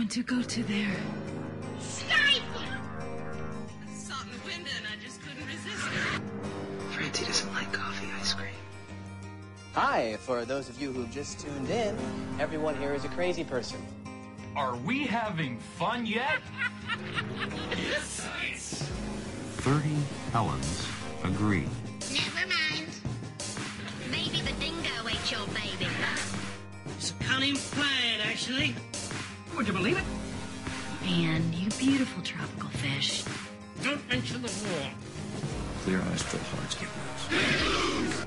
want to go to there. Stifle! I saw in the window and I just couldn't resist it. Francie doesn't like coffee ice cream. Hi, for those of you who just tuned in, everyone here is a crazy person. Are we having fun yet? yes. 30 Helens agree. Never mind. Maybe the dingo ate your baby. It's a cunning plan, actually. Would you believe it? Man, you beautiful tropical fish. Don't mention the war. Clear eyes, full hearts, get loose.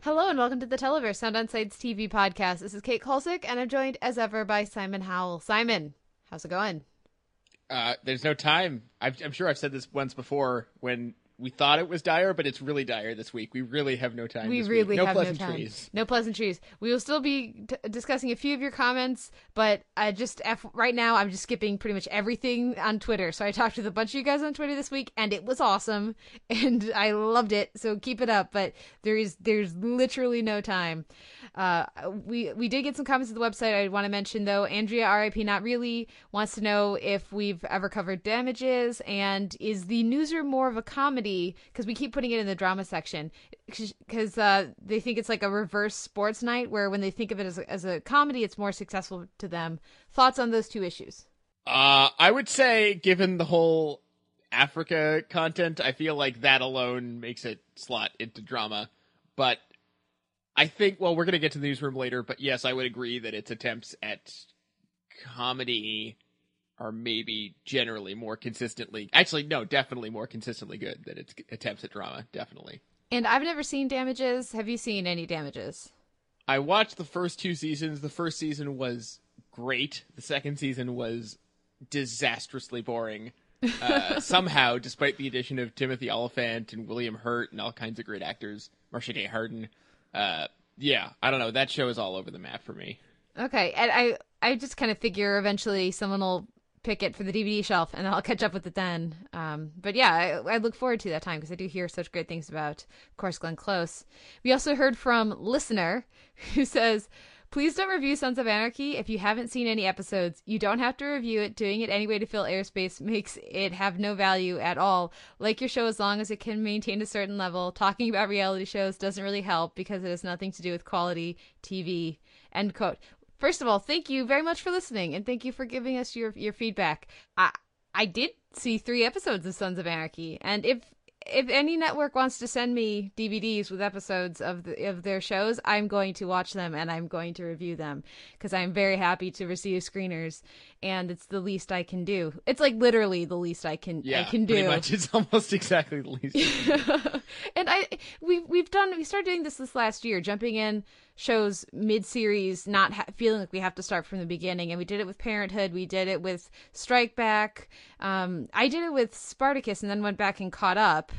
Hello and welcome to the Televerse Sound on Sight's TV podcast. This is Kate Kulzick and I'm joined as ever by Simon Howell. Simon, how's it going? Uh, there's no time. i am sure I've said this once before when we thought it was dire, but it's really dire this week. We really have no time. We really no have no time. Trees. No pleasant trees. We will still be t- discussing a few of your comments, but I just F- right now I'm just skipping pretty much everything on Twitter. So I talked with a bunch of you guys on Twitter this week, and it was awesome, and I loved it. So keep it up. But there is there's literally no time. Uh, we we did get some comments to the website. I want to mention though, Andrea RIP not really wants to know if we've ever covered damages and is the newsroom more of a comedy because we keep putting it in the drama section because uh, they think it's like a reverse sports night where when they think of it as a, as a comedy, it's more successful to them. Thoughts on those two issues? Uh, I would say, given the whole Africa content, I feel like that alone makes it slot into drama. But I think, well, we're going to get to the newsroom later, but yes, I would agree that its attempts at comedy are maybe generally more consistently, actually, no, definitely more consistently good than its attempts at drama, definitely. And I've never seen damages. Have you seen any damages? I watched the first two seasons. The first season was great. The second season was disastrously boring. Uh, somehow, despite the addition of Timothy Olyphant and William Hurt and all kinds of great actors, Marcia Gay Harden, uh, yeah, I don't know. That show is all over the map for me. Okay, and I I just kind of figure eventually someone will pick it for the DVD shelf, and I'll catch up with it then. Um, but yeah, I, I, look forward to that time because I do hear such great things about, of course, Glenn Close. We also heard from listener who says. Please don't review Sons of Anarchy if you haven't seen any episodes. You don't have to review it. Doing it anyway to fill airspace makes it have no value at all. Like your show as long as it can maintain a certain level. Talking about reality shows doesn't really help because it has nothing to do with quality TV. End quote. First of all, thank you very much for listening and thank you for giving us your your feedback. I I did see 3 episodes of Sons of Anarchy and if if any network wants to send me DVDs with episodes of the, of their shows, I'm going to watch them and I'm going to review them because I'm very happy to receive screeners, and it's the least I can do. It's like literally the least I can yeah, I can do. Pretty much, it's almost exactly the least. and I we we've done we started doing this this last year, jumping in shows mid-series not ha- feeling like we have to start from the beginning. And we did it with parenthood. We did it with strike back. Um, i did it with spartacus and then went back and caught up.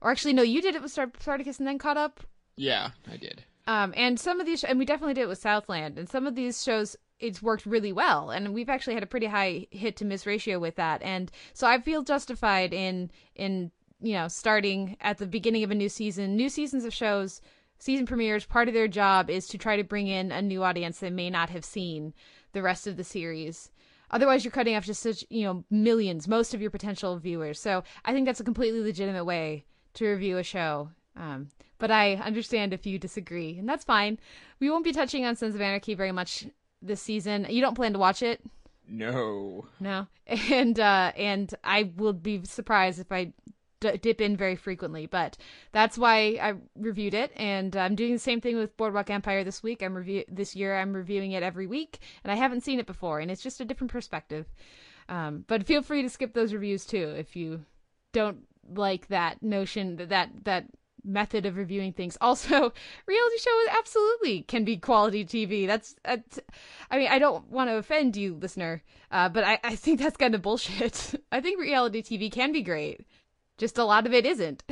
Or actually no you did it with spartacus and then caught up? Yeah i did. Um, and some of these and we definitely did it with southland. And some of these shows it's worked really well. And we've actually had a pretty high hit to miss ratio with that. And so i feel justified in in you know starting at the beginning of a new season. New seasons of shows season premieres, part of their job is to try to bring in a new audience that may not have seen the rest of the series. Otherwise, you're cutting off just such, you know, millions, most of your potential viewers. So I think that's a completely legitimate way to review a show. Um, but I understand if you disagree, and that's fine. We won't be touching on Sons of Anarchy very much this season. You don't plan to watch it? No. No. And uh, and I will be surprised if I d- dip in very frequently. But that's why I reviewed it, and I'm doing the same thing with Boardwalk Empire this week. I'm review this year. I'm reviewing it every week, and I haven't seen it before, and it's just a different perspective. Um, but feel free to skip those reviews too if you don't like that notion that that that method of reviewing things. Also, reality shows absolutely can be quality TV. That's, that's I mean, I don't want to offend you, listener, uh, but I, I think that's kind of bullshit. I think reality TV can be great. Just a lot of it isn't.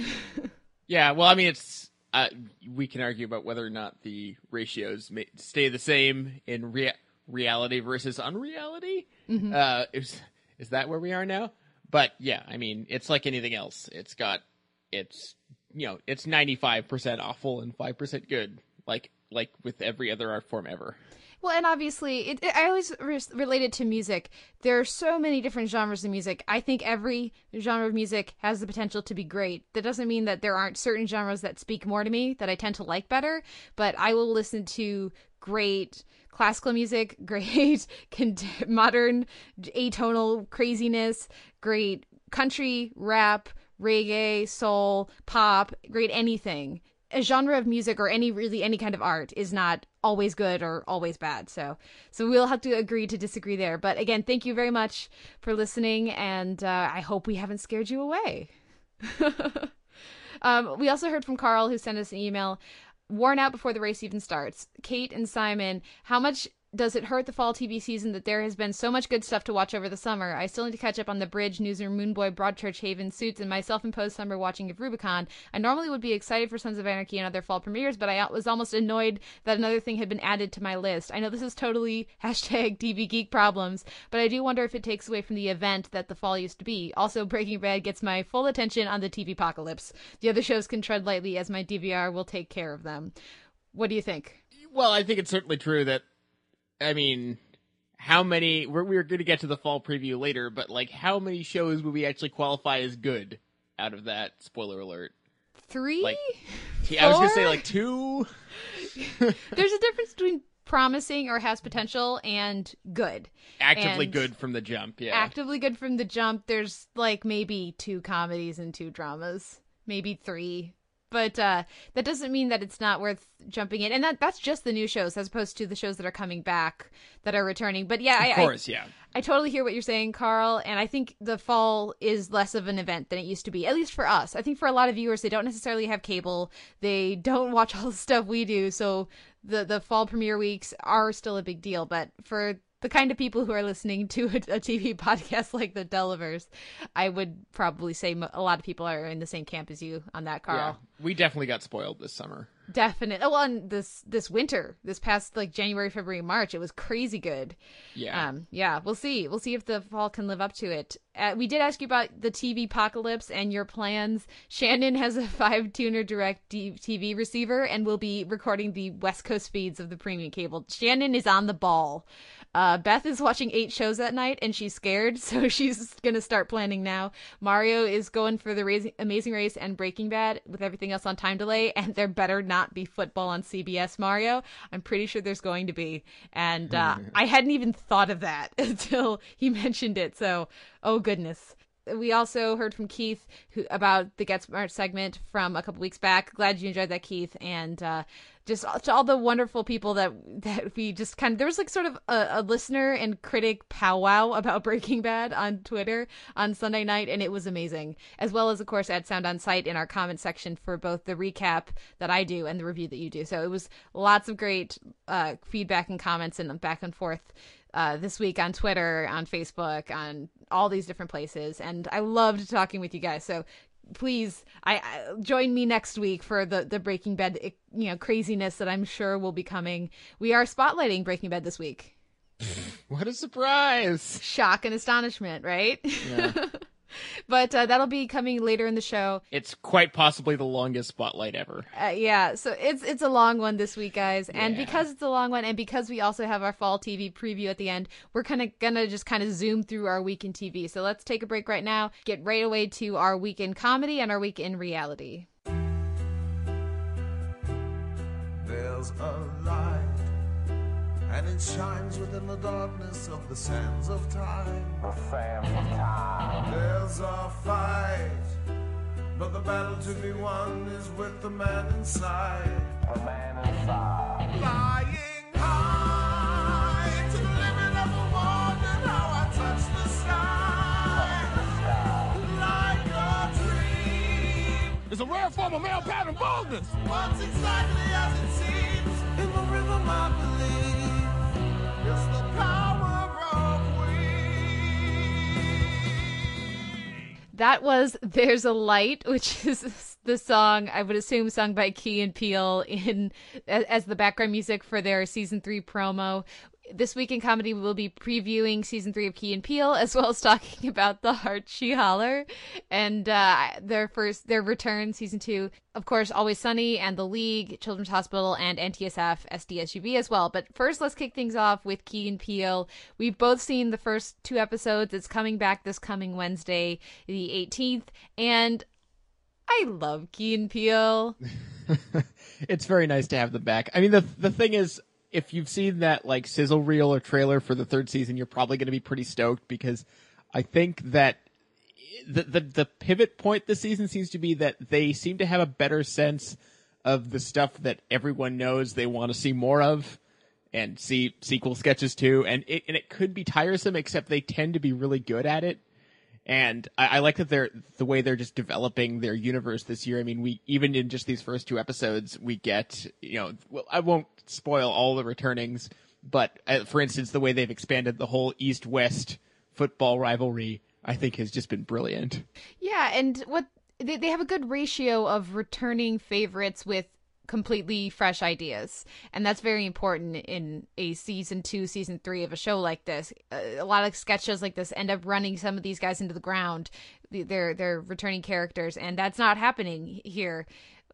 yeah, well, I mean, it's uh, we can argue about whether or not the ratios may stay the same in rea- reality versus unreality. Mm-hmm. Uh, is is that where we are now? But yeah, I mean, it's like anything else. It's got it's you know it's ninety five percent awful and five percent good, like like with every other art form ever. Well, and obviously, it, it- I always re- relate it to music. There are so many different genres of music. I think every genre of music has the potential to be great. That doesn't mean that there aren't certain genres that speak more to me that I tend to like better, but I will listen to great classical music, great modern atonal craziness, great country, rap, reggae, soul, pop, great anything. A genre of music or any really any kind of art is not always good or always bad. So so we'll have to agree to disagree there. But again, thank you very much for listening and uh, I hope we haven't scared you away. um, we also heard from Carl who sent us an email worn out before the race even starts. Kate and Simon, how much does it hurt the fall TV season that there has been so much good stuff to watch over the summer? I still need to catch up on the Bridge, Newsroom, Moone Boy, Broadchurch, Haven, Suits, and my self-imposed summer watching of Rubicon. I normally would be excited for Sons of Anarchy and other fall premieres, but I was almost annoyed that another thing had been added to my list. I know this is totally hashtag DB Geek problems, but I do wonder if it takes away from the event that the fall used to be. Also, Breaking Bad gets my full attention on the TV apocalypse. The other shows can tread lightly as my DVR will take care of them. What do you think? Well, I think it's certainly true that, I mean, how many, we're, we're going to get to the fall preview later, but like, how many shows would we actually qualify as good out of that? Spoiler alert. Three? Like, I was going to say like two. There's a difference between promising or has potential and good. Actively And good from the jump, yeah. Actively good from the jump. There's like maybe two comedies and two dramas, maybe three. But uh, that doesn't mean that it's not worth jumping in, and that that's just the new shows as opposed to the shows that are coming back that are returning. But yeah, I, of I- course, yeah. I totally hear what you're saying, Carl, and I think the fall is less of an event than it used to be, at least for us. I think for a lot of viewers, they don't necessarily have cable, they don't watch all the stuff we do, so the the fall premiere weeks are still a big deal. But for the kind of people who are listening to a, a TV podcast like The Televerse, I would probably say a lot of people are in the same camp as you on that, Carl. Yeah. We definitely got spoiled this summer. Definitely. Oh, well, and this this winter, this past like January, February, March, it was crazy good. Yeah. Um. Yeah. We'll see. We'll see if the fall can live up to it. Uh, we did ask you about the TV apocalypse and your plans. Shannon has a five tuner direct D- TV receiver and will be recording the West Coast feeds of the premium cable. Shannon is on the ball. Uh, Beth is watching eight shows that night and she's scared, so she's gonna start planning now. Mario is going for the Raising, Amazing Race and Breaking Bad with everything else on time delay, and there better not be football on CBS. Mario, I'm pretty sure there's going to be, and uh, I hadn't even thought of that until he mentioned it. So, oh goodness. We also heard from Keith who, about the Get Smart segment from a couple weeks back. Glad you enjoyed that, Keith, and uh, just to all the wonderful people that that we just kind of there was like sort of a, a listener and critic powwow about Breaking Bad on Twitter on Sunday night, and it was amazing. As well as, of course, at Sound on Sight in our comment section for both the recap that I do and the review that you do. So it was lots of great uh, feedback and comments and back and forth uh, this week on Twitter, on Facebook, on all these different places, and I loved talking with you guys. So please, I, I join me next week for the the Breaking Bad, eh, you know, craziness that I'm sure will be coming. We are spotlighting Breaking Bad this week. What a surprise! Shock and astonishment, right? Yeah. but uh, that'll be coming later in the show. It's quite possibly the longest spotlight ever. Uh, yeah, so it's it's a long one this week, guys, and Yeah. because it's a long one, and because we also have our fall TV preview at the end, we're kind of gonna just kind of zoom through our week in TV. So let's take a break right now, get right away to our week in comedy and our week in reality. There's a light, and it shines within the darkness of the sands of time. The sands of time. There's a fight, but the battle to be won is with the man inside. The man inside. Flying high to the limit of the world, and how I touch the sky. Like a dream. It's a rare form of male pattern baldness. What's exactly as it seems in the rhythm I believe That was "There's a Light," which is the song I would assume sung by Key and Peele in as, as the background music for their season three promo. This week in comedy, we will be previewing season three of Key and Peele, as well as talking about the Heart, She Holler and uh, their first their return, season two. Of course, Always Sunny and The League, Children's Hospital, and NTSF, SDSUV as well. But first, let's kick things off with Key and Peele. We've both seen the first two episodes. It's coming back this coming Wednesday, the 18th, and I love Key and Peele. it's very nice to have them back. I mean, the the thing is, if you've seen that like sizzle reel or trailer for the third season, you're probably going to be pretty stoked because I think that the, the the pivot point this season seems to be that they seem to have a better sense of the stuff that everyone knows they want to see more of and see sequel sketches too and it and it could be tiresome except they tend to be really good at it and I, I like that they're the way they're just developing their universe this year. I mean, we even in just these first two episodes, we get you know, well, I won't spoil all the returnings, but uh, for instance, the way they've expanded the whole East West football rivalry, I think has just been brilliant. Yeah, and what they they have a good ratio of returning favorites with completely fresh ideas and that's very important in a season two season three of a show like this a lot of sketch shows like this end up running some of these guys into the ground they're they're returning characters and that's not happening here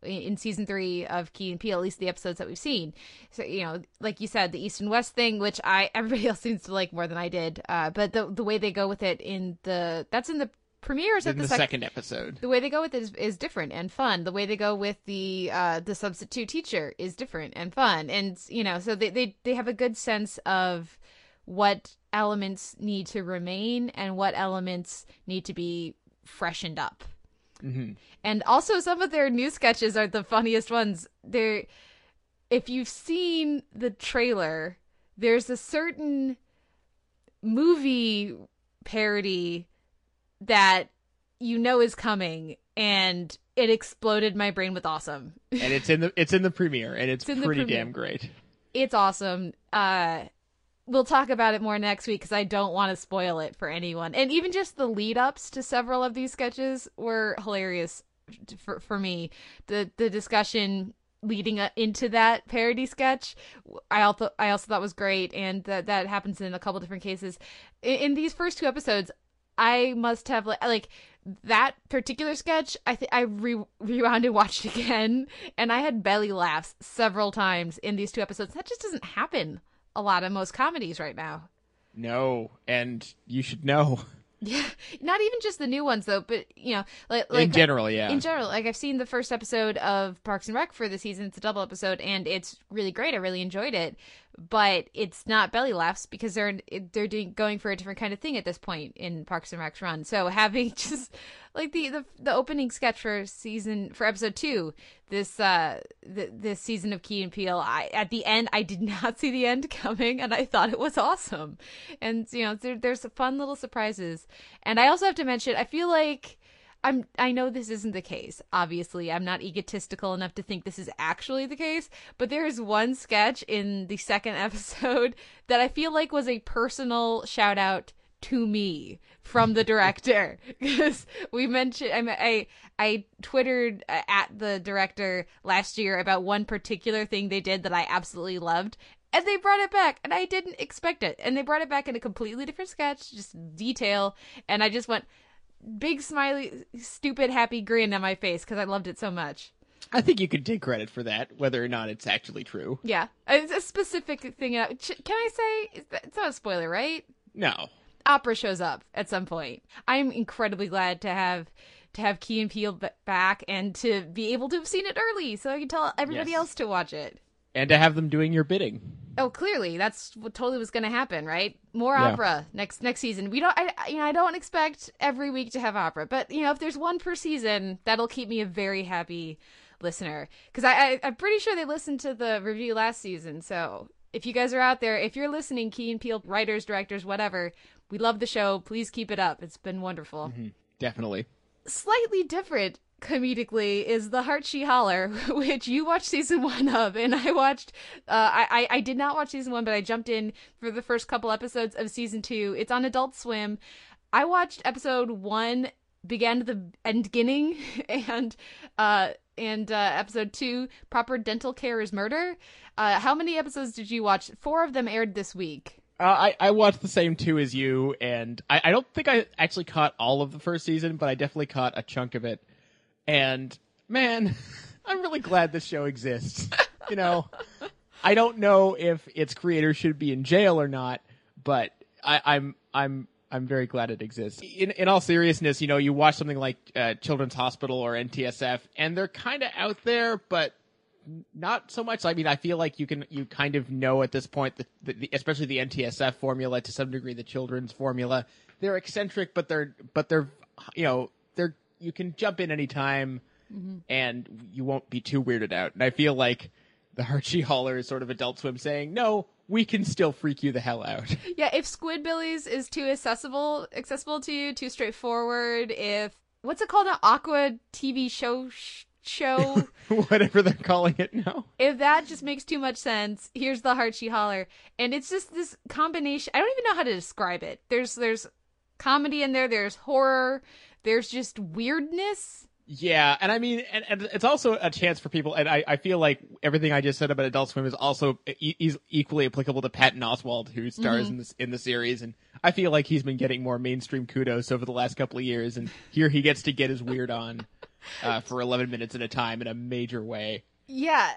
in season three of Key and Peele, at least the episodes that we've seen. So you know, like you said, the East and West thing, which I everybody else seems to like more than I did. Uh, but the the way they go with it in the that's in the premieres at the, the sec- second episode. The way they go with it is, is different and fun. The way they go with the uh, the substitute teacher is different and fun. And you know, so they, they they have a good sense of what elements need to remain and what elements need to be freshened up. Mm-hmm. And also, some of their new sketches are the funniest ones. They're if you've seen the trailer, there's a certain movie parody that you know is coming and it exploded my brain with awesome. and it's in the it's in the premiere and it's, It's pretty damn great. It's awesome. Uh we'll talk about it more next week cuz I don't want to spoil it for anyone. And even just the lead ups to several of these sketches were hilarious for for me. The the discussion leading into that parody sketch i also i also thought was great and that that happens in a couple different cases in, in these first two episodes i must have like like that particular sketch i i re- rewound and watched again and i had belly laughs several times in these two episodes that just doesn't happen a lot of most comedies right now No, and you should know. yeah not even just the new ones though but you know like, like in general, yeah. in general like i've seen the first episode of parks and rec for the season it's a double episode and it's really great i really enjoyed it but it's not belly laughs because they're they're doing going for a different kind of thing at this point in parks and rec's run. So having just like the the, the opening sketch for season for episode two this uh the, this season of Key and Peele i at the end i did not see the end coming and i thought it was awesome. And you know there, there's fun little surprises. And i also have to mention i feel like I'm I know this isn't the case. Obviously, I'm not egotistical enough to think this is actually the case, but there is one sketch in the second episode that I feel like was a personal shout out to me from the director because we mentioned I I I twittered uh, at the director last year about one particular thing they did that I absolutely loved and they brought it back and I didn't expect it and they brought it back in a completely different sketch just detail and I just went big smiley stupid happy grin on my face because I loved it so much. I think you could take credit for that, whether or not it's actually true. Yeah, it's a specific thing. uh, Can I say it's- it's not a spoiler, right? No. Opera shows up at some point. I'm incredibly glad to have to have Key and Peele back and to be able to have seen it early, so I can tell everybody Yes. else to watch it. And to have them doing your bidding. Oh, clearly that's what totally was going to happen, right? More Yeah. opera next next season. We don't, I, you know, I don't expect every week to have opera, but you know, if there's one per season, that'll keep me a very happy listener. Because I, I, I'm pretty sure they listened to the review last season. So if you guys are out there, if you're listening, Key and Peele writers, directors, whatever, we love the show. Please keep it up. It's been wonderful mm-hmm. Definitely. slightly different comedically is the Heart, She Holler which you watched season one of and i watched uh I, I did not watch season one but i jumped in for the first couple episodes of season two it's on adult swim i watched episode one began the end beginning and uh and uh, episode two, Proper Dental Care is Murder. Uh, how many episodes did you watch? Four of them aired this week. Uh, I, I watched the same two as you, and I, I don't think I actually caught all of the first season, but I definitely caught a chunk of it. And man, I'm really glad this show exists. you know, I don't know if its creator should be in jail or not, but I, I'm I'm I'm very glad it exists. In in all seriousness, you know, you watch something like uh, Children's Hospital or NTSF, and they're kind of out there, but not so much. I mean, I feel like you can you kind of know at this point that the, the, especially the NTSF formula to some degree, the children's formula. They're eccentric, but they're but they're you know they're you can jump in anytime Mhm. and you won't be too weirded out. And I feel like the Heart, She Holler is sort of Adult Swim saying, no, we can still freak you the hell out. Yeah, if Squidbillies is too accessible accessible to you, too straightforward, if what's it called an Aqua TV show sh- show Whatever they're calling it now. if that just makes too much sense, here's the Heart, She Holler. And it's just this combination I don't even know how to describe it. There's there's comedy in there, there's horror, there's just weirdness. Yeah, and I mean, and, and it's also a chance for people, and I, I feel like everything I just said about Adult Swim is also e- is equally applicable to Patton Oswalt, who stars Mhm. in this in the series, and I feel like he's been getting more mainstream kudos over the last couple of years, and here he gets to get his weird on uh, for 11 minutes at a time in a major way. Yeah,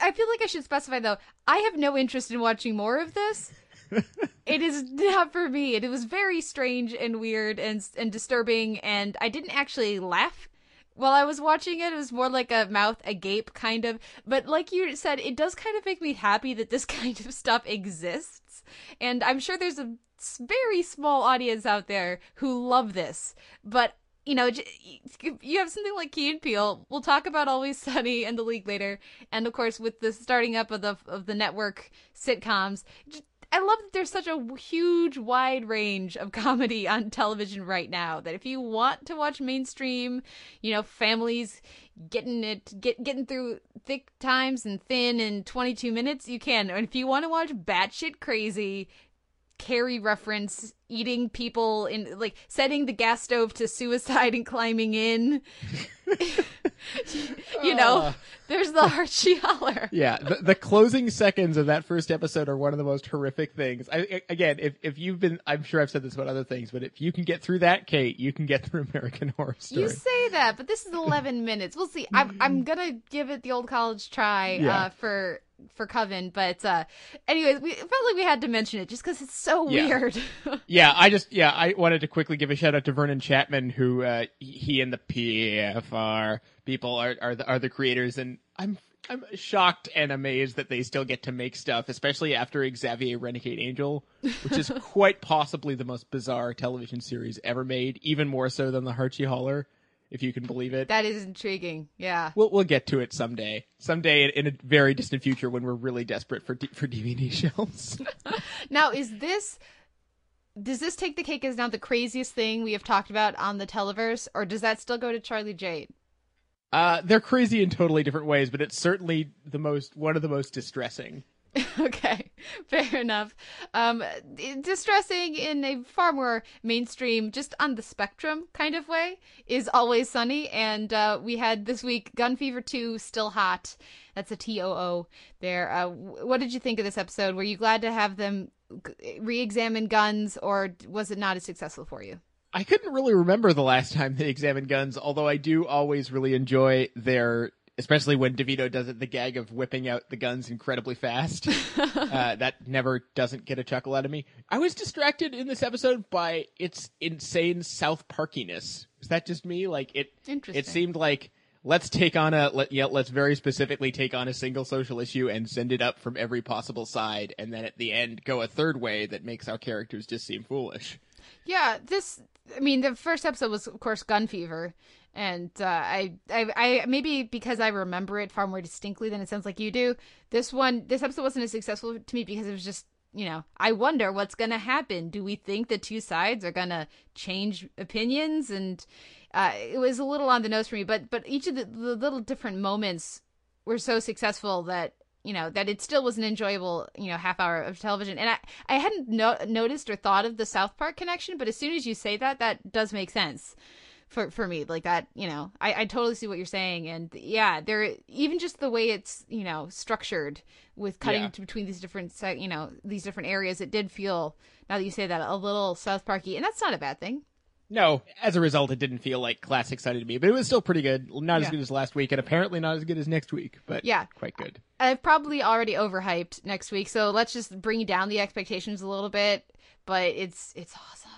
I feel like I should specify though. I have no interest in watching more of this. It is not for me. It was very strange and weird and and disturbing, and I didn't actually laugh while I was watching it. It was more like a mouth agape kind of. But like you said, it does kind of make me happy that this kind of stuff exists, and I'm sure there's a very small audience out there who love this. But you know, you have something like Key and Peele. We'll talk about Always Sunny and The League later, and of course with the starting up of the of the network sitcoms. I love that there's such a huge, wide range of comedy on television right now. That if you want to watch mainstream, you know, families getting it, get getting through thick times and thin in 22 minutes, you can. And if you want to watch batshit crazy, Carrie reference eating people in like setting the gas stove to suicide and climbing in. you know, Ah. there's the Heart, She Holler. Yeah, the, the closing seconds of that first episode are one of the most horrific things. I, I- again, if if you've been, I'm sure I've said this about other things, but if you can get through that, Kate, you can get through American Horror Story. You say that, but this is 11 minutes. We'll see. I'm I'm gonna give it the old college try Yeah. uh, for for Coven, but uh, anyways, we felt like we had to mention it just because it's so Yeah. weird. Yeah, I just yeah, I wanted to quickly give a shout out to Vernon Chatman, who uh, he and the PFFR people are are the, are the creators, and I'm I'm shocked and amazed that they still get to make stuff, especially after Xavier Renegade Angel, which is quite possibly the most bizarre television series ever made, even more so than the Heart, She Holler, if you can believe it. that is intriguing. Yeah. We'll we'll get to it someday, someday in, a very distant future when we're really desperate for D- for DVD shelves. Now, is this does this take the cake as now the craziest thing we have talked about on the Televerse, or does that still go to Charlie Jade? Uh, they're crazy in totally different ways, but it's certainly the most one of the most distressing. okay, fair enough. Um, distressing in a far more mainstream, just on the spectrum kind of way, is Always Sunny. And uh, we had this week Gun Fever 2, Still Hot. That's a T O O there. Uh, what did you think of this episode? Were you glad to have them re examine guns, or was it not as successful for you? I couldn't really remember the last time they examined guns, although I do always really enjoy their, especially when DeVito does it, the gag of whipping out the guns incredibly fast. uh, that never doesn't get a chuckle out of me. I was distracted in this episode by its insane South Parkiness. Is that just me? Like it, Interesting. it seemed like let's take on a let, yeah let's very specifically take on a single social issue and send it up from every possible side and then at the end go a third way that makes our characters just seem foolish Yeah, this. I mean, the first episode was, of course, Gun Fever, and uh, I, I, I maybe because I remember it far more distinctly than it sounds like you do. This one, this episode wasn't as successful to me because it was just, you know, I wonder what's gonna happen. Do we think the two sides are gonna change opinions? And uh, it was a little on the nose for me, but but each of the, the little different moments were so successful that you know that it still was an enjoyable you know half hour of television and i i hadn't no- noticed or thought of the south park connection but as soon as you say that that does make sense for for me like that you know I, I totally see what you're saying and yeah there even just the way it's you know structured with cutting Yeah. between these different you know these different areas it did feel now that you say that a little south parky and that's not a bad thing No, as a result, it didn't feel like classic Sunny to me, but it was still pretty good. Not as good as last week, and apparently not as good as next week, but Yeah. quite good. I've probably already overhyped next week, so let's just bring down the expectations a little bit. But it's it's awesome.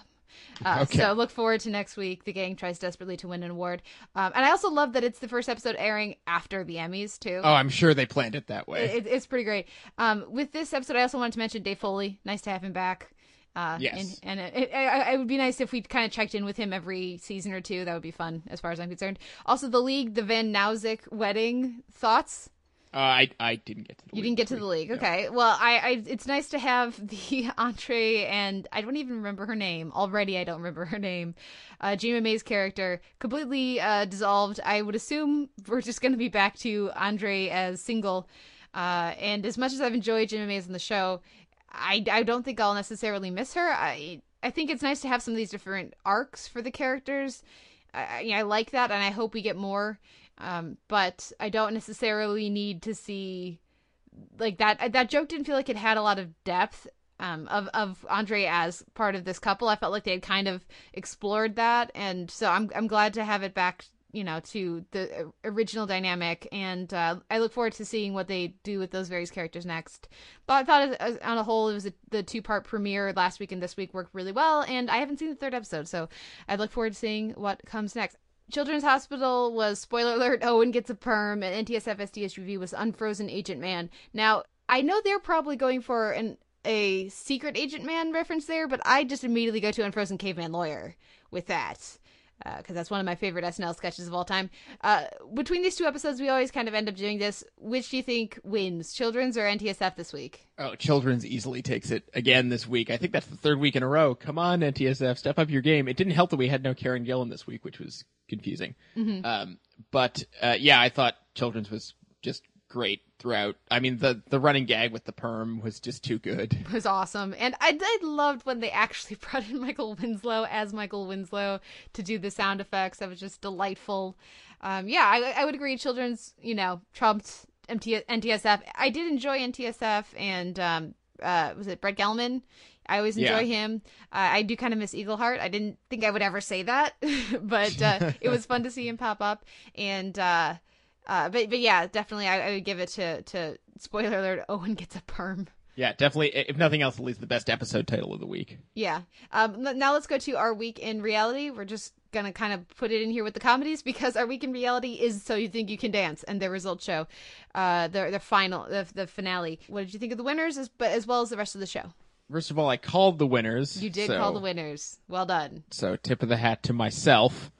Uh, Okay. So look forward to next week. The gang tries desperately to win an award, um, and I also love that it's the first episode airing after the Emmys too. Oh, I'm sure they planned it that way. It, it's pretty great. Um, with this episode, I also wanted to mention Dave Foley. Nice to have him back. Uh, Yes. And, and it, it, it would be nice if we kind of checked in with him every season or two. That would be fun, as far as I'm concerned. Also, the league, the Van Nausick wedding thoughts. Uh, I I didn't get to the You league didn't get to the league. Okay. Well, I, I it's nice to have the entree and I don't even remember her name. Already I don't remember her name. Uh Jima May's character completely uh dissolved. I would assume we're just going to be back to Andre as single. Uh and as much as I've enjoyed Jima May's on the show, I I don't think I'll necessarily miss her. I I think it's nice to have some of these different arcs for the characters. I, I I like that, and I hope we get more. Um, but I don't necessarily need to see like that. That joke didn't feel like it had a lot of depth. Um, of of Andre as part of this couple, I felt like they had kind of explored that, and so I'm I'm glad to have it back. You know, to the original dynamic, and uh, I look forward to seeing what they do with those various characters next. But I thought, as, on a whole, it was a, the two part premiere last week and this week worked really well, and I haven't seen the third episode, so I look forward to seeing what comes next. Children's Hospital was spoiler alert. Owen gets a perm, and NTSF:SD:SUV was Unfrozen Agent Man. Now I know they're probably going for an a secret Agent Man reference there, but I just immediately go to Unfrozen Caveman Lawyer with that because that's one of my favorite SNL sketches of all time. Uh, between these two episodes, we always kind of end up doing this. Which do you think wins, Children's or NTSF this week? Oh, Children's easily takes it again this week. I think that's the third week in a row. Come on, NTSF, step up your game. It didn't help that we had no Karen Gillan this week, which was confusing. Mhm. Um, but uh, yeah, I thought Children's was just great throughout. I mean, the the running gag with the perm was just too good. It was awesome. And I, I loved when they actually brought in Michael Winslow as Michael Winslow to do the sound effects. That was just delightful. Um, yeah, I, I would agree. Children's, you know, trumped MT, NTSF. I did enjoy NTSF and, um, uh, was it Brett Gelman? I always enjoy Yeah. him. Uh, I do kind of miss Eagleheart. I didn't think I would ever say that, but uh, it was fun to see him pop up. And uh, but but yeah, definitely, I, I would give it to to spoiler alert. Owen gets a perm. Yeah, definitely. If nothing else, at least the best episode title of the week. Yeah. Um, now let's go to our week in reality. We're just gonna kind of put it in here with the comedies because our week in reality is so you think you can dance and their result show, uh, the the final the, the finale. What did you think of the winners, as, but as well as the rest of the show? First of all, I called the winners. You did so- call the winners. Well done. So tip of the hat to myself.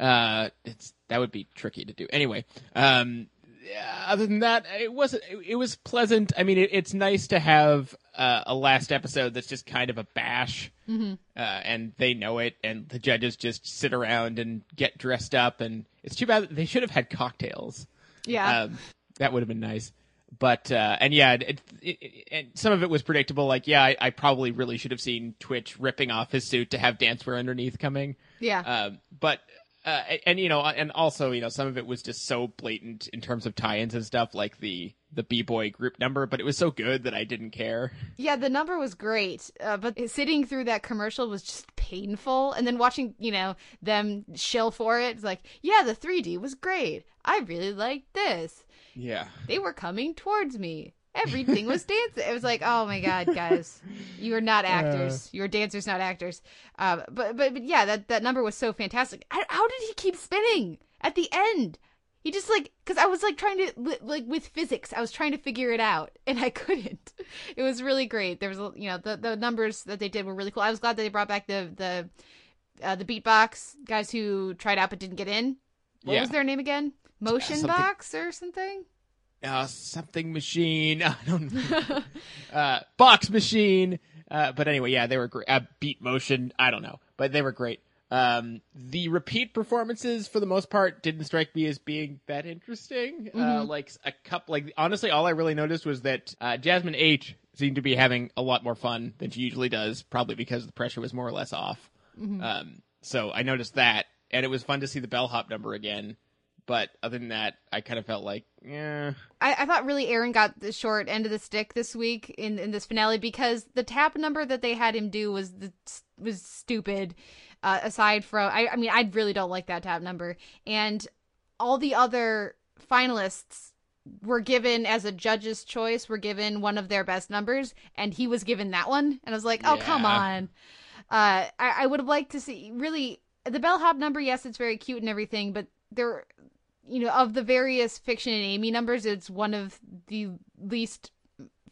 Uh, it's that would be tricky to do anyway. Um, other than that, it wasn't. It, was pleasant. I mean, it, it's nice to have uh, a last episode that's just kind of a bash, Mhm. uh, and they know it, and the judges just sit around and get dressed up, and it's too bad they should have had cocktails. Yeah. Um, that would have been nice. But uh, and yeah, it, it, it, and some of it was predictable. Like, yeah, I, I probably really should have seen Twitch ripping off his suit to have dancewear underneath coming. Yeah. Um, but uh, and you know, and also you know, some of it was just so blatant in terms of tie-ins and stuff, like the the b boy group number. But it was so good that I didn't care. Yeah, the number was great, uh, but sitting through that commercial was just painful. And then watching, you know, them shill for it, it's like, yeah, the 3D was great. I really liked this. Yeah. They were coming towards me. Everything was dancing. It was like, oh my god, guys, you are not actors. You are dancers, not actors. Uh, but, but but yeah, that that number was so fantastic. How, how did he keep spinning at the end? He just like because I was like trying to like with physics, I was trying to figure it out and I couldn't. It was really great. There was you know the the numbers that they did were really cool. I was glad that they brought back the the uh, the beatbox guys who tried out but didn't get in. What Yeah. was their name again? Motion something- box or something? Uh, something machine. I don't know. uh, box machine. Uh, but anyway, yeah, they were great. Uh, beat motion. I don't know, but they were great. Um, the repeat performances, for the most part, didn't strike me as being that interesting. Uh, Mhm. like a couple, like honestly, all I really noticed was that uh, Jasmine H seemed to be having a lot more fun than she usually does, probably because the pressure was more or less off. Mhm. Um, so I noticed that, and it was fun to see the bellhop number again. But other than that, I kind of felt like, yeah. I, I thought really Aaron got the short end of the stick this week in, in this finale because the tap number that they had him do was the, was stupid. Uh, aside from, I, I mean, I really don't like that tap number, and all the other finalists were given as a judge's choice were given one of their best numbers, and he was given that one, and I was like, oh come on. Uh, I, I would have liked to see really the bellhop number. Yes, it's very cute and everything, but there, you know, of the various fiction and Amy numbers, it's one of the least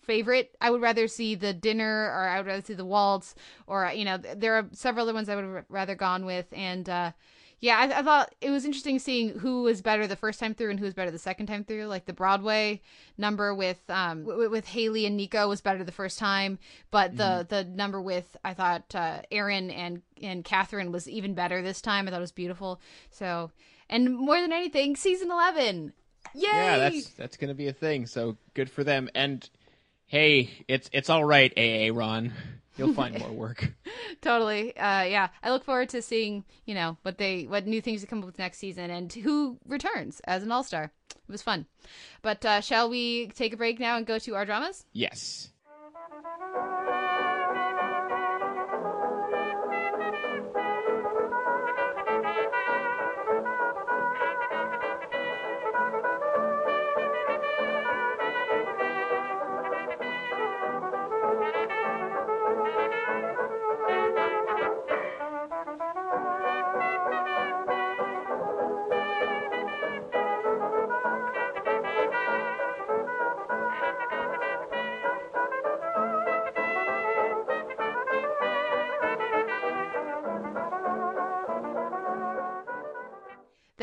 favorite. I would rather see the dinner, or I would rather see the waltz, or you know, there are several other ones I would have rather gone with, and uh, yeah, I, I thought it was interesting seeing who was better the first time through and who was better the second time through. Like the Broadway number with um w- with Haley and Nico was better the first time, but the the number with I thought uh, Aaron and and Catherine was even better this time. I thought it was beautiful. So, and more than anything, season eleven. Yay! Yeah, that's that's gonna be a thing. So good for them. And hey, it's it's all right, AA Ron. You'll find more work. totally. Uh, yeah, I look forward to seeing you know what they what new things to come up with next season and who returns as an all star. It was fun. But uh, shall we take a break now and go to our dramas? Yes.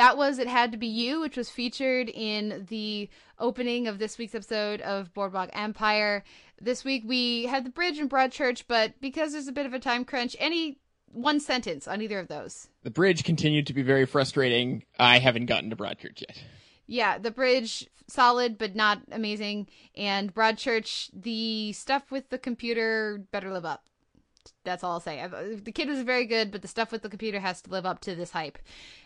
That was It Had to Be You, which was featured in the opening of this week's episode of Boardwalk Empire. This week we had the bridge and Broadchurch, but because there's a bit of a time crunch, any one sentence on either of those. The bridge continued to be very frustrating. I haven't gotten to Broadchurch yet. Yeah, the bridge solid but not amazing, and Broadchurch the stuff with the computer better live up. That's all I'll say. I- The kid was very good, but the stuff with the computer has to live up to this hype,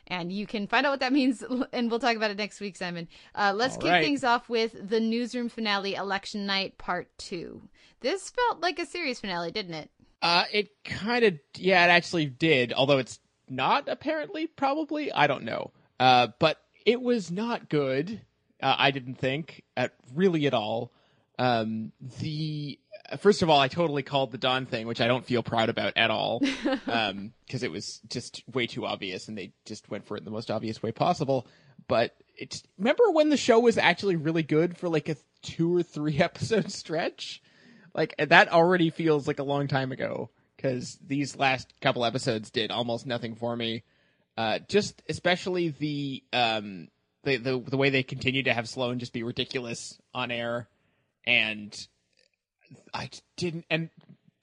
and you can find out what that means, and we'll talk about it next week, Simon. Uh, let's All kick right. things off with the newsroom finale, election night part two. This felt like a serious finale, didn't it? Uh, it kind of, yeah, it actually did. Although it's not apparently, probably, I don't know. Uh, but it was not good. Uh, I didn't think at really at all. Um, the first of all, I totally called the Don thing, which I don't feel proud about at all, um, because it was just way too obvious, and they just went for it in the most obvious way possible. But it's remember when the show was actually really good for like a two or three episode stretch? Like that already feels like a long time ago because these last couple episodes did almost nothing for me. Uh just especially the um the the, the way they continue to have sloan just be ridiculous on air and i didn't and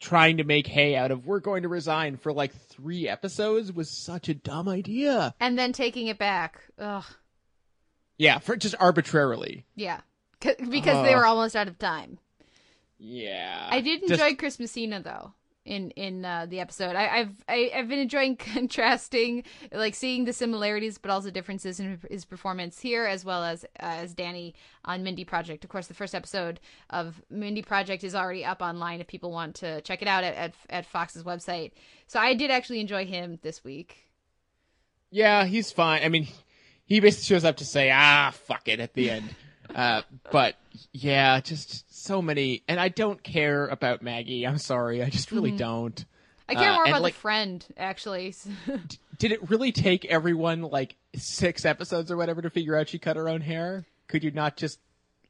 trying to make hay out of we're going to resign for like three episodes was such a dumb idea And then taking it back. Ugh. yeah for just arbitrarily Yeah. C- because they uh. were almost out of time. yeah I did enjoy Chris Messina though in in uh, the episode. I, I've I, I've been enjoying contrasting, like seeing the similarities but also differences in his performance here, as well as uh, as Danny on Mindy Project. Of course, the first episode of Mindy Project is already up online if people want to check it out at at, at Fox's website. So I did actually enjoy him this week. Yeah, he's fine. I mean, he basically shows up to say, "Ah, fuck it" at the end. Uh, but yeah, just so many, and I don't care about Maggie. I'm sorry, I just really Mhm. don't. I care Uh, more about like, the friend actually. Did it really take everyone like six episodes or whatever to figure out she cut her own hair? Could you not just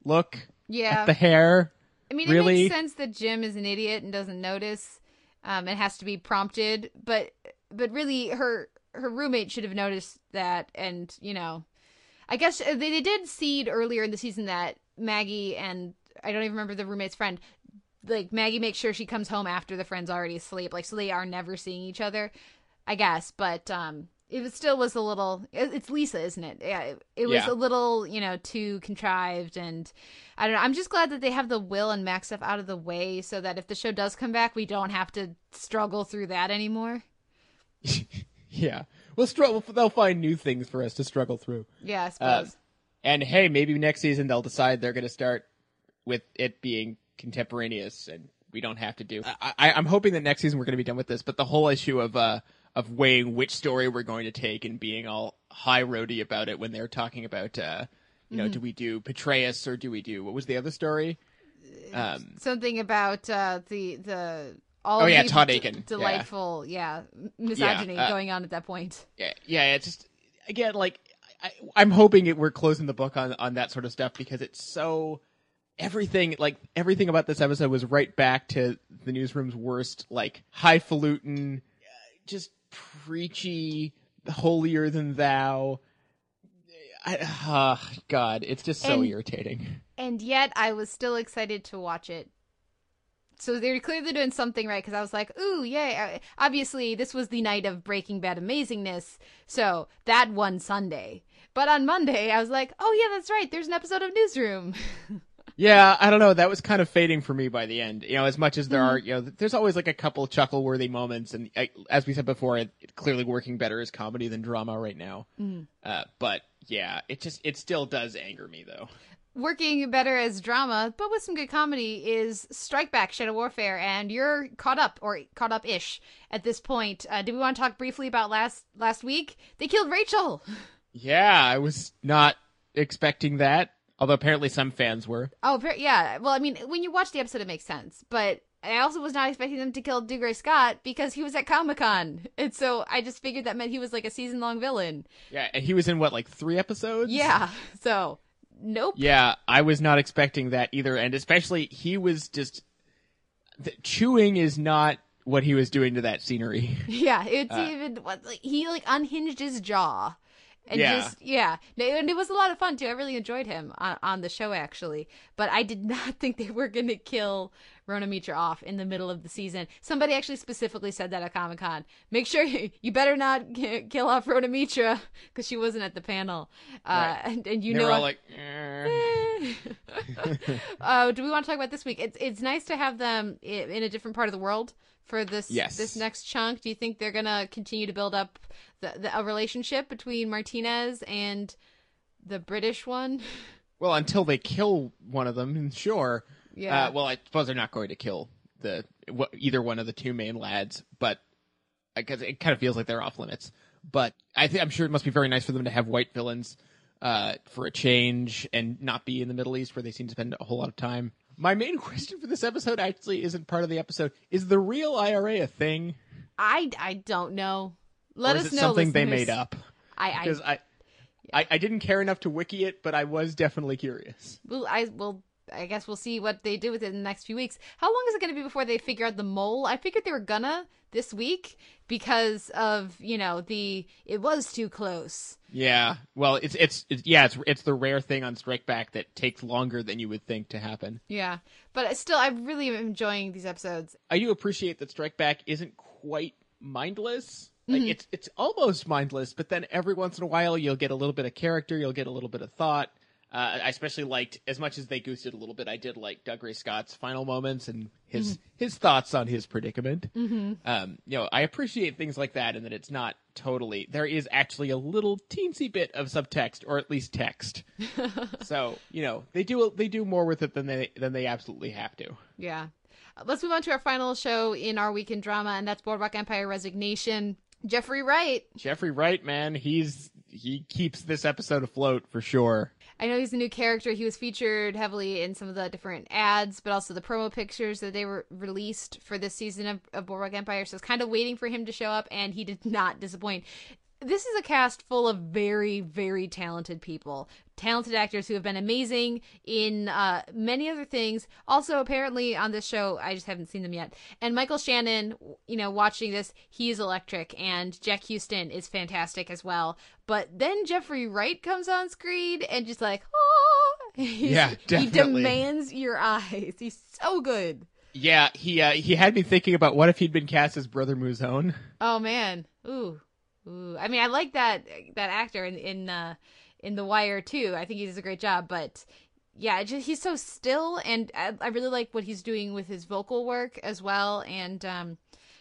look Yeah. at the hair? I mean, really? it makes sense that Jim is an idiot and doesn't notice. Um, it has to be prompted, but but really, her her roommate should have noticed that, and you know, I guess uh, they, they did seed earlier in the season that Maggie and I don't even remember the roommate's friend. Like Maggie makes sure she comes home after the friend's already asleep, like so they are never seeing each other. I guess, but um, it was, still was a little. It's Lisa, isn't it? Yeah, it, it was Yeah. a little, you know, too contrived, and I don't know. I'm just glad that they have the Will and Max stuff out of the way, so that if the show does come back, we don't have to struggle through that anymore. Yeah, we'll struggle. They'll find new things for us to struggle through. Yeah, I Uh, and hey, maybe next season they'll decide they're going to start with it being contemporaneous, and we don't have to do. I, I, I'm hoping that next season we're going to be done with this. But the whole issue of uh of weighing which story we're going to take and being all high roady about it when they're talking about uh you know Mhm. do we do Petraeus or do we do what was the other story? Um, Something about uh, the the all Oh, of yeah, Todd d- Akin. Yeah. delightful, yeah, m- misogyny uh, going on at that point. yeah, yeah, it's just again like I, I'm hoping it, we're closing the book on on that sort of stuff because it's so everything like everything about this episode was right back to the newsroom's worst like highfalutin, uh, just preachy, holier than thou. I, ah, God, it's just so And- irritating. And yet, I was still excited to watch it. So they're clearly doing something right because I was like, "Ooh, yay!" Obviously, this was the night of Breaking Bad amazingness, so that one Sunday. But on Monday, I was like, "Oh yeah, that's right. There's an episode of Newsroom." Yeah, I don't know. That was kind of fading for me by the end. You know, as much as there Mhm. are, you know, there's always like a couple chuckle-worthy moments, and I, as we said before, it, it clearly working better as comedy than drama right now. Mhm. Uh, but yeah, it just it still does anger me though. Working better as drama, but with some good comedy, is Strike Back Shadow Warfare, and you're caught up or caught up ish at this point. Uh, do we want to talk briefly about last last week? They killed Rachel. Yeah, I was not expecting that. Although apparently some fans were. Oh, yeah. Well, I mean, when you watch the episode, it makes sense. But I also was not expecting them to kill Dougray Scott because he was at Comic Con, and so I just figured that meant he was like a season long villain. Yeah, and he was in what like three episodes. Yeah. So, nope. Yeah, I was not expecting that either, and especially he was just the, chewing is not what he was doing to that scenery. Yeah. It's Uh, even like he like unhinged his jaw. And Yeah. just yeah, and it was a lot of fun too. I really enjoyed him on, on the show actually, but I did not think they were going to kill Rona Mitra off in the middle of the season. Somebody actually specifically said that at Comic Con. Make sure you, you better not ki- kill off Rona Mitra because she wasn't at the panel. Uh, Right. and, and you They know, were all like, "Eh." uh, do we want to talk about this week? It's it's nice to have them in a different part of the world for this Yes. this next chunk. Do you think they're gonna continue to build up the, the, a relationship between Martinez and the British one? Well, until they kill one of them, sure. Yeah. Uh, well, I suppose they're not going to kill the either one of the two main lads, but because it kind of feels like they're off limits. But I think I'm sure it must be very nice for them to have white villains uh, for a change and not be in the Middle East where they seem to spend a whole lot of time. My main question for this episode actually isn't part of the episode. Is the real IRA a thing? I I don't know. Let us know. something they made up? I I I, I, I didn't care enough to wiki it, but I was definitely curious. Well, I will. I guess we'll see what they do with it in the next few weeks. How long is it going to be before they figure out the mole? I figured they were gonna this week because of you know the it was too close. Yeah, well, it's, it's it's yeah, it's it's the rare thing on Strike Back that takes longer than you would think to happen. Yeah, but still, I really am enjoying these episodes. I do appreciate that Strike Back isn't quite mindless. Like Mhm. it's it's almost mindless, but then every once in a while you'll get a little bit of character, you'll get a little bit of thought. Uh, I especially liked as much as they goosed it a little bit. I did like Dougray Scott's final moments and his Mhm. his thoughts on his predicament. Mhm. Um, you know, I appreciate things like that, and that it's not totally. There is actually a little teensy bit of subtext, or at least text. so you know, they do they do more with it than they than they absolutely have to. Yeah. Uh, Let's move on to our final show in our weekend drama, and that's Boardwalk Empire Resignation. Jeffrey Wright. Jeffrey Wright, man, he's he keeps this episode afloat for sure. I know he's a new character. He was featured heavily in some of the different ads, but also the promo pictures that they were released for this season of, of Boardwalk Empire. So I was kind of waiting for him to show up, and he did not disappoint. This is a cast full of very, very talented people, talented actors who have been amazing in uh, many other things. Also, apparently on this show, I just haven't seen them yet. And Michael Shannon, you know, watching this, he's electric, and Jack Huston is fantastic as well. But then Jeffrey Wright comes on screen and just like, oh, Yeah, he demands your eyes. He's so good. Yeah, he uh, he had me thinking about what if he'd been cast as Brother Mouzone. Oh man, ooh, ooh. I mean, I like that that actor in in uh, in The Wire too. I think he does a great job, but yeah, just, he's so still, and I, I really like what he's doing with his vocal work as well. And um,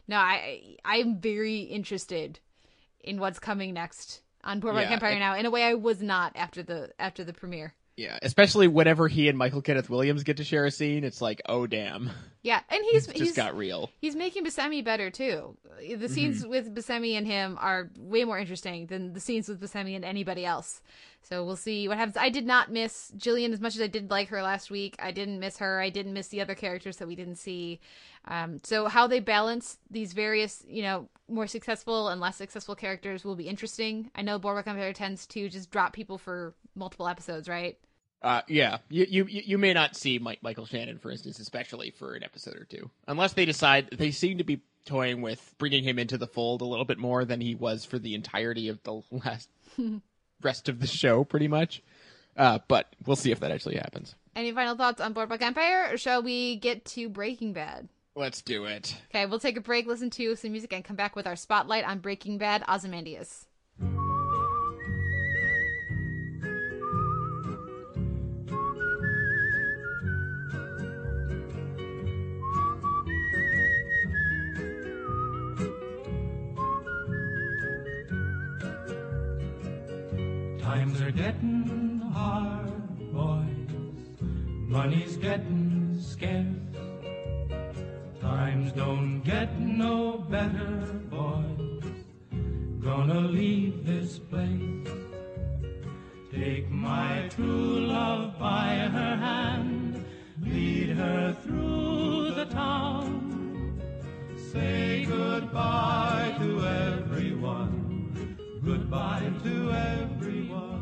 no, I I'm very interested in what's coming next on Boardwalk Yeah, Empire and- now in a way I was not after the after the premiere. Yeah, especially whenever he and Michael Kenneth Williams get to share a scene, it's like, oh damn, Yeah, and he's just he's got real. He's making Buscemi better too. The scenes Mm-hmm. with Buscemi and him are way more interesting than the scenes with Buscemi and anybody else. So we'll see what happens. I did not miss Jillian as much as I did like her last week. I didn't miss her. I didn't miss the other characters that we didn't see. Um, so how they balance these various, you know, more successful and less successful characters will be interesting. I know Boardwalk Empire tends to just drop people for multiple episodes, right? Uh, yeah, you, you you may not see Mike, Michael Shannon, for instance, especially for an episode or two, unless they decide they seem to be toying with bringing him into the fold a little bit more than he was for the entirety of the last rest of the show, pretty much. Uh, but we'll see if that actually happens. Any final thoughts on Boardwalk Empire, or shall we get to Breaking Bad? Let's do it. Okay, we'll take a break, listen to some music, and come back with our spotlight on Breaking Bad, Ozymandias. Getting hard, boys. Money's getting scarce. Times don't get no better, boys. Gonna leave this place. Take my true love by her hand. Lead her through the town. Say goodbye to everyone. Goodbye to everyone.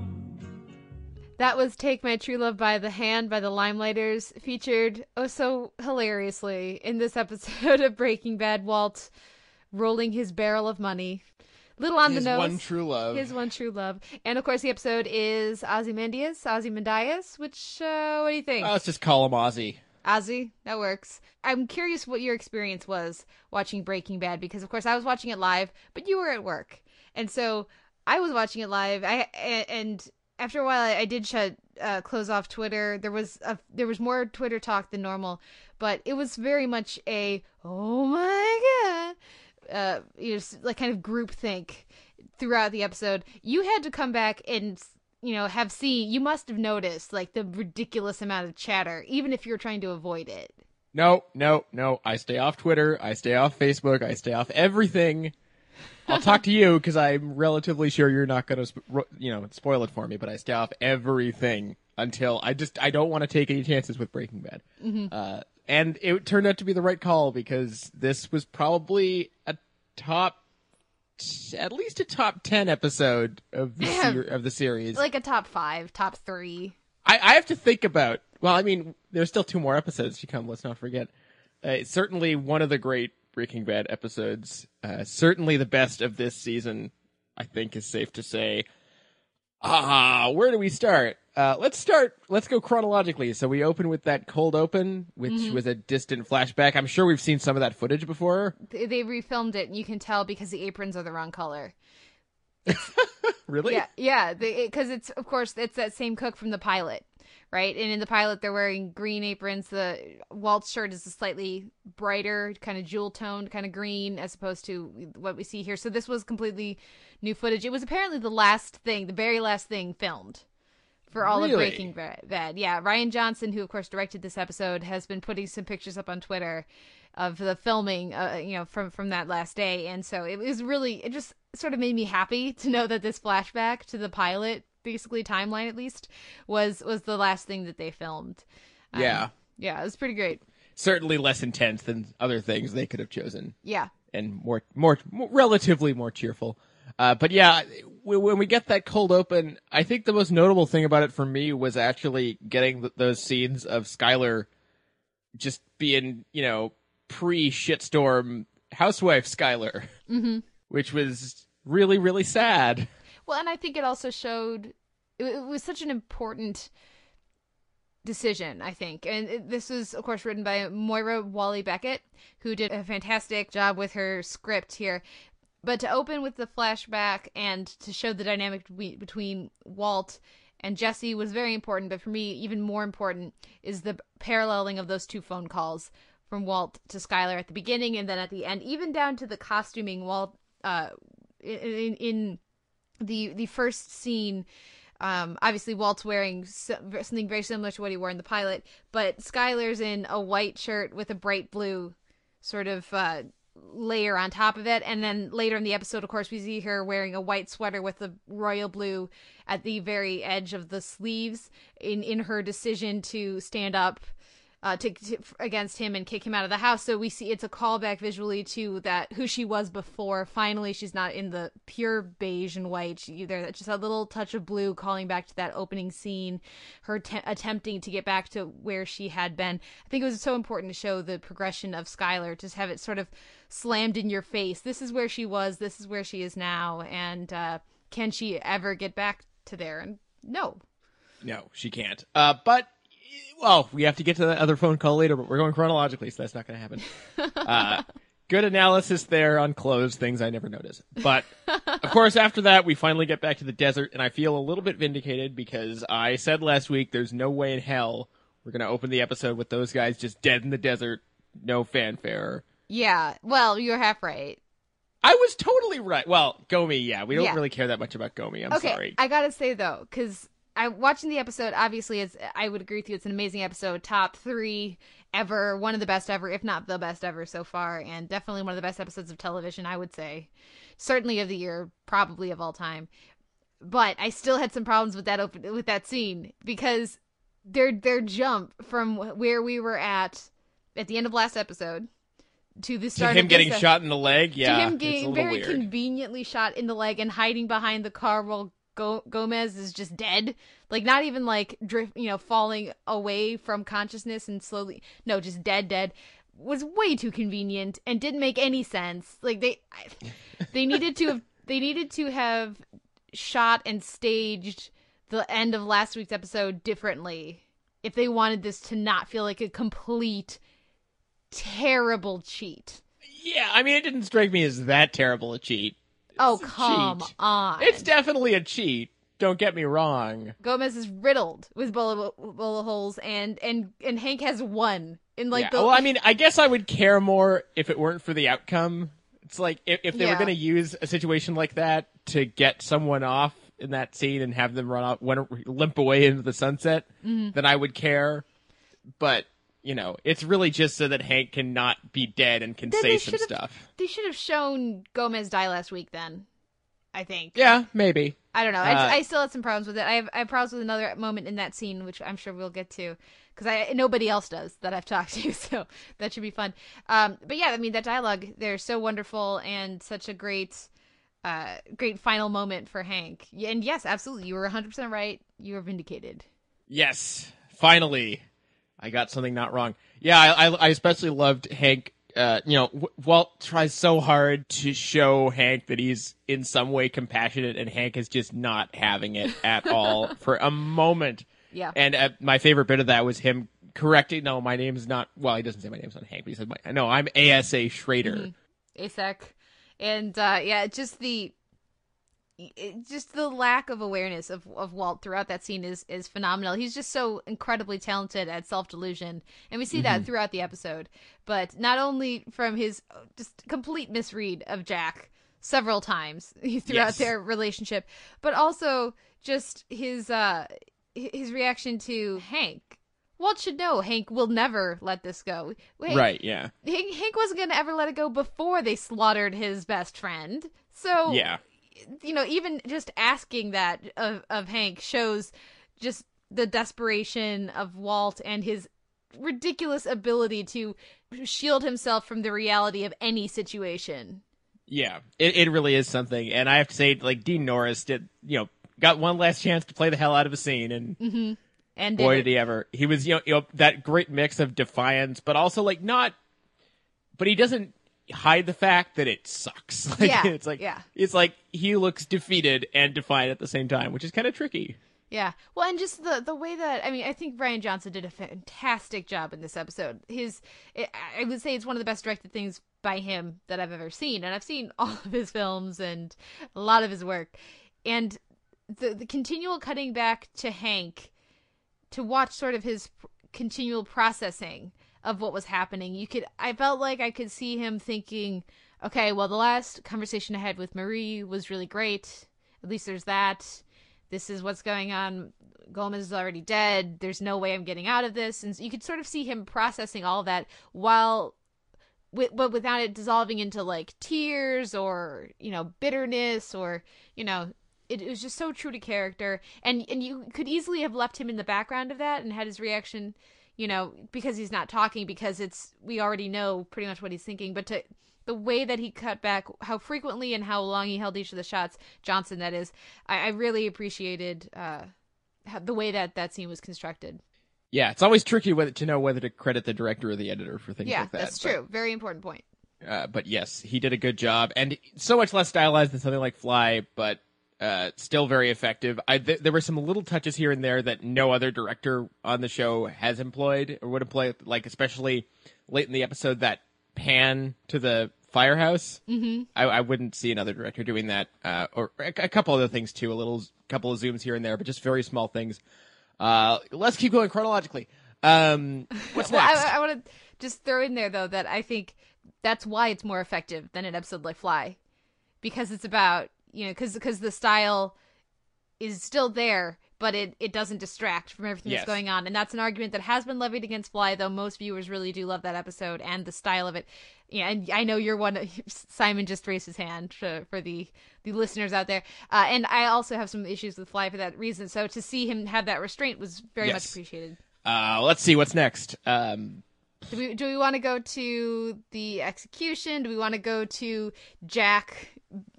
That was Take My True Love by the Hand by the Limeliters, featured oh so hilariously in this episode of Breaking Bad. Walt rolling his barrel of money. Little on His the nose. one true love. His one true love. And of course, the episode is Ozymandias, Ozymandias, which, uh, what do you think? Uh, let's just call him Ozzy. Ozzy, that works. I'm curious what your experience was watching Breaking Bad because, of course, I was watching it live, but you were at work, and so I was watching it live. I and after a while, I, I did shut uh, close off Twitter. There was a, there was more Twitter talk than normal, but it was very much a oh my god, uh, you know, like kind of group think throughout the episode. You had to come back and you know have seen. You must have noticed like the ridiculous amount of chatter, even if you're trying to avoid it. No, no, no. I stay off Twitter. I stay off Facebook. I stay off everything. I'll talk to you because I'm relatively sure you're not going to, you know, spoil it for me. But I stay off everything until I just I don't want to take any chances with Breaking Bad. Mhm. Uh, and it turned out to be the right call because this was probably a top, at least a top ten episode of the ser- of the series. Like a top five, top three. I, I have to think about. Well, I mean, there's still two more episodes to come. Let's not forget. Uh, it's certainly one of the great Breaking Bad episodes. Uh, certainly the best of this season. I think is safe to say. Ah, where do we start? Uh, let's start. Let's go chronologically. So we open with that cold open, which Mhm. was a distant flashback. I'm sure we've seen some of that footage before. They, they refilmed it, and you can tell because the aprons are the wrong color. Really? Yeah, yeah. Because it's of course it's that same cook from the pilot, right? And in the pilot, they're wearing green aprons. The Walt's shirt is a slightly brighter, kind of jewel toned, kind of green, as opposed to what we see here. So this was completely new footage. It was apparently the last thing, the very last thing filmed for all of Breaking Bad. Yeah, Rian Johnson, who of course directed this episode, has been putting some pictures up on Twitter of the filming, uh, you know, from from that last day, and so it was really it just sort of made me happy to know that this flashback to the pilot, basically timeline at least, was was the last thing that they filmed. Um, Yeah. yeah, it was pretty great. Certainly less intense than other things they could have chosen. Yeah, and more, more, more relatively more cheerful. Uh, but yeah, when we get that cold open, I think the most notable thing about it for me was actually getting th- those scenes of Skyler just being, you know, pre shitstorm housewife Skyler, hmm which was really, really sad. Well, and I think it also showed it, it was such an important decision, I think. And it, this was, of course, written by Moira Walley-Beckett, who did a fantastic job with her script here. But to open with the flashback and to show the dynamic between- Walt and Jesse was very important. But for me, even more important is the paralleling of those two phone calls from Walt to Skyler at the beginning and then at the end, even down to the costuming. Walt uh, in, in the the first scene. Um, obviously, Walt's wearing something very similar to what he wore in the pilot, but Skyler's in a white shirt with a bright blue sort of uh, layer on top of it. And then later in the episode, of course, we see her wearing a white sweater with the royal blue at the very edge of the sleeves in, in her decision to stand up uh, to, to, against him and kick him out of the house. So we see it's a callback visually to that who she was before. Finally, she's not in the pure beige and white. She, there's just a little touch of blue, calling back to that opening scene. Her te- attempting to get back to where she had been. I think it was so important to show the progression of Skyler, just have it sort of slammed in your face. This is where she was. This is where she is now. And uh, can she ever get back to there? And no, no, she can't. Uh, but well, we have to get to the other phone call later, but we're going chronologically, so that's not going to happen. Uh, good analysis there on clothes, things I never noticed. But of course, after that, we finally get back to the desert, and I feel a little bit vindicated because I said last week there's no way in hell we're going to open the episode with those guys just dead in the desert, no fanfare. Yeah, well, you're half right. I was totally right. Well, Gomie, yeah, we don't Yeah. really care that much about Gomie. I'm okay, sorry. I gotta say though, because I watching the episode. Obviously, it's I would agree with you. It's an amazing episode, top three ever, one of the best ever, if not the best ever so far, and definitely one of the best episodes of television. I would say, certainly of the year, probably of all time. But I still had some problems with that open with that scene because their their jump from where we were at at the end of last episode to the start him of this episode to him getting ep- shot in the leg, yeah, to him getting very weird. conveniently shot in the leg and hiding behind the car while Go- Gomez is just dead. Like not even like drift, you know, falling away from consciousness and slowly. No, just dead, dead. Was way too convenient and didn't make any sense. Like they, they needed to have, they needed to have shot and staged the end of last week's episode differently if they wanted this to not feel like a complete terrible cheat. Yeah, I mean, it didn't strike me as that terrible a cheat. Oh come cheat. on! It's definitely a cheat. Don't get me wrong. Gomez is riddled with bullet, bullet holes, and and and Hank has one in like yeah. the. Well, I mean, I guess I would care more if it weren't for the outcome. It's like if, if they Yeah. were going to use a situation like that to get someone off in that scene and have them run out, limp away into the sunset, Mhm. then I would care. But you know, it's really just so that Hank cannot be dead and can Then say some stuff. they should have shown Gomez die last week. Then, I think. Yeah, maybe. I don't know. Uh, I, I still had some problems with it. I have I have problems with another moment in that scene, which I'm sure we'll get to, because I nobody else does that I've talked to, so that should be fun. Um, but yeah, I mean that dialogue, they're so wonderful and such a great, uh, great final moment for Hank. And yes, absolutely, you were 100 percent right. You were vindicated. Yes, finally, I got something not wrong. Yeah, I, I, I especially loved Hank. Uh, you know, W- Walt tries so hard to show Hank that he's in some way compassionate, and Hank is just not having it at all for a moment. Yeah. And uh, my favorite bit of that was him correcting. No, my name's not. Well, he doesn't say my name's not Hank, but he said, my, "No, I'm ASAC Schrader." ASAC. And uh yeah, just the it, just the lack of awareness of, of Walt throughout that scene is is phenomenal. He's just so incredibly talented at self delusion, and we see that Mhm. throughout the episode. But not only from his uh, just complete misread of Jack several times throughout Yes. their relationship, but also just his uh his reaction to Hank. Walt should know Hank will never let this go. Hank- Right? Yeah. Hank, Hank wasn't going to ever let it go before they slaughtered his best friend. So, Yeah. You know, even just asking that of, of Hank shows just the desperation of Walt and his ridiculous ability to shield himself from the reality of any situation. Yeah, it, it really is something. And I have to say, like Dean Norris did, you know, got one last chance to play the hell out of a scene, and Mm-hmm. And boy, did did he ever! He was, you know, you know, that great mix of defiance, but also like not, but he doesn't hide the fact that it sucks. Like, Yeah, it's like yeah. it's like he looks defeated and defiant at the same time, which is kind of tricky. Yeah. Well, and just the the way that I mean, I think Rian Johnson did a fantastic job in this episode. His I I would say it's one of the best directed things by him that I've ever seen, and I've seen all of his films and a lot of his work. And the the continual cutting back to Hank to watch sort of his continual processing of what was happening. You could I felt like I could see him thinking okay, well, the last conversation I had with Marie was really great. At least there's that. This is what's going on. Gomez is already dead. There's no way I'm getting out of this. And you could sort of see him processing all that while, with, but without it dissolving into like tears or, you know, bitterness or, you know, it, it was just so true to character. And, and you could easily have left him in the background of that and had his reaction, you know, because he's not talking, because it's, we already know pretty much what he's thinking. But to, the way that he cut back, how frequently and how long he held each of the shots, Johnson, that is, I, I really appreciated uh, how, the way that that scene was constructed. Yeah, it's always tricky whether to know whether to credit the director or the editor for things yeah, like that. that's but, true. Very important point. Uh, but yes, he did a good job, and so much less stylized than something like Fly, but uh, still very effective. I, th- there were some little touches here and there that no other director on the show has employed or would employ, like especially late in the episode that pan to the firehouse. Mm-hmm. I, I wouldn't see another director doing that, uh, or a, a couple other things too. A little couple of zooms here and there, but just very small things. Uh, let's keep going chronologically. Um, what's well, next? I, I want to just throw in there though that I think that's why it's more effective than an episode like Fly, because it's about you know because because the style is still there, but it, it doesn't distract from everything Yes. that's going on. And that's an argument that has been levied against Fly, though most viewers really do love that episode and the style of it. Yeah, and I know you're one. Simon just raised his hand for, for the the listeners out there, uh, and I also have some issues with Fly for that reason. So to see him have that restraint was very much appreciated. Uh, let's see what's next. Um, Do we do we want to go to the execution? Do we want to go to Jack,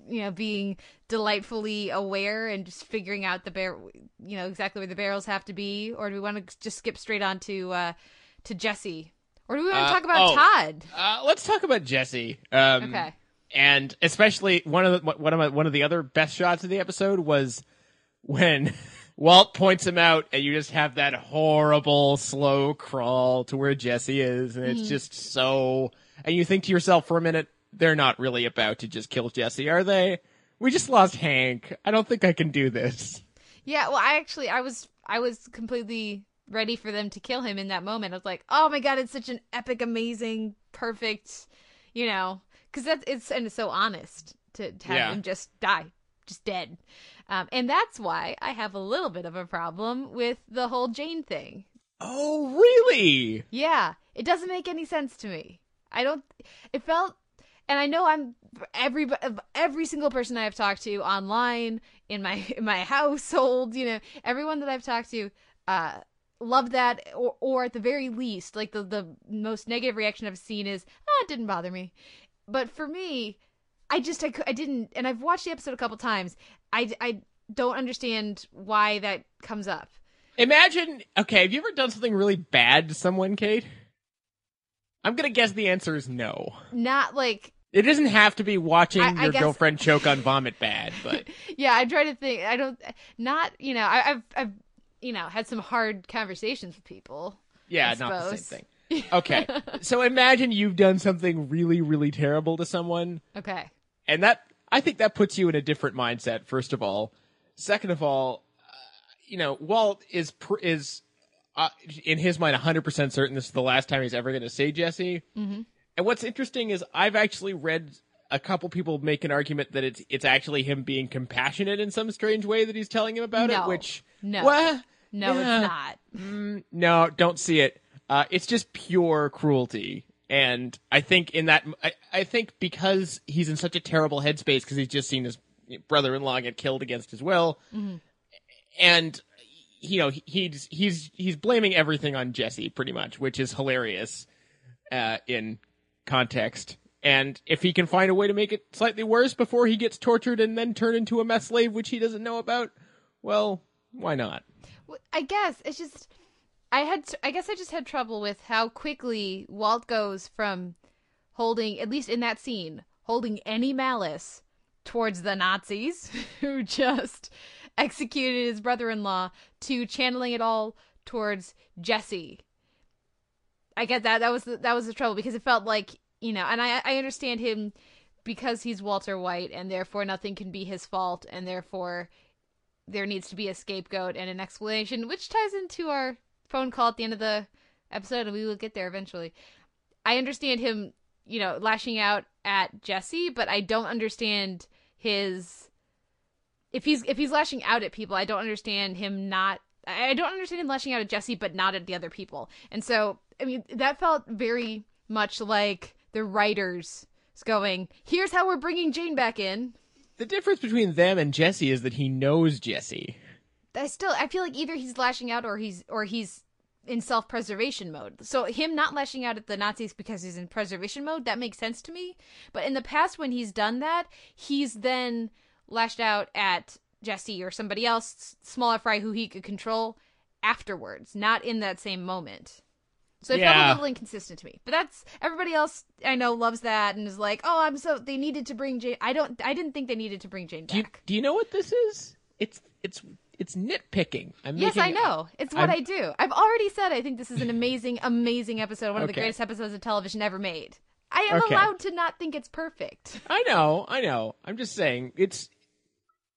you know, being delightfully aware and just figuring out the bear, you know, exactly where the barrels have to be, or do we want to just skip straight on to uh, to Jesse, or do we want to Uh, talk about oh. Todd? Uh, let's talk about Jesse. Um, Okay. And especially one of the, one of my, one of the other best shots of the episode was when Walt points him out, and you just have that horrible slow crawl to where Jesse is, and it's Mhm. just so. And you think to yourself for a minute, they're not really about to just kill Jesse, are they? We just lost Hank. I don't think I can do this. Yeah, well, I actually I was I was completely ready for them to kill him in that moment. I was like, oh my god, it's such an epic, amazing, perfect, you know, because that's it's and it's so honest to, to have Yeah. him just die, just dead, um, and that's why I have a little bit of a problem with the whole Jane thing. Oh, really? Yeah, it doesn't make any sense to me. I don't. It felt, and I know I'm every every single person I've talked to online in my in my household. You know, everyone that I've talked to, uh, love that, or or at the very least, like the the most negative reaction I've seen is, ah, it didn't bother me. But for me, I just I, I didn't, and I've watched the episode a couple times. I I don't understand why that comes up. Imagine, okay, have you ever done something really bad to someone, Kate? I'm gonna guess the answer is no. Not like It doesn't have to be watching I- I your guess- girlfriend choke on vomit bad, but yeah, I try to think. I don't, not you know, I, I've I've you know had some hard conversations with people. yeah, not the same thing. Okay, so imagine you've done something really, really terrible to someone, Okay. and that I think that puts you in a different mindset. First of all, second of all, uh, you know, Walt is pr- is uh, in his mind 100 percent certain this is the last time he's ever going to say Jesse. Mm-hmm. And what's interesting is I've actually read a couple people make an argument that it's it's actually him being compassionate in some strange way that he's telling him about No. it. Which No. what? No, Yeah. it's not. Mm, no, don't see it. Uh, it's just pure cruelty. And I think in that, I, I think because he's in such a terrible headspace because he's just seen his brother-in-law get killed against his will, Mhm. and you know he's he's he's blaming everything on Jesse pretty much, which is hilarious uh, in context. And if he can find a way to make it slightly worse before he gets tortured and then turned into a meth slave, which he doesn't know about, well, why not? Well, I guess it's just I had I guess I just had trouble with how quickly Walt goes from holding at least in that scene holding any malice towards the Nazis who just executed his brother-in-law to channeling it all towards Jesse. I get that that was the, that was the trouble because it felt like you know, and I I understand him because he's Walter White and therefore nothing can be his fault and therefore there needs to be a scapegoat and an explanation, which ties into our phone call at the end of the episode, and we will get there eventually. I understand him, you know, lashing out at Jesse, but I don't understand his if he's if he's lashing out at people, I don't understand him not I don't understand him lashing out at Jesse but not at the other people. And so, I mean, that felt very much like the writers going, "Here's how we're bringing Jane back in." The difference between them and Jesse is that he knows Jesse. I still I feel like either he's lashing out or he's or he's in self-preservation mode. So him not lashing out at the Nazis because he's in preservation mode, that makes sense to me. But in the past when he's done that, he's then lashed out at Jesse or somebody else, smaller fry who he could control afterwards, not in that same moment. So it felt a little inconsistent to me. But that's everybody else I know loves that and is like, "Oh, I'm so they needed to bring Jane. I don't. I didn't think they needed to bring Jane Do you, back. do you know what this is? It's it's it's nitpicking. I'm yes, I know. It's what I'm- I do. I've already said I think this is an amazing, amazing episode. One of the greatest episodes of television ever made. I am Okay. allowed to not think it's perfect. I know, I know. I'm just saying it's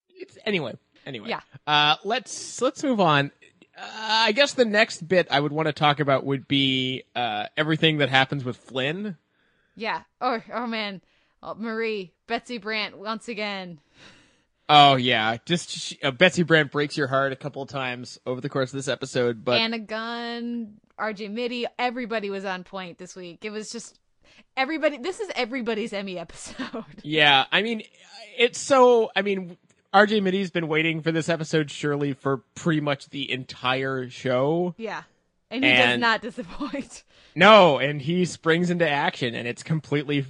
it's anyway. Anyway, Yeah. Uh, let's let's move on. Uh, I guess the next bit I would want to talk about would be uh, everything that happens with Flynn. Yeah. Oh, oh man. Oh, Marie, Betsy Brandt once again. Oh yeah, just she, uh, Betsy Brandt breaks your heart a couple of times over the course of this episode, but Anna Gunn, RJ Mitte, everybody was on point this week. It was just everybody. This is everybody's Emmy episode. yeah, I mean, it's so. I mean, RJ Mitte's been waiting for this episode surely for pretty much the entire show. yeah. And he does not disappoint. No, and he springs into action, and it's completely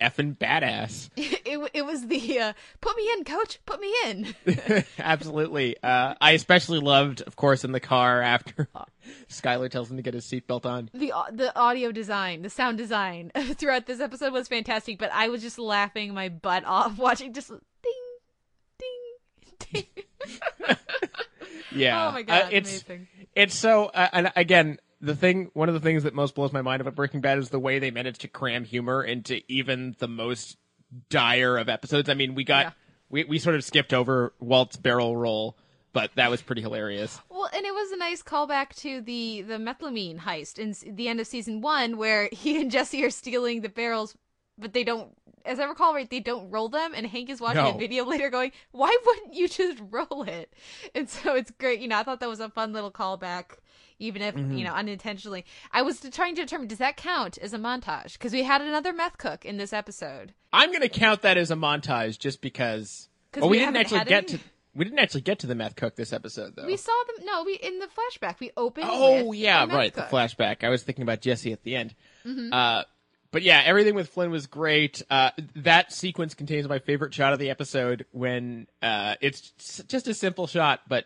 effing badass. It, it was the uh, put me in, coach, put me in. Absolutely. Uh, I especially loved, of course, in the car after Skyler tells him to get his seatbelt on. the the audio design, the sound design throughout this episode was fantastic, but I was just laughing my butt off watching just. Yeah. Oh my God, Uh, it's amazing. it's so. Uh, and again, the thing, one of the things that most blows my mind about Breaking Bad is the way they managed to cram humor into even the most dire of episodes. I mean, we got Yeah. we we sort of skipped over Walt's barrel roll, but that was pretty hilarious. Well, and it was a nice callback to the the methylamine heist in the end of season one, where he and Jesse are stealing the barrels, but they don't. As I recall, right, they don't roll them, and Hank is watching No. a video later, going, "Why wouldn't you just roll it?" And so it's great. You know, I thought that was a fun little callback, even if Mhm. you know unintentionally. I was trying to determine does that count as a montage because we had another meth cook in this episode. I'm going to count that as a montage just because. Well, we we, didn't actually get any? to. We didn't actually get to the meth cook this episode, though. We saw them. No, we in the flashback we opened. Oh yeah, right. The flashback. I was thinking about Jesse at the end. Mhm. Uh, but yeah, everything with Flynn was great. Uh, that sequence contains my favorite shot of the episode when uh, it's just a simple shot, but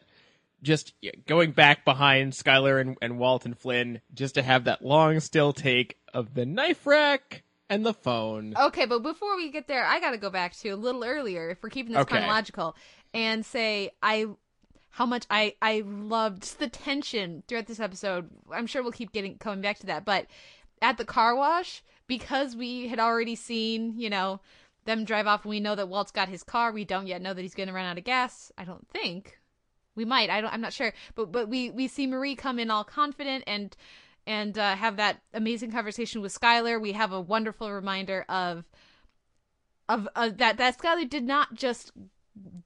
just going back behind Skyler and, and Walt and Flynn, just to have that long still take of the knife rack and the phone. Okay, but before we get there, I got to go back to a little earlier if we're keeping this Okay. chronological and say I how much I I loved the tension throughout this episode. I'm sure we'll keep getting coming back to that, but at the car wash because we had already seen, you know, them drive off and we know that Walt's got his car, we don't yet know that he's going to run out of gas. I don't think. We might. I don't I'm not sure. But but we we see Marie come in all confident and and uh, have that amazing conversation with Skyler. We have a wonderful reminder of of uh, that that Skylar did not just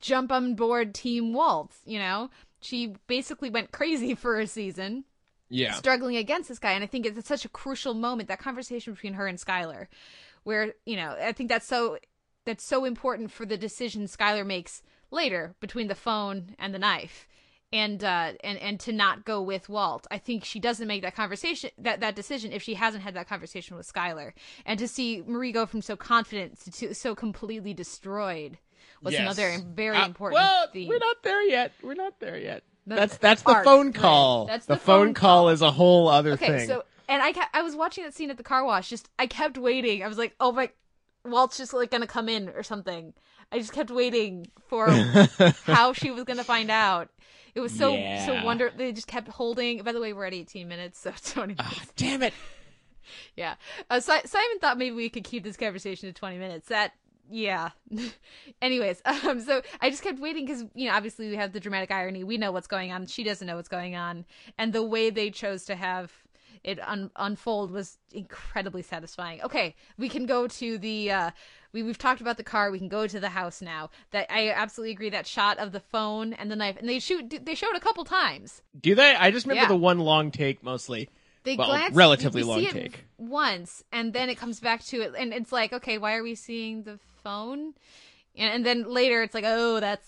jump on board Team Waltz. You know, she basically went crazy for a season, Yeah. struggling against this guy. And I think it's such a crucial moment that conversation between her and Skyler, where you know I think that's so that's so important for the decision Skyler makes later between the phone and the knife. And uh, and and to not go with Walt, I think she doesn't make that conversation that that decision if she hasn't had that conversation with Skyler. And to see Marie go from so confident to, to so completely destroyed was Yes. another very Uh, important well, theme. we're not there yet. We're not there yet. That's that's the arc, phone right. call. That's the, the phone, phone call is a whole other okay, thing. so and I kept, I was watching that scene at the car wash. Just I kept waiting. I was like, oh my, Walt's just like gonna come in or something. I just kept waiting for how she was gonna find out. It was so Yeah. so wonder. They just kept holding. By the way, we're at 18 minutes, so 20 minutes. Ah, damn it. Yeah. Uh, si- Simon thought maybe we could keep this conversation to 20 minutes. That, yeah. Anyways, um, so I just kept waiting because, you know, obviously we have the dramatic irony. We know what's going on. She doesn't know what's going on. And the way they chose to have it un- unfold was incredibly satisfying. Okay, we can go to the. Uh, we we've talked about the car. We can go to the house now. That I absolutely agree. That shot of the phone and the knife, and they shoot. They show it a couple times. Do they? I just remember Yeah. the one long take mostly. They well, glance relatively long take. once, and then it comes back to it, and it's like, okay, why are we seeing the phone? And, and then later, it's like, oh, that's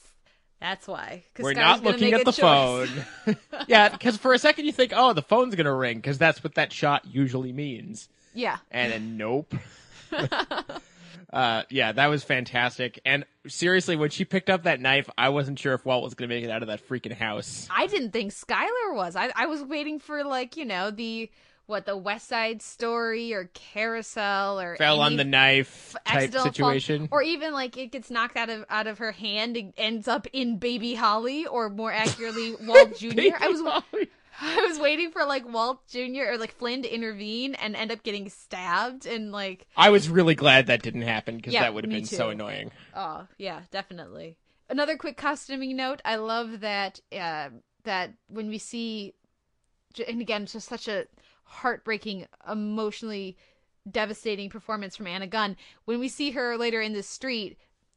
that's why. We're not looking at the choice. phone. yeah, because for a second you think, oh, the phone's gonna ring, because that's what that shot usually means. yeah, And then nope. uh, yeah, that was fantastic. And seriously, when she picked up that knife, I wasn't sure if Walt was gonna make it out of that freaking house. I didn't think Skyler was. I I was waiting for like you know the what the West Side Story or Carousel or Fell on the knife type accidental fall- situation. or even like it gets knocked out of out of her hand and ends up in Baby Holly, or more accurately, Walt Jr. I was I was waiting for like Walt Jr. or like Flynn to intervene and end up getting stabbed and like I was really glad that didn't happen because Yeah, that would have been so annoying. Oh yeah, definitely. Another quick costuming note: I love that uh, that when we see, and again, just such a heartbreaking, emotionally devastating performance from Anna Gunn. When we see her later in the street,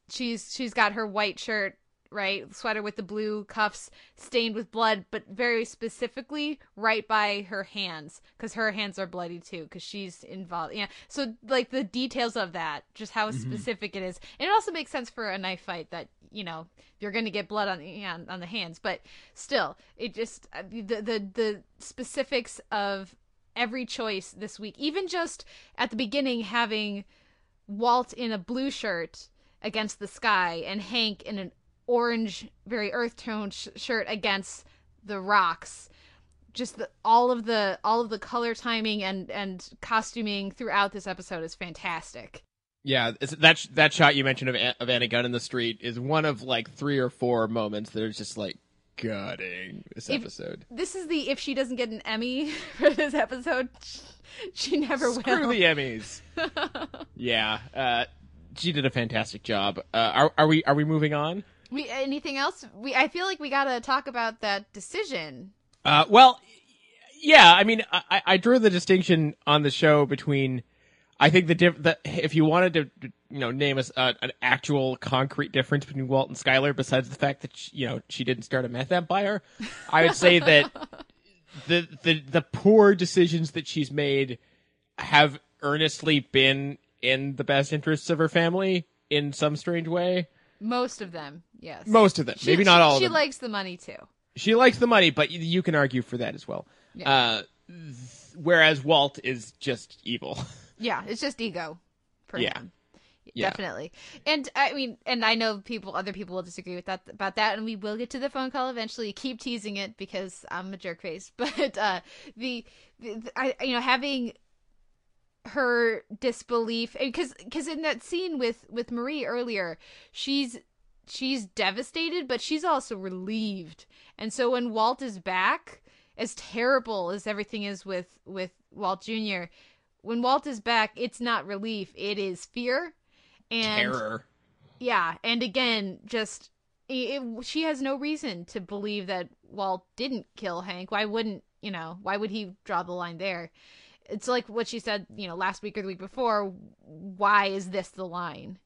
she's she's got her white shirt, right, sweater with the blue cuffs stained with blood, but very specifically right by her hands because her hands are bloody too because she's involved. Yeah, so like the details of that, just how Mhm. specific it is, and it also makes sense for a knife fight that you know you're going to get blood on the on, on the hands, but still, it just uh, the the the specifics of every choice this week, even just at the beginning having Walt in a blue shirt against the sky and Hank in an orange, very earth tone sh- shirt against the rocks. Just the, all of the all of the color timing and and costuming throughout this episode is fantastic. Yeah, that that shot you mentioned of of Anna Gunn in the street is one of like three or four moments that are just like gutting this If- episode. This is the if she doesn't get an Emmy for this episode, she never Screw will. the Emmys. yeah, uh, she did a fantastic job. Uh, are are we are we moving on? We anything else? We I feel like we got to talk about that decision. Uh, well, yeah. I mean, I, I drew the distinction on the show between. I think the diff- the if you wanted to, you know, name us uh, an actual concrete difference between Walt and Skyler, besides the fact that she, you know she didn't start a meth empire, I would say that the the the poor decisions that she's made have earnestly been in the best interests of her family in some strange way. Most of them, yes. Most of them. She- Maybe not she- all of She likes the money too. She likes the money, but you, you can argue for that as well. Yeah. Uh, th- whereas Walt is just evil. Yeah, it's just ego for Yeah. him. Yeah. Definitely. And I mean, and I know people, other people will disagree with that about that, and we will get to the phone call eventually. Keep teasing it because I'm a jerk face, but uh, the, the, the- I, you know, having her disbelief because because in that scene with with Marie earlier, she's she's devastated, but she's also relieved. And so when Walt is back, as terrible as everything is with with Walt Jr., when Walt is back, it's not relief, it is fear and Terror. yeah, and again, just it, it- she has no reason to believe that Walt didn't kill Hank. Why wouldn't you know? Why would he draw the line there? It's like what she said, you know, last week or the week before. Why is this the line?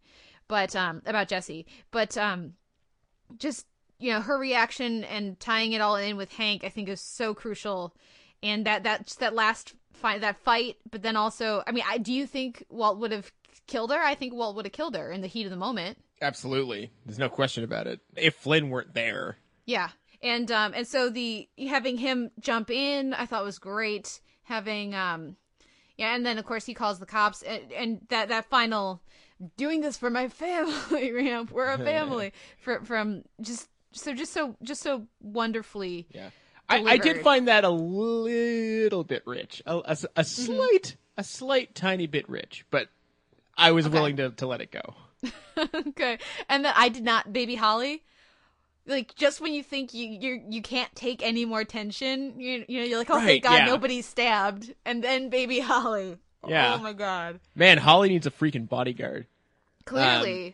But um, about Jesse, but um, just you know, her reaction and tying it all in with Hank, I think is so crucial. And that that that last fight, that fight, but then also, I mean, I do you think Walt would have killed her? I think Walt would have killed her in the heat of the moment. Absolutely. There's no question about it. If Flynn weren't there. Yeah. And um and so the having him jump in I thought was great. Having um yeah, and then of course he calls the cops and, and that that final doing this for my family, know, we're a family for, from just so just so just so wonderfully Yeah. I, I did find that a little bit rich, a, a- a Mm-hmm. slight, a slight, tiny bit rich, but I was willing to, to let it go. okay. And then I did not baby Holly. Like just when you think you you you can't take any more tension, you you know you're like, oh Right, thank God yeah. nobody's stabbed, and then baby Holly. Yeah. Oh my God. Man, Holly needs a freaking bodyguard. Clearly. Um,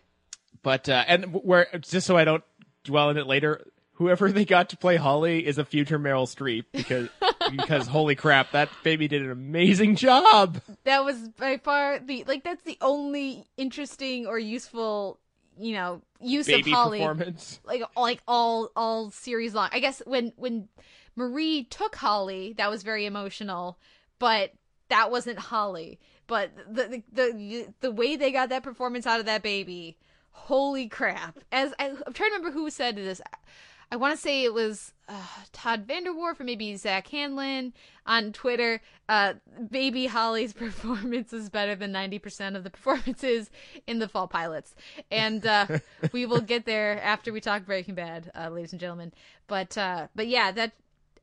but uh, and where just so I don't dwell on it later, whoever they got to play Holly is a future Meryl Streep because because holy crap, that baby did an amazing job. That was by far the like that's the only interesting or useful, you know, use Baby of Holly. performance. Like like all all series long. I guess when when Marie took Holly, that was very emotional, but that wasn't Holly. But the the the, the way they got that performance out of that baby, holy crap! As I, I'm trying to remember who said this. I want to say it was uh, Todd VanDerWerff or maybe Zack Handlen on Twitter. Uh, Baby Holly's performance is better than 90% of the performances in the fall pilots. And uh, we will get there after we talk Breaking Bad, uh, ladies and gentlemen. But uh, but yeah, that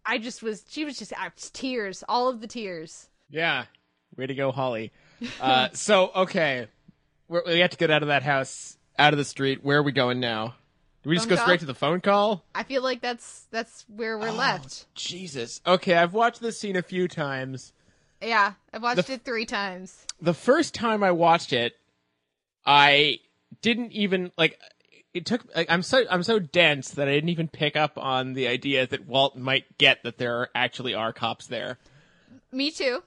I just was, she was just uh, tears, all of the tears. Yeah, way to go, Holly. Uh, so okay, We're, we have to get out of that house, out of the street. Where are we going now? We just go call? straight to the phone call? I feel like that's that's where we're left. Jesus. Okay, I've watched this scene a few times. Yeah, I've watched The- it three times. the first time I watched it, I didn't even like. It took. Like, I'm so I'm so dense that I didn't even pick up on the idea that Walt might get that there are, actually are cops there. Me too.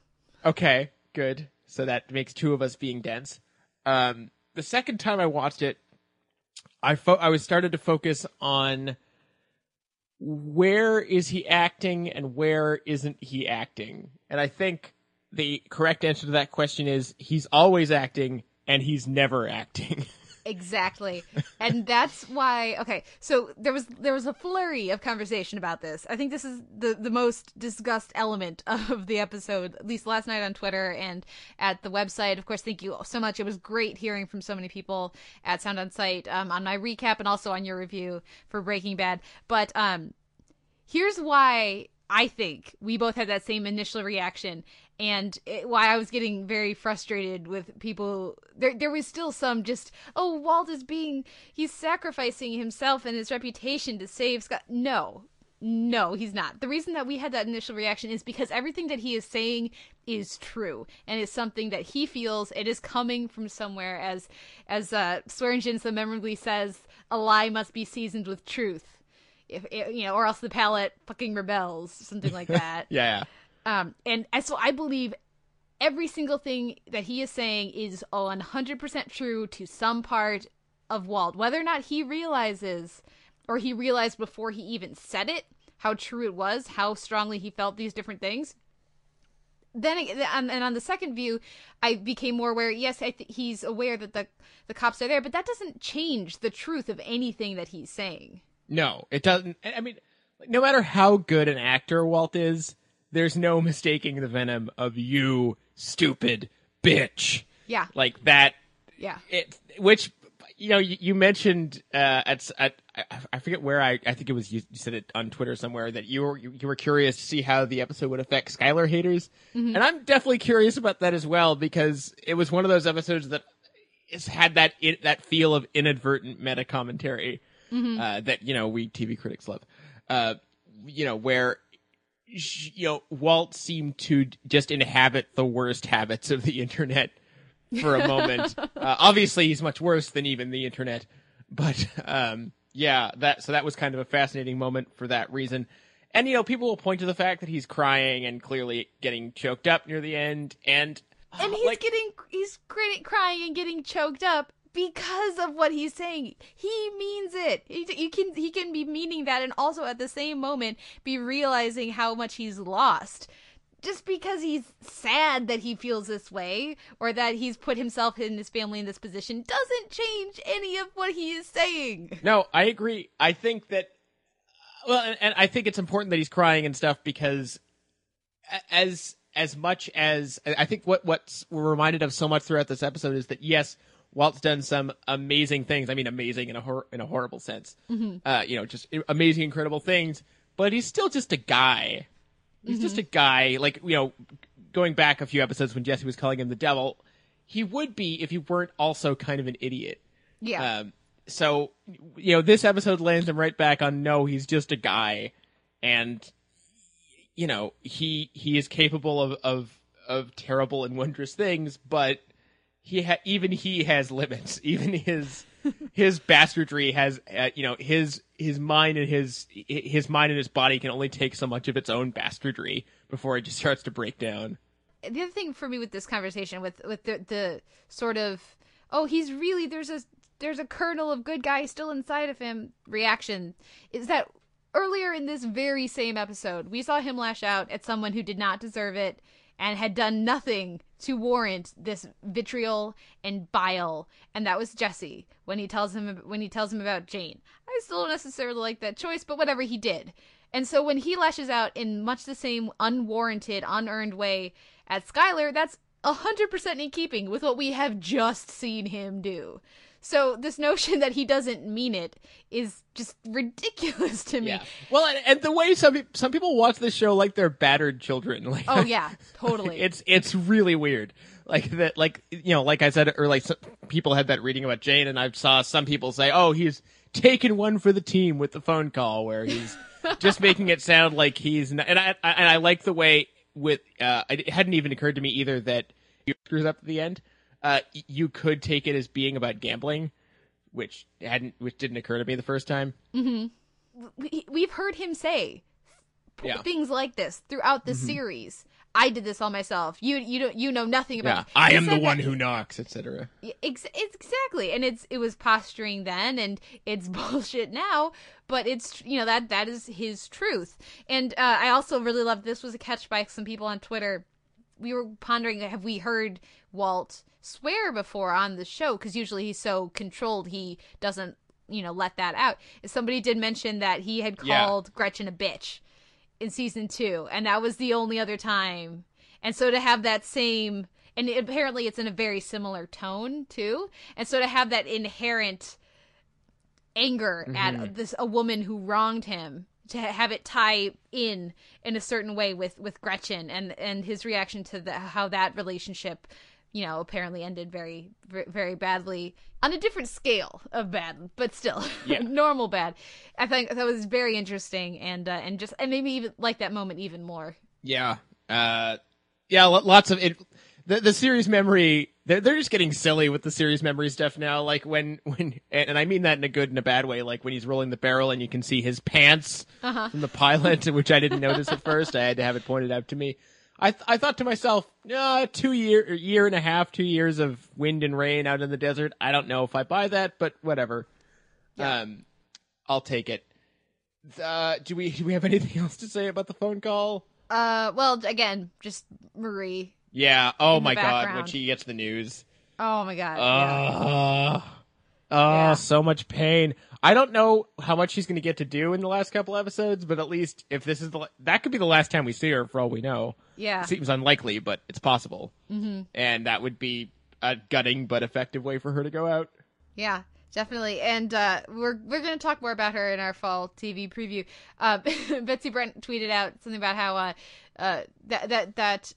Okay, good. So that makes two of us being dense. Um, the second time I watched it, I fo- I was started to focus on where is he acting and where isn't he acting, and I think the correct answer to that question is he's always acting and he's never acting. Exactly. and that's why okay, so there was there was a flurry of conversation about this. I think this is the the most discussed element of the episode, at least last night on Twitter and at the website. Of course, thank you so much. It was great hearing from so many people at Sound on Sight um, on my recap and also on your review for Breaking Bad. But um here's why I think we both had that same initial reaction, and it, why I was getting very frustrated with people. There, there was still some just, oh, Walt is being, he's sacrificing himself and his reputation to save Scott. No, no, he's not. The reason that we had that initial reaction is because everything that he is saying is true and is something that he feels. It is coming from somewhere, as as uh, Swearengen so memorably says, "A lie must be seasoned with truth." If you know, or else the palate fucking rebels, something like that. yeah. Um, and so I believe every single thing that he is saying is 100% true to some part of Walt. Whether or not he realizes, or he realized before he even said it, how true it was, how strongly he felt these different things. Then and and on the second view, I became more aware. Yes, th- he's aware that the the cops are there, but that doesn't change the truth of anything that he's saying. No, it doesn't. I mean, no matter how good an actor Walt is, there's no mistaking the venom of you, stupid bitch. Yeah. Like that. Yeah. It, which you know, you, you mentioned uh, at, at I- forget where I I think it was you, you said it on Twitter somewhere that you were you, were curious to see how the episode would affect Skyler haters, Mhm. and I'm definitely curious about that as well because it was one of those episodes that has had that it, that feel of inadvertent meta commentary Mhm. uh, that you know we TV critics love. Uh, you know where you know Walt seemed to just inhabit the worst habits of the internet for a moment. uh, obviously, he's much worse than even the internet, but um, yeah, that so that was kind of a fascinating moment for that reason. And you know, people will point to the fact that he's crying and clearly getting choked up near the end, and and he's getting he's crying and getting choked up because of what he's saying. He means it. He, he can he can be meaning that and also at the same moment be realizing how much he's lost. Just because he's sad that he feels this way or that he's put himself and his family in this position doesn't change any of what he is saying. No, I agree. I think that, well, and, and I think it's important that he's crying and stuff because as as much as I think what what's we're reminded of so much throughout this episode is that yes, Walt's done some amazing things. I mean, amazing in a hor- in a horrible sense. Mhm. Uh, you know, just amazing, incredible things. But he's still just a guy. He's just a guy. Like you know, going back a few episodes when Jesse was calling him the devil, he would be if he weren't also kind of an idiot. Yeah. Um, so you know, this episode lands him right back on no, he's just a guy, and you know he he is capable of of of terrible and wondrous things, but he ha- even he has limits. Even his his bastardry has uh, you know his his mind and his his mind and his body can only take so much of its own bastardry before it just starts to break down. the other thing for me with this conversation with with the the sort of oh he's really there's a there's a kernel of good guy still inside of him reaction is that earlier in this very same episode we saw him lash out at someone who did not deserve it and had done nothing to warrant this vitriol and bile. And that was Jesse when he tells him when he tells him about Jane. I still don't necessarily like that choice but whatever he did. And so when he lashes out in much the same unwarranted, unearned way at Skyler, that's 100% in keeping with what we have just seen him do. So this notion that he doesn't mean it is just ridiculous to me. Yeah. Well, and, and the way some some people watch this show like they're battered children. Like, Oh yeah, totally. it's it's really weird. Like that, like you know, like I said, or like people had that reading about Jane, and I saw some people say, "Oh, he's taken one for the team with the phone call," where he's just making it sound like he's. Not, and I, I and I like the way with uh, it hadn't even occurred to me either that he screws up at the end. Uh, you could take it as being about gambling, which hadn't, which didn't occur to me the first time. hmm We, we've heard him say Yeah. things like this throughout the Mhm. series. I did this all myself. You you don't you know nothing about Yeah, it. I am the one that- who knocks, etc. Ex- exactly, and it's it was posturing then, and it's bullshit now. But it's you know that that is his truth, and uh, I also really love this was a catch by some people on Twitter. We were pondering, have we heard Walt swear before on the show? Because usually he's so controlled, he doesn't you know let that out. Somebody did mention that he had Yeah. called Gretchen a bitch in season two, and that was the only other time. And so to have that same, and apparently it's in a very similar tone too, and so to have that inherent anger Mhm. at this a woman who wronged him to have it tie in in a certain way with with Gretchen and and his reaction to the, how that relationship you know apparently ended very very badly on a different scale of bad but still Yeah. normal bad i think that was very interesting and uh, and just and maybe even like that moment even more Yeah. Uh, yeah, lots of it. The, the series memory, they're, they're just getting silly with the series memory stuff now. Like when, when, and, and I mean that in a good and a bad way. Like when he's rolling the barrel and you can see his pants Uh-huh. from the pilot, which I didn't notice at first. I had to have it pointed out to me. I, th- I thought to myself, uh, two year, year and a half, two years of wind and rain out in the desert. I don't know if I buy that, but whatever. Um, I'll take it. Uh, do we, do we have anything else to say about the phone call? uh well again just marie Yeah. Oh my god, when she gets the news. oh my god yeah. Oh, oh, so much pain. I don't know how much she's going to get to do in the last couple episodes, but at least if this is the that could be the last time we see her for all we know. Yeah. Seems unlikely, but it's possible. Mhm. And that would be a gutting but effective way for her to go out. Yeah, definitely. And uh, we're we're going to talk more about her in our fall TV preview. Uh, Betsy Brandt tweeted out something about how uh, uh, that that that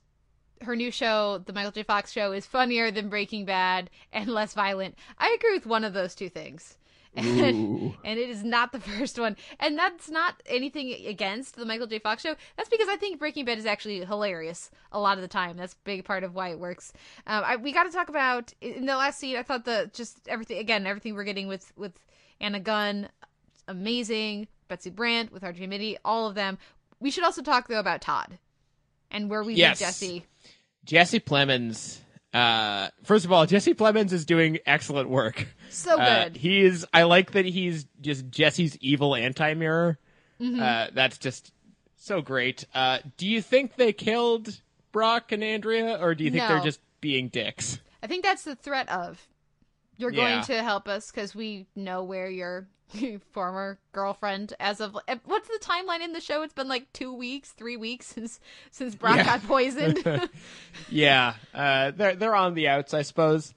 her new show, the Michael J. Fox show, is funnier than Breaking Bad and less violent. I agree with one of those two things. Ooh. and it is not the first one. And that's not anything against the Michael J. Fox show. That's because I think Breaking Bad is actually hilarious a lot of the time. That's a big part of why it works. Um, I, we got to talk about in the last scene. I thought the just everything again, everything we're getting with with Anna Gunn, amazing. Betsy Brandt with RJ Mitte, all of them. We should also talk though about Todd and where we Yes. meet Jesse. Jesse Plemons. Uh, first of all, Jesse Plemons is doing excellent work. So Uh, good. he is. I like that he's just Jesse's evil anti-mirror. Mhm. Uh, that's just so great. Uh, do you think they killed Brock and Andrea, or do you think they're just being dicks? I think that's the threat of you're going Yeah. to help us because we know where your former girlfriend as of eh, what's the timeline in the show it's been like two weeks three weeks since since brock Yeah. got poisoned yeah, uh, they're they're on the outs, I suppose.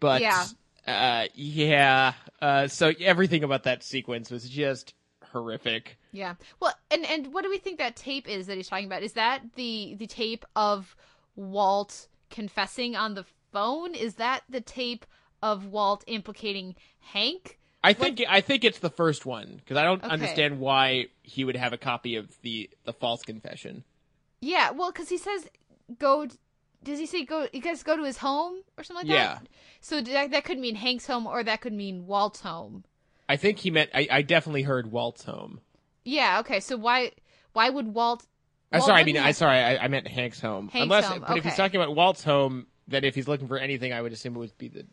But Yeah. uh, yeah. Uh, so everything about that sequence was just horrific. yeah well and and what do we think that tape is that he's talking about is that the the tape of walt confessing on the phone is that the tape of walt implicating hank I think I think it's the first one because I don't Okay. understand why he would have a copy of the the false confession. Yeah, well, because he says go does he say go? You guys go to his home or something like Yeah. that? So that that could mean Hank's home, or that could mean Walt's home. I think he meant. I, I definitely heard Walt's home. Yeah. Okay. So why why would Walt? I'm Walt sorry. I mean, I sorry. I, I meant Hank's home. Hank's Unless, home, but if he's talking about Walt's home, then if he's looking for anything, I would assume it would be the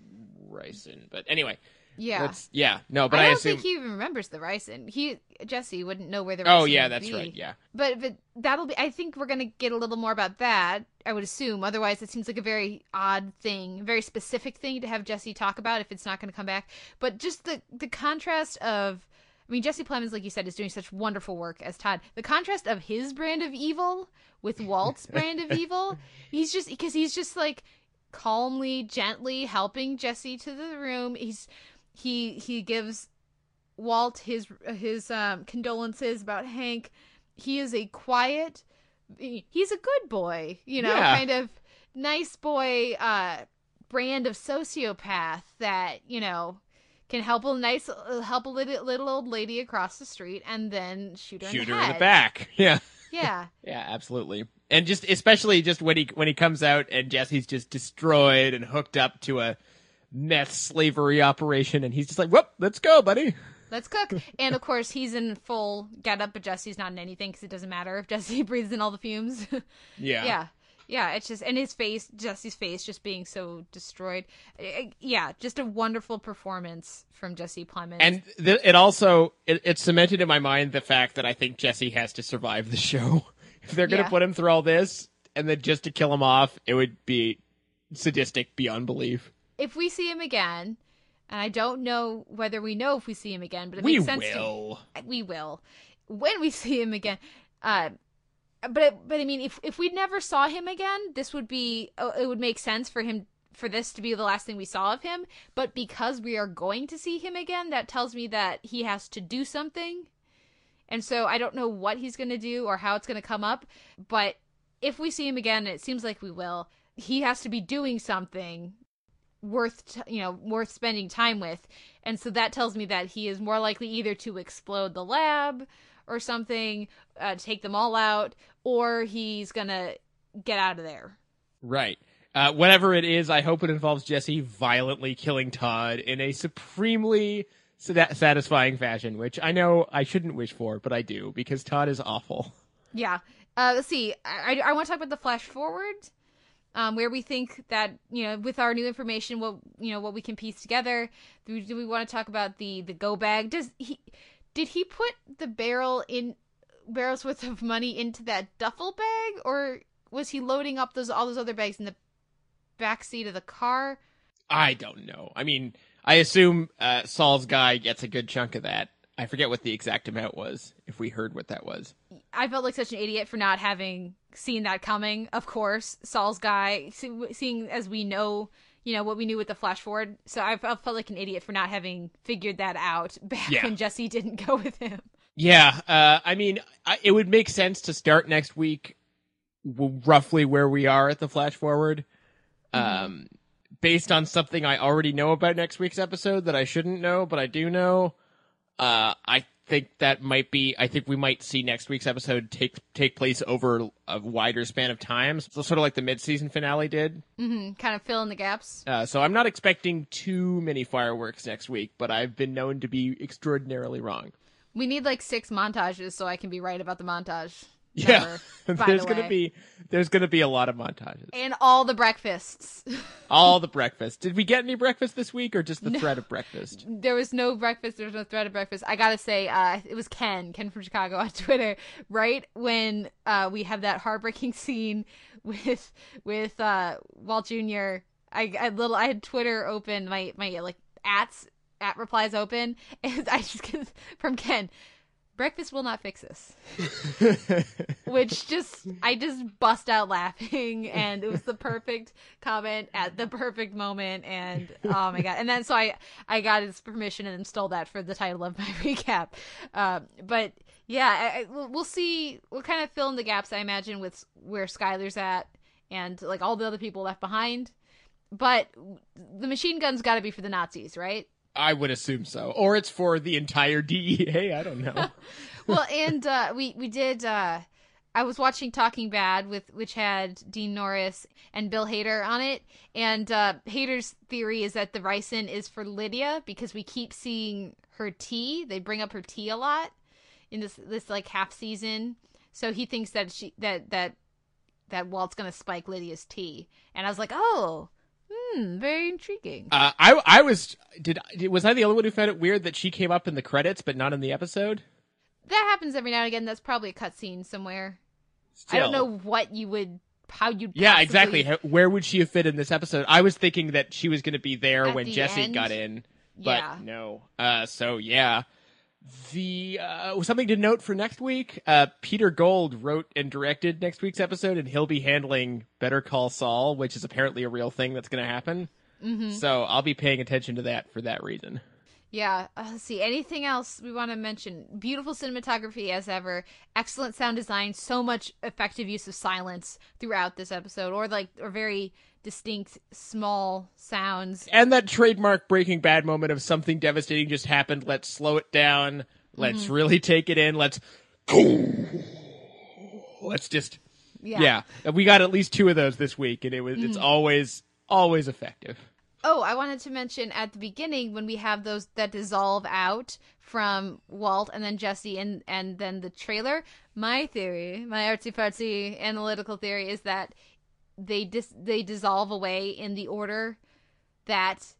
ricin. But anyway, Yeah. let's- yeah. No, but I I, don't assume. think he even remembers the ricin. He Jesse wouldn't know where the. Oh yeah, would that's be. right. Yeah. But but that'll be. I think we're gonna get a little more about that. I would assume. Otherwise, it seems like a very odd thing, very specific thing to have Jesse talk about if it's not going to come back. But just the the contrast of. I mean, Jesse Plemons, like you said, is doing such wonderful work as Todd. The contrast of his brand of evil with Walt's brand of evil, he's just because he's just like calmly, gently helping Jesse to the room. He's he he gives Walt his his um, condolences about Hank. He is a quiet. He's a good boy, you know, Yeah. kind of nice boy uh, brand of sociopath that you know can help a nice uh, help a little, little old lady across the street and then shoot her Shoot in the her head. in the back. Yeah. Yeah. Yeah, absolutely. And just especially just when he when he comes out and Jesse's just destroyed and hooked up to a meth slavery operation, and he's just like, "Whoop, let's go, buddy." Let's cook. And of course, he's in full getup, but Jesse's not in anything because it doesn't matter if Jesse breathes in all the fumes. Yeah. Yeah. Yeah. It's just, and his face, Jesse's face just being so destroyed. Yeah. Just a wonderful performance from Jesse Plemons. And th- it also it, it cemented in my mind the fact that I think Jesse has to survive the show. If they're going to Yeah. put him through all this and then just to kill him off, it would be sadistic beyond belief. if we see him again, and I don't know whether we know if we see him again, but it We makes sense will. to we will when we see him again. Uh, but but I mean, if if we never saw him again, this would be uh, it would make sense for him for this to be the last thing we saw of him. But because we are going to see him again, that tells me that he has to do something. And so I don't know what he's going to do or how it's going to come up, but if we see him again, and it seems like we will, he has to be doing something worth t- you know worth spending time with and so that tells me that he is more likely either to explode the lab or something uh, take them all out or he's gonna get out of there Right. Uh, whatever it is, I hope it involves Jesse violently killing Todd in a supremely satisfying fashion, which I know I shouldn't wish for, but I do because Todd is awful. yeah uh, let's see i, I, I want to talk about the flash forward um, where we think that you know with our new information what you know what we can piece together do, do we want to talk about the the go bag does he did he put the barrel in barrels worth of money into that duffel bag or was he loading up those all those other bags in the back seat of the car I don't know. I mean, I assume uh, Saul's guy gets a good chunk of that. I forget what the exact amount was, if we heard what that was. I felt like such an idiot for not having seen that coming. Of course, Saul's guy, see- seeing as we know, you know what we knew with the flash forward. So I felt like an idiot for not having figured that out back Yeah. when Jesse didn't go with him. Yeah, uh, I mean, I, it would make sense to start next week w- roughly where we are at the flash forward. Um, based on something I already know about next week's episode that I shouldn't know, but I do know. Uh, I think that might be. I think we might see next week's episode take take place over a wider span of time, so sort of like the mid season finale did. hmm Kind of fill in the gaps. Uh, so I'm not expecting too many fireworks next week, but I've been known to be extraordinarily wrong. We need like six montages so I can be right about the montage. Yeah, there's the gonna be there's gonna be a lot of montages. and all the breakfasts. All the breakfast. Did we get any breakfast this week, or just the No. threat of breakfast? there was no breakfast. There was no threat of breakfast. I gotta say, uh, it was Ken, Ken from Chicago on Twitter, right when uh, we have that heartbreaking scene with with uh, Walt Jr. I, I little I had Twitter open, my my like ats at replies open, and I just from Ken. Breakfast will not fix this. Which just I just bust out laughing and it was the perfect comment at the perfect moment and oh my god. And then so I I got his permission and stole that for the title of my recap. Um but yeah, I, I, we'll- we'll see we'll kind of fill in the gaps I imagine with where Skyler's at and like all the other people left behind. But the machine gun's got to be for the Nazis, right? I would assume so, or it's for the entire DEA. I don't know. well, and uh, we we did. Uh, I was watching Talking Bad with which had Dean Norris and Bill Hader on it, and uh, Hader's theory is that the ricin is for Lydia because we keep seeing her tea. They bring up her tea a lot in this this like half season, so he thinks that she that that that Walt's gonna spike Lydia's tea, and I was like, oh, hmm, very intriguing. Uh, I I was did was I the only one who found it weird that she came up in the credits but not in the episode? That happens every now and again. That's probably a cutscene somewhere. I don't know what you would how you'd Yeah, exactly. Where would she have fit in this episode? I was thinking that she was going to be there At when the Jesse end? got in, but Yeah. no. Uh, so yeah, the uh, something to note for next week. Uh, Peter Gould wrote and directed next week's episode, and he'll be handling Better Call Saul, which is apparently a real thing that's going to happen. Mhm. So I'll be paying attention to that for that reason. Yeah. Uh, let's see. Anything else we want to mention? Beautiful cinematography as ever. Excellent sound design. So much effective use of silence throughout this episode, or like, or very distinct small sounds. And that trademark Breaking Bad moment of something devastating just happened. Let's slow it down. Let's Mhm. really take it in. Let's let's just Yeah. yeah. We got at least two of those this week, and it was it's Mhm. always always effective. Oh, I wanted to mention at the beginning when we have those that dissolve out from Walt and then Jesse and and then the trailer. My theory, my artsy fartsy analytical theory, is that they dis- they dissolve away in the order that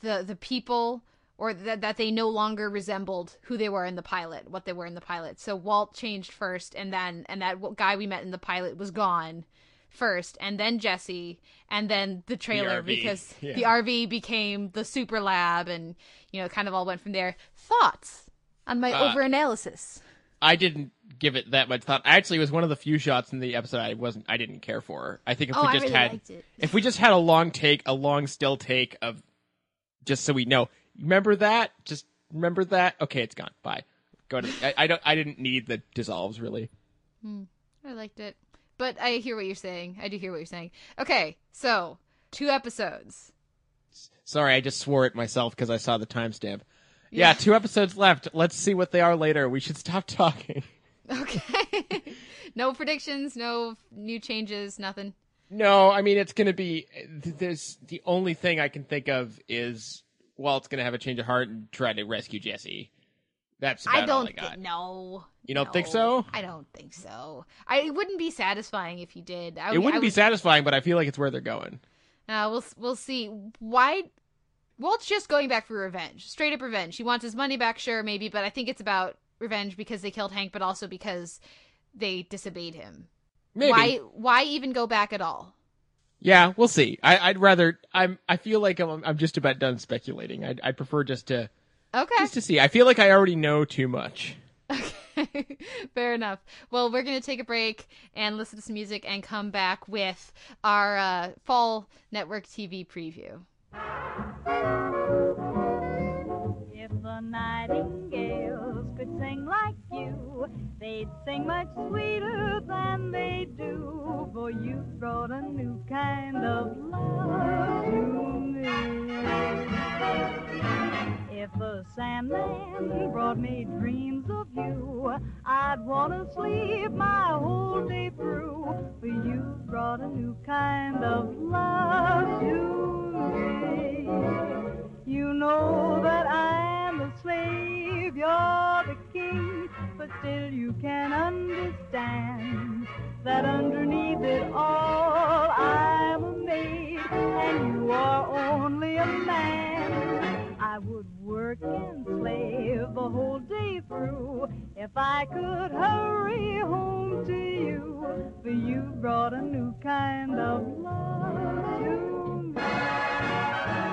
the the people or that that they no longer resembled who they were in the pilot, what they were in the pilot. So Walt changed first, and then and that guy we met in the pilot was gone first, and then Jesse, and then the trailer RV, because yeah. the RV became the super lab, and you know, kind of all went from there. Thoughts on my Uh, over analysis? I didn't give it that much thought. Actually, it was one of the few shots in the episode I wasn't I didn't care for. I think if Oh, we just really had if we just had a long take, a long still take of just so we know. Remember that? Just remember that? Okay, it's gone. Bye. Go to I, I don't I didn't need the dissolves really. Hmm, I liked it, but I hear what you're saying. I do hear what you're saying. Okay, so two episodes. Sorry, I just swore at myself because I saw the timestamp. Yeah. Yeah. two episodes left. Let's see what they are later. We should stop talking. Okay, no predictions, no new changes, nothing. No, I mean it's going to be. There's the only thing I can think of is Walt's going to have a change of heart and try to rescue Jesse. That's I don't I got. no. You don't think so? I don't think so. I it wouldn't be satisfying if you did. I, it wouldn't I be satisfying, but I feel like it's where they're going. Uh, we'll we'll see. Why? Walt's just going back for revenge, straight up revenge. He wants his money back, sure, maybe, but I think it's about revenge because they killed Hank, but also because they disobeyed him. Maybe. Why? Why even go back at all? Yeah, we'll see. I, I'd rather. I'm. I feel like I'm. I'm just about done speculating. I'd, I'd prefer just to Okay, just to see. I feel like I already know too much. Okay. Fair enough. Well, we're gonna take a break and listen to some music and come back with our uh, fall network TV preview. If the nightingales could sing like you, they'd sing much sweeter than they do. For you brought a new kind of love to me. If the Sandman brought me dreams of you, I'd want to sleep my whole day through. For you brought a new kind of love to me. You know that I'm the slave, you're the king, but still you can understand that underneath it all I'm a maid and you are only a man. I would work and slave the whole day through if I could hurry home to you, for you brought a new kind of love to me.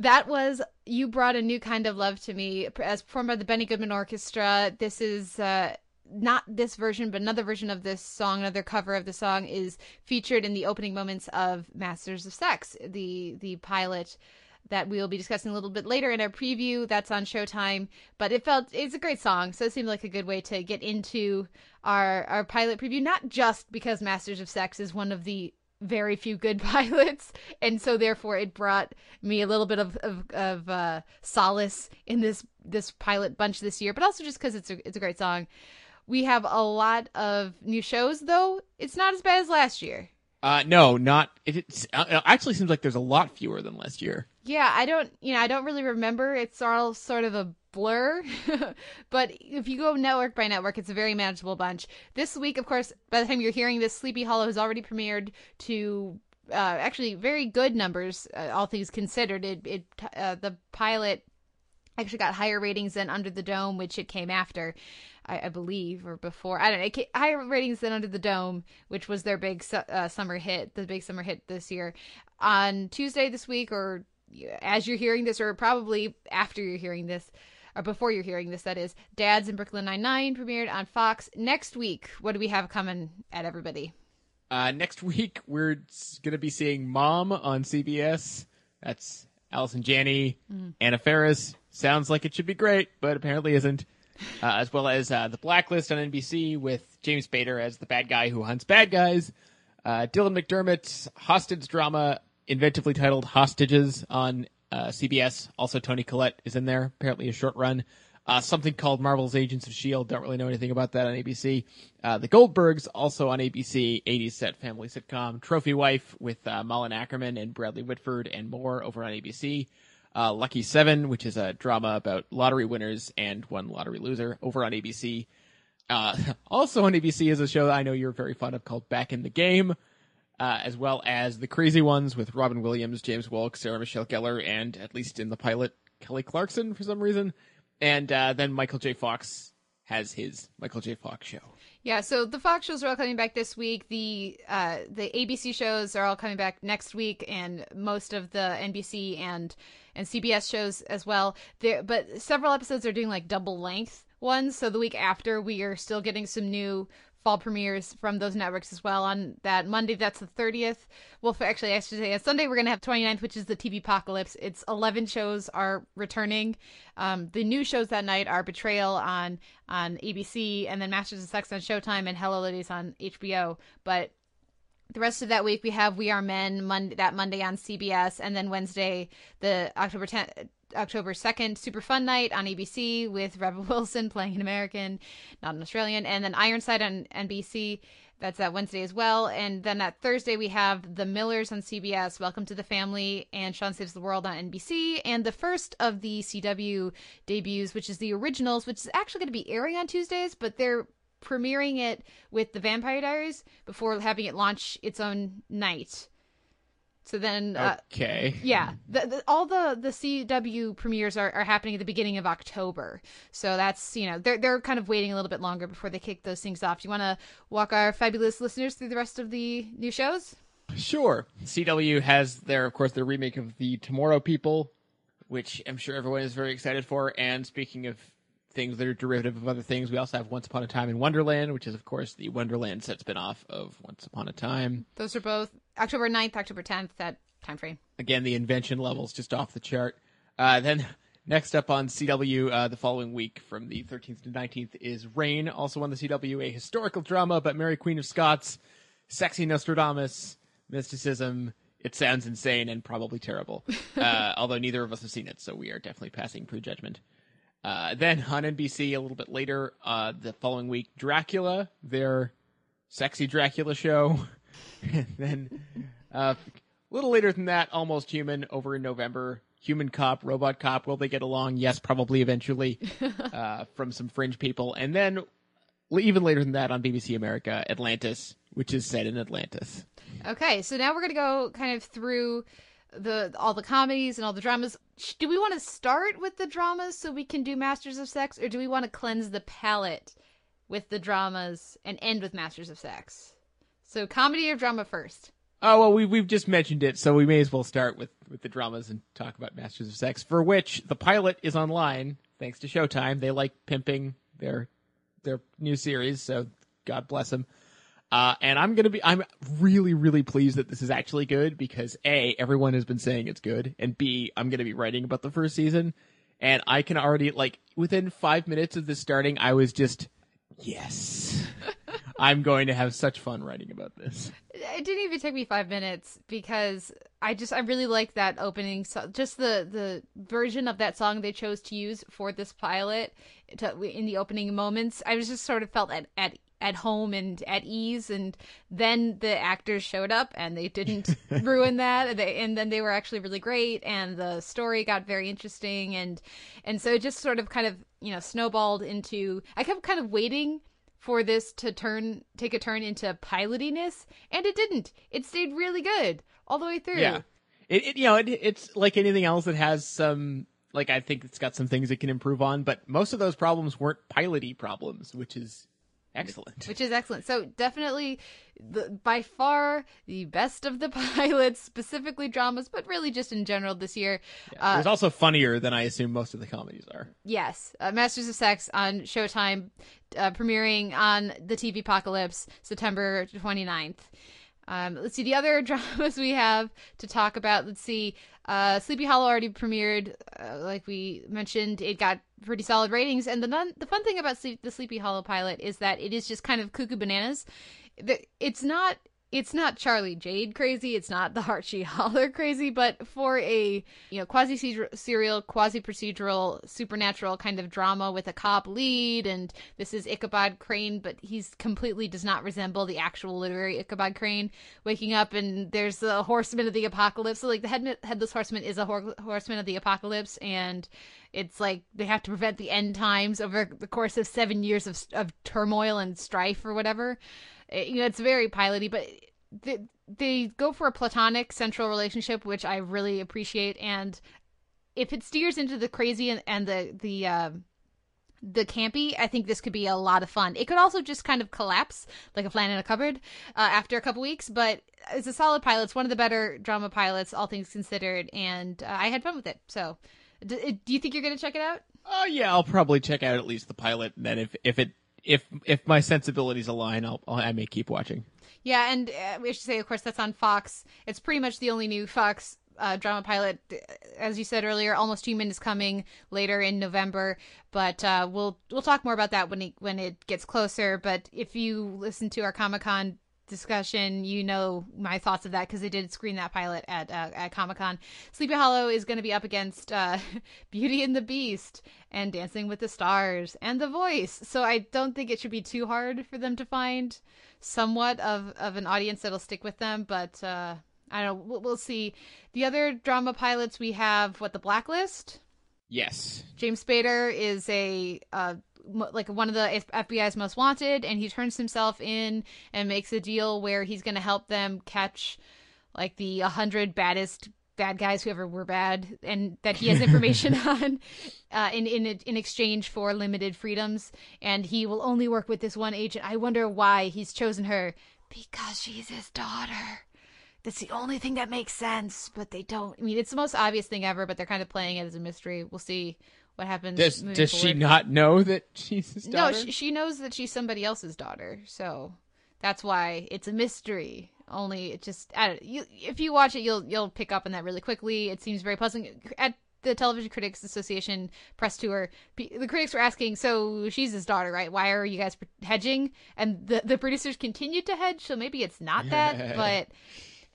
That was You Brought a New Kind of Love to Me, as performed by the Benny Goodman Orchestra. This is uh, not this version, but another version of this song, another cover of the song is featured in the opening moments of Masters of Sex, the the pilot that we will be discussing a little bit later in our preview. That's on Showtime, but it felt it's a great song, so it seemed like a good way to get into our our pilot preview. Not just because Masters of Sex is one of the very few good pilots, and so therefore it brought me a little bit of of, of uh, solace in this this pilot bunch this year, but also just because it's a it's a great song. We have a lot of new shows, though. It's not as bad as last year. Uh, no, not. It, it's, uh, it actually seems like there's a lot fewer than last year. Yeah, I don't, you know, I don't really remember. It's all sort of a blur. but if you go network by network, it's a very manageable bunch. This week, of course, by the time you're hearing this, Sleepy Hollow has already premiered to uh, actually very good numbers, uh, all things considered. It, it uh, the pilot actually got higher ratings than Under the Dome, which it came after. I, I believe, or before. I don't know. It came, higher ratings than Under the Dome, which was their big uh, summer hit, the big summer hit this year. On Tuesday this week, or as you're hearing this, or probably after you're hearing this, or before you're hearing this, that is, Dads in Brooklyn Nine Nine premiered on Fox. Next week, what do we have coming at everybody? Uh, next week, we're going to be seeing Mom on CBS. That's Allison Janney, Mm. Anna Faris. Sounds like it should be great, but apparently isn't. Uh, as well as uh, The Blacklist on NBC with James Spader as the bad guy who hunts bad guys. Uh, Dylan McDermott's hostage drama, inventively titled Hostages on uh, CBS. Also, Toni Collette is in there, apparently a short run. Uh, something called Marvel's Agents of S.H.I.E.L.D. Don't really know anything about that on ABC. Uh, the Goldbergs, also on ABC, 80s set family sitcom. Trophy Wife with uh, Malin Akerman and Bradley Whitford and more over on ABC. Uh, Lucky Seven, which is a drama about lottery winners and one lottery loser over on ABC. Uh, also on ABC is a show that I know you're very fond of called Back in the Game, uh, as well as The Crazy Ones with Robin Williams, James Wolk, Sarah Michelle Gellar, and at least in the pilot, Kelly Clarkson for some reason. And uh, then Michael J. Fox has his Michael J. Fox show. Yeah, so the Fox shows are all coming back this week. The uh, the ABC shows are all coming back next week, and most of the NBC and and CBS shows as well. There, but several episodes are doing like double length ones. So the week after, we are still getting some new fall premieres from those networks as well. On that Monday, that's the thirtieth. Well, for, actually, I should say on Sunday we're gonna have 29th, which is the TV apocalypse. It's eleven shows are returning. Um, the new shows that night are Betrayal on on ABC, and then Masters of Sex on Showtime, and Hello Ladies on HBO. But the rest of that week we have We Are Men Monday that Monday on CBS, and then Wednesday the October 10th. October 2nd, Super Fun Night on ABC with Rebel Wilson playing an American, not an Australian, and then Ironside on NBC. That's that Wednesday as well. And then that Thursday, we have The Millers on CBS, Welcome to the Family, and Sean Saves the World on NBC. And the first of the CW debuts, which is the originals, which is actually going to be airing on Tuesdays, but they're premiering it with The Vampire Diaries before having it launch its own night. So then, uh, Okay. yeah, the, the, all the the CW premieres are, are happening at the beginning of October. So that's you know they're they're kind of waiting a little bit longer before they kick those things off. Do you want to walk our fabulous listeners through the rest of the new shows? Sure. CW has their, of course, their remake of the Tomorrow People, which I'm sure everyone is very excited for. And speaking of things that are derivative of other things, we also have Once Upon a Time in Wonderland, which is, of course, the Wonderland set spinoff of Once Upon a Time. Those are both October 9th, October 10th, that time frame. Again, the invention levels just off the chart. Uh, then next up on CW uh, the following week from the 13th to 19th is Reign, also on the CW, a historical drama about Mary Queen of Scots, sexy Nostradamus, mysticism. It sounds insane and probably terrible, uh, although neither of us have seen it, so we are definitely passing prejudgment. Uh, then on NBC a little bit later, uh, the following week, Dracula, their sexy Dracula show. and then uh, a little later than that, Almost Human over in November. Human Cop, Robot Cop, will they get along? Yes, probably eventually uh, from some fringe people. And then even later than that on BBC America, Atlantis, which is set in Atlantis. Okay, so now we're gonna go kind of through the all the comedies and all the dramas. Do we want to start with the dramas so we can do Masters of Sex, or do we want to cleanse the palate with the dramas and end with Masters of Sex? So comedy or drama first? Oh well, we we've just mentioned it, so we may as well start with with the dramas and talk about Masters of Sex, for which the pilot is online thanks to Showtime. They like pimping their their new series, so God bless them. Uh, and I'm gonna be I'm really really pleased that this is actually good because a everyone has been saying it's good, and b I'm gonna be writing about the first season, and I can already like within five minutes of this starting, I was just yes. I'm going to have such fun writing about this. It didn't even take me five minutes because I just I really like that opening. So just the the version of that song they chose to use for this pilot to, in the opening moments. I was just sort of felt at at at home and at ease and then the actors showed up and they didn't ruin that and, they, and then they were actually really great and the story got very interesting and and so it just sort of kind of you know snowballed into i kept kind of waiting for this to turn take a turn into pilotiness and it didn't. It stayed really good all the way through. Yeah, it, it you know it, it's like anything else that has some like I think it's got some things it can improve on, but most of those problems weren't piloty problems, which is excellent. which is excellent. So definitely, the, by far the best of the pilots, specifically dramas, but really just in general this year. it Uh, was also funnier than I assume most of the comedies are. yes, uh, Masters of Sex on Showtime, uh, premiering on the TV Apocalypse September 29th. Um, let's see the other dramas we have to talk about. Let's see. Uh, Sleepy Hollow already premiered, uh, like we mentioned. It got pretty solid ratings, and the non- the fun thing about Sleep- the Sleepy Hollow pilot is that it is just kind of cuckoo bananas. It's not it's not Charlie Jade crazy. It's not the Archie Holler crazy, but for a you know quasi serial, quasi procedural, supernatural kind of drama with a cop lead, and this is Ichabod Crane, but he's completely does not resemble the actual literary Ichabod Crane. Waking up and there's the Horseman of the Apocalypse. So like the head, headless horseman is a hor- horseman of the apocalypse, and it's like they have to prevent the end times over the course of seven years of of turmoil and strife or whatever you know, it's very piloty, but they, they go for a platonic central relationship, which I really appreciate. And if it steers into the crazy and, and the the uh, the campy, I think this could be a lot of fun. It could also just kind of collapse like a flan in a cupboard uh, after a couple weeks, but it's a solid pilot. It's one of the better drama pilots, all things considered, and uh, I had fun with it. So, d- do you think you're going to check it out? Oh yeah, I'll probably check out at least the pilot, and then if if it if if my sensibilities align, I'll, I may keep watching. Yeah, and uh, we should say, of course, that's on Fox. It's pretty much the only new Fox uh, drama pilot. As you said earlier, Almost Human is coming later in November, but uh, we'll we'll talk more about that when it when it gets closer. But if you listen to our Comic Con discussion, you know my thoughts of that because they did screen that pilot at uh, at Comic Con. Sleepy Hollow is going to be up against uh, Beauty and the Beast and Dancing with the Stars and The Voice, so I don't think it should be too hard for them to find somewhat of of an audience that'll stick with them. But uh, I don't know. We'll, we'll see. The other drama pilots we have what the Blacklist. Yes. James Spader is a uh, like one of the FBI's most wanted, and he turns himself in and makes a deal where he's going to help them catch like the hundred baddest bad guys who ever were bad, and that he has information on uh, in in in exchange for limited freedoms, and he will only work with this one agent. I wonder why he's chosen her because she's his daughter. That's the only thing that makes sense, but they don't. I mean, it's the most obvious thing ever, but they're kind of playing it as a mystery. We'll see what happens. Does does she not know that she's his daughter? No, she, she knows that she's somebody else's daughter, so that's why it's a mystery. Only it just I don't, you, if you watch it, you'll you'll pick up on that really quickly. It seems very puzzling. At the Television Critics Association press tour, the critics were asking, "So she's his daughter, right? Why are you guys hedging?" And the the producers continued to hedge, so maybe it's not that, but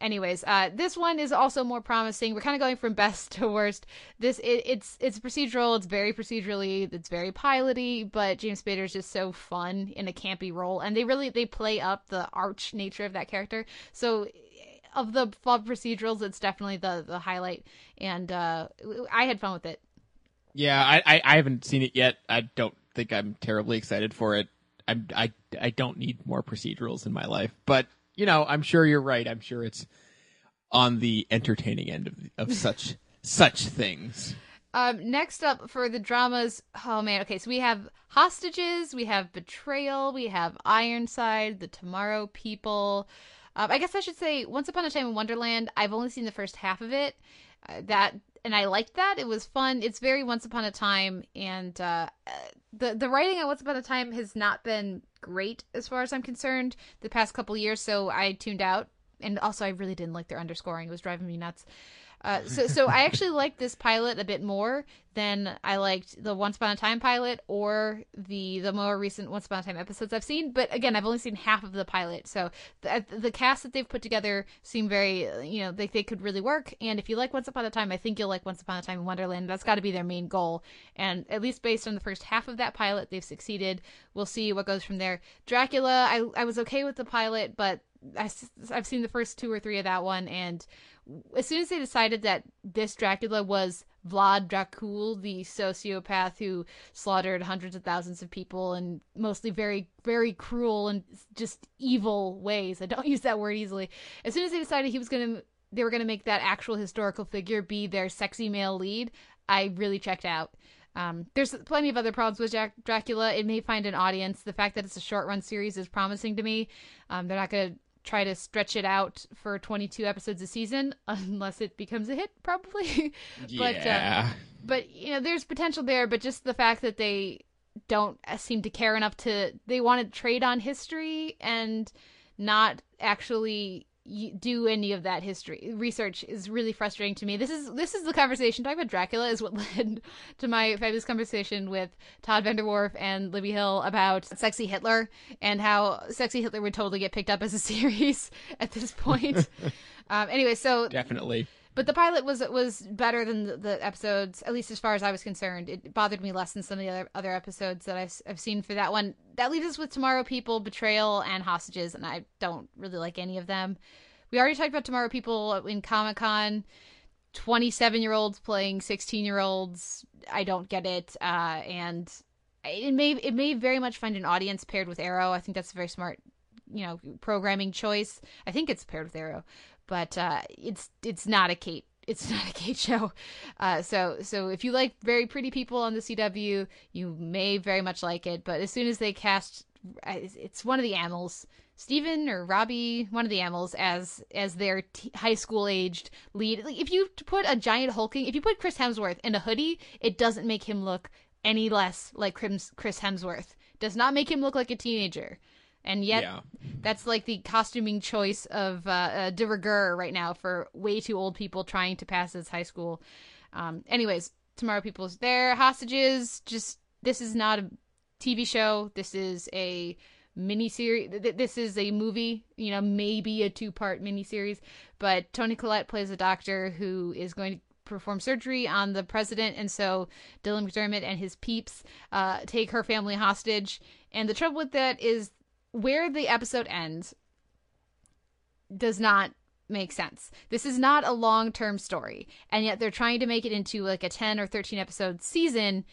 anyways uh this one is also more promising we're kind of going from best to worst this it, it's it's procedural it's very procedurally it's very piloty but james spader's just so fun in a campy role and they really they play up the arch nature of that character so of the flawed procedurals it's definitely the the highlight and uh i had fun with it Yeah, I, I I haven't seen it yet. I don't think I'm terribly excited for it. I'm I I don't need more procedurals in my life, but you know, I'm sure you're right. I'm sure it's on the entertaining end of of such such things. Um, next up for the dramas, oh man, okay, so we have Hostages, we have Betrayal, we have Ironside, The Tomorrow People. Um, I guess I should say Once Upon a Time in Wonderland. I've only seen the first half of it. Uh, that and I liked that. It was fun. It's very Once Upon a Time, and uh, the the writing on Once Upon a Time has not been great as far as I'm concerned the past couple years. So I tuned out, and also I really didn't like their underscoring. It was driving me nuts. Uh, so, so I actually liked this pilot a bit more than I liked the Once Upon a Time pilot or the the more recent Once Upon a Time episodes I've seen. But again, I've only seen half of the pilot, so the, the cast that they've put together seem very, you know, they they could really work. And if you like Once Upon a Time, I think you'll like Once Upon a Time in Wonderland. That's got to be their main goal. And at least based on the first half of that pilot, they've succeeded. We'll see what goes from there. Dracula, I I was okay with the pilot, but I, I've seen the first two or three of that one, and as soon as they decided that this Dracula was Vlad Dracul, the sociopath who slaughtered hundreds of thousands of people in mostly very, very cruel and just evil ways. I don't use that word easily. As soon as they decided he was going to, they were going to make that actual historical figure be their sexy male lead, I really checked out. Um, there's plenty of other problems with Jack- Dracula. It may find an audience. The fact that it's a short run series is promising to me. Um, they're not going to try to stretch it out for 22 episodes a season unless it becomes a hit probably but yeah. uh, but you know there's potential there but just the fact that they don't seem to care enough to they want to trade on history and not actually do any of that history research is really frustrating to me. This is this is the conversation talking about Dracula is what led to my fabulous conversation with Todd VanDerWerff and Libby Hill about Sexy Hitler and how Sexy Hitler would totally get picked up as a series at this point. um, anyway, so definitely. But the pilot was was better than the, the, episodes, at least as far as I was concerned. It bothered me less than some of the other other episodes that I've I've seen for that one. That leaves us with Tomorrow People, Betrayal, and Hostages, and I don't really like any of them. We already talked about Tomorrow People in Comic Con. Twenty seven year olds playing sixteen year olds. I don't get it, uh, and it may it may very much find an audience paired with Arrow. I think that's a very smart, you know, programming choice. I think it's paired with Arrow but uh, it's it's not a Kate it's not a Kate show. Uh, so so if you like very pretty people on the CW, you may very much like it. But as soon as they cast, it's one of the Amells, Stephen or Robbie, one of the Amells as as their t- high school aged lead. Like, if you put a giant hulking, if you put Chris Hemsworth in a hoodie, it doesn't make him look any less like Chris Hemsworth. Does not make him look like a teenager and yet yeah. that's like the costuming choice of uh, uh, de rigueur right now for way too old people trying to pass as high school. Um, anyways, tomorrow people's there hostages. Just this is not a TV show. This is a mini series. This is a movie. You know, maybe a two part mini series. But Toni Collette plays a doctor who is going to perform surgery on the president, and so Dylan McDermott and his peeps uh, take her family hostage. And the trouble with that is where the episode ends does not make sense. This is not a long term story, and yet they're trying to make it into like a 10 or 13 episode season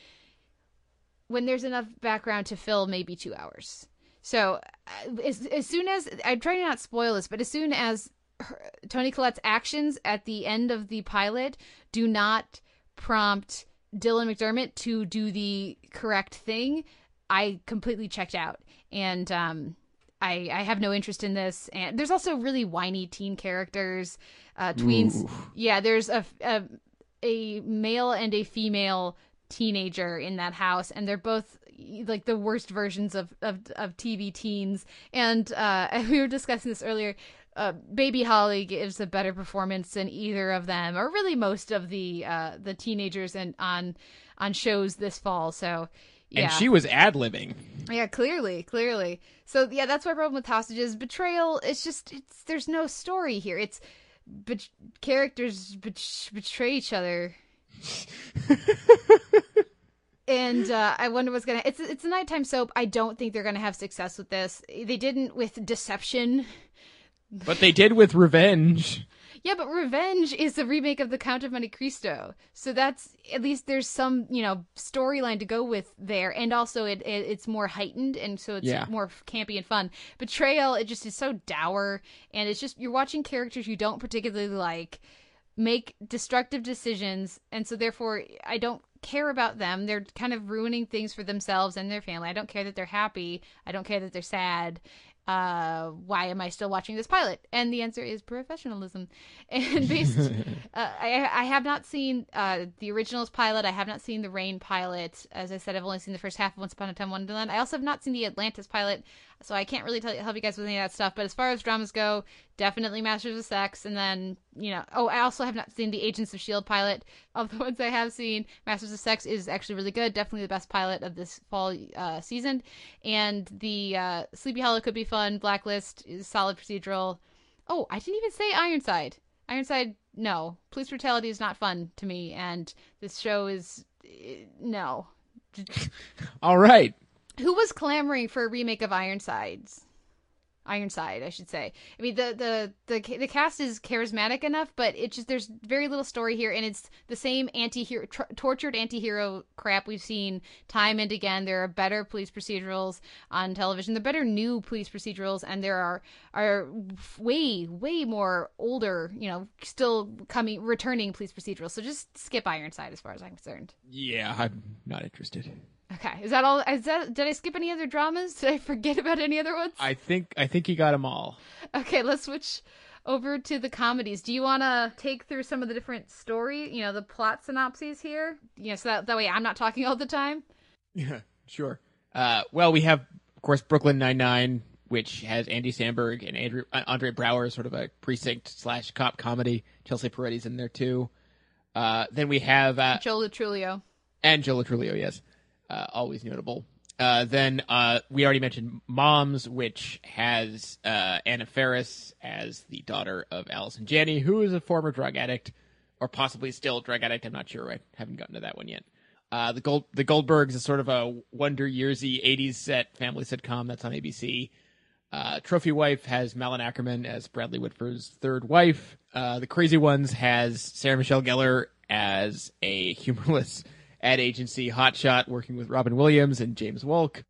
when there's enough background to fill maybe two hours. So, uh, as, as soon as I'm trying to not spoil this, but as soon as her, Toni Collette's actions at the end of the pilot do not prompt Dylan McDermott to do the correct thing, I completely checked out and um, I I have no interest in this. And there's also really whiny teen characters, uh, tweens. Ooh. Yeah, there's a, a a male and a female teenager in that house, and they're both like the worst versions of of, of TV teens. And uh, we were discussing this earlier. Uh, Baby Holly gives a better performance than either of them, or really most of the uh, the teenagers and on on shows this fall. So yeah. And she was ad libbing. Yeah, clearly, clearly. So yeah, that's my problem with hostages. Betrayal. It's just it's there's no story here. It's characters bet- betray each other. and uh, I wonder what's gonna. It's it's a nighttime soap. I don't think they're gonna have success with this. They didn't with Deception. But they did with Revenge. Yeah, but Revenge is a remake of The Count of Monte Cristo, so that's at least there's some you know storyline to go with there, and also it, it it's more heightened, and so it's yeah. more campy and fun. Betrayal, it just is so dour, and it's just you're watching characters you don't particularly like make destructive decisions, and so therefore I don't care about them. They're kind of ruining things for themselves and their family. I don't care that they're happy. I don't care that they're sad uh, why am I still watching this pilot? And the answer is professionalism. And based, uh, I, I have not seen uh, the originals pilot. I have not seen the Reign pilot. As I said, I've only seen the first half of Once Upon a Time Wonderland. I also have not seen the Atlantis pilot. So I can't really tell, help you guys with any of that stuff. But as far as dramas go, definitely Masters of Sex, and then you know, oh, I also have not seen the Agents of Shield pilot. Of the ones I have seen, Masters of Sex is actually really good. Definitely the best pilot of this fall uh, season, and the uh, Sleepy Hollow could be fun. Blacklist is solid procedural. Oh, I didn't even say Ironside. Ironside, no. Police brutality is not fun to me, and this show is eh, no. All right. Who was clamoring for a remake of Ironsides? Ironside, I should say. I mean, the the the the cast is charismatic enough, but it just there's very little story here, and it's the same anti-hero, tr- tortured anti-hero crap we've seen time and again. There are better police procedurals on television. There are better new police procedurals, and there are are way way more older, you know, still coming returning police procedurals. So just skip Ironside as far as I'm concerned. Yeah, I'm not interested. Okay, is that all? Is that did I skip any other dramas? Did I forget about any other ones? I think I think you got them all. Okay, let's switch over to the comedies. Do you want to take through some of the different story, you know, the plot synopses here? You know, so that that way I'm not talking all the time. Yeah, sure. Uh, well, we have of course Brooklyn Nine Nine, which has Andy Samberg and Andrew, uh, Andre Braugher, sort of a precinct slash cop comedy. Chelsea Peretti's in there too. Uh, then we have uh, Joe Lo Truglio. and Joe Lo yes uh, always notable. Uh, then uh, we already mentioned Moms, which has uh, Anna Faris as the daughter of Allison Janney, who is a former drug addict, or possibly still a drug addict. I'm not sure. I haven't gotten to that one yet. Uh, the Gold the Goldbergs is sort of a Wonder Yearsy '80s set family sitcom that's on ABC. Uh, Trophy Wife has Malin Akerman as Bradley Whitford's third wife. the Crazy Ones has Sarah Michelle Gellar as a humorless ad agency Hotshot working with Robin Williams and James Wolk.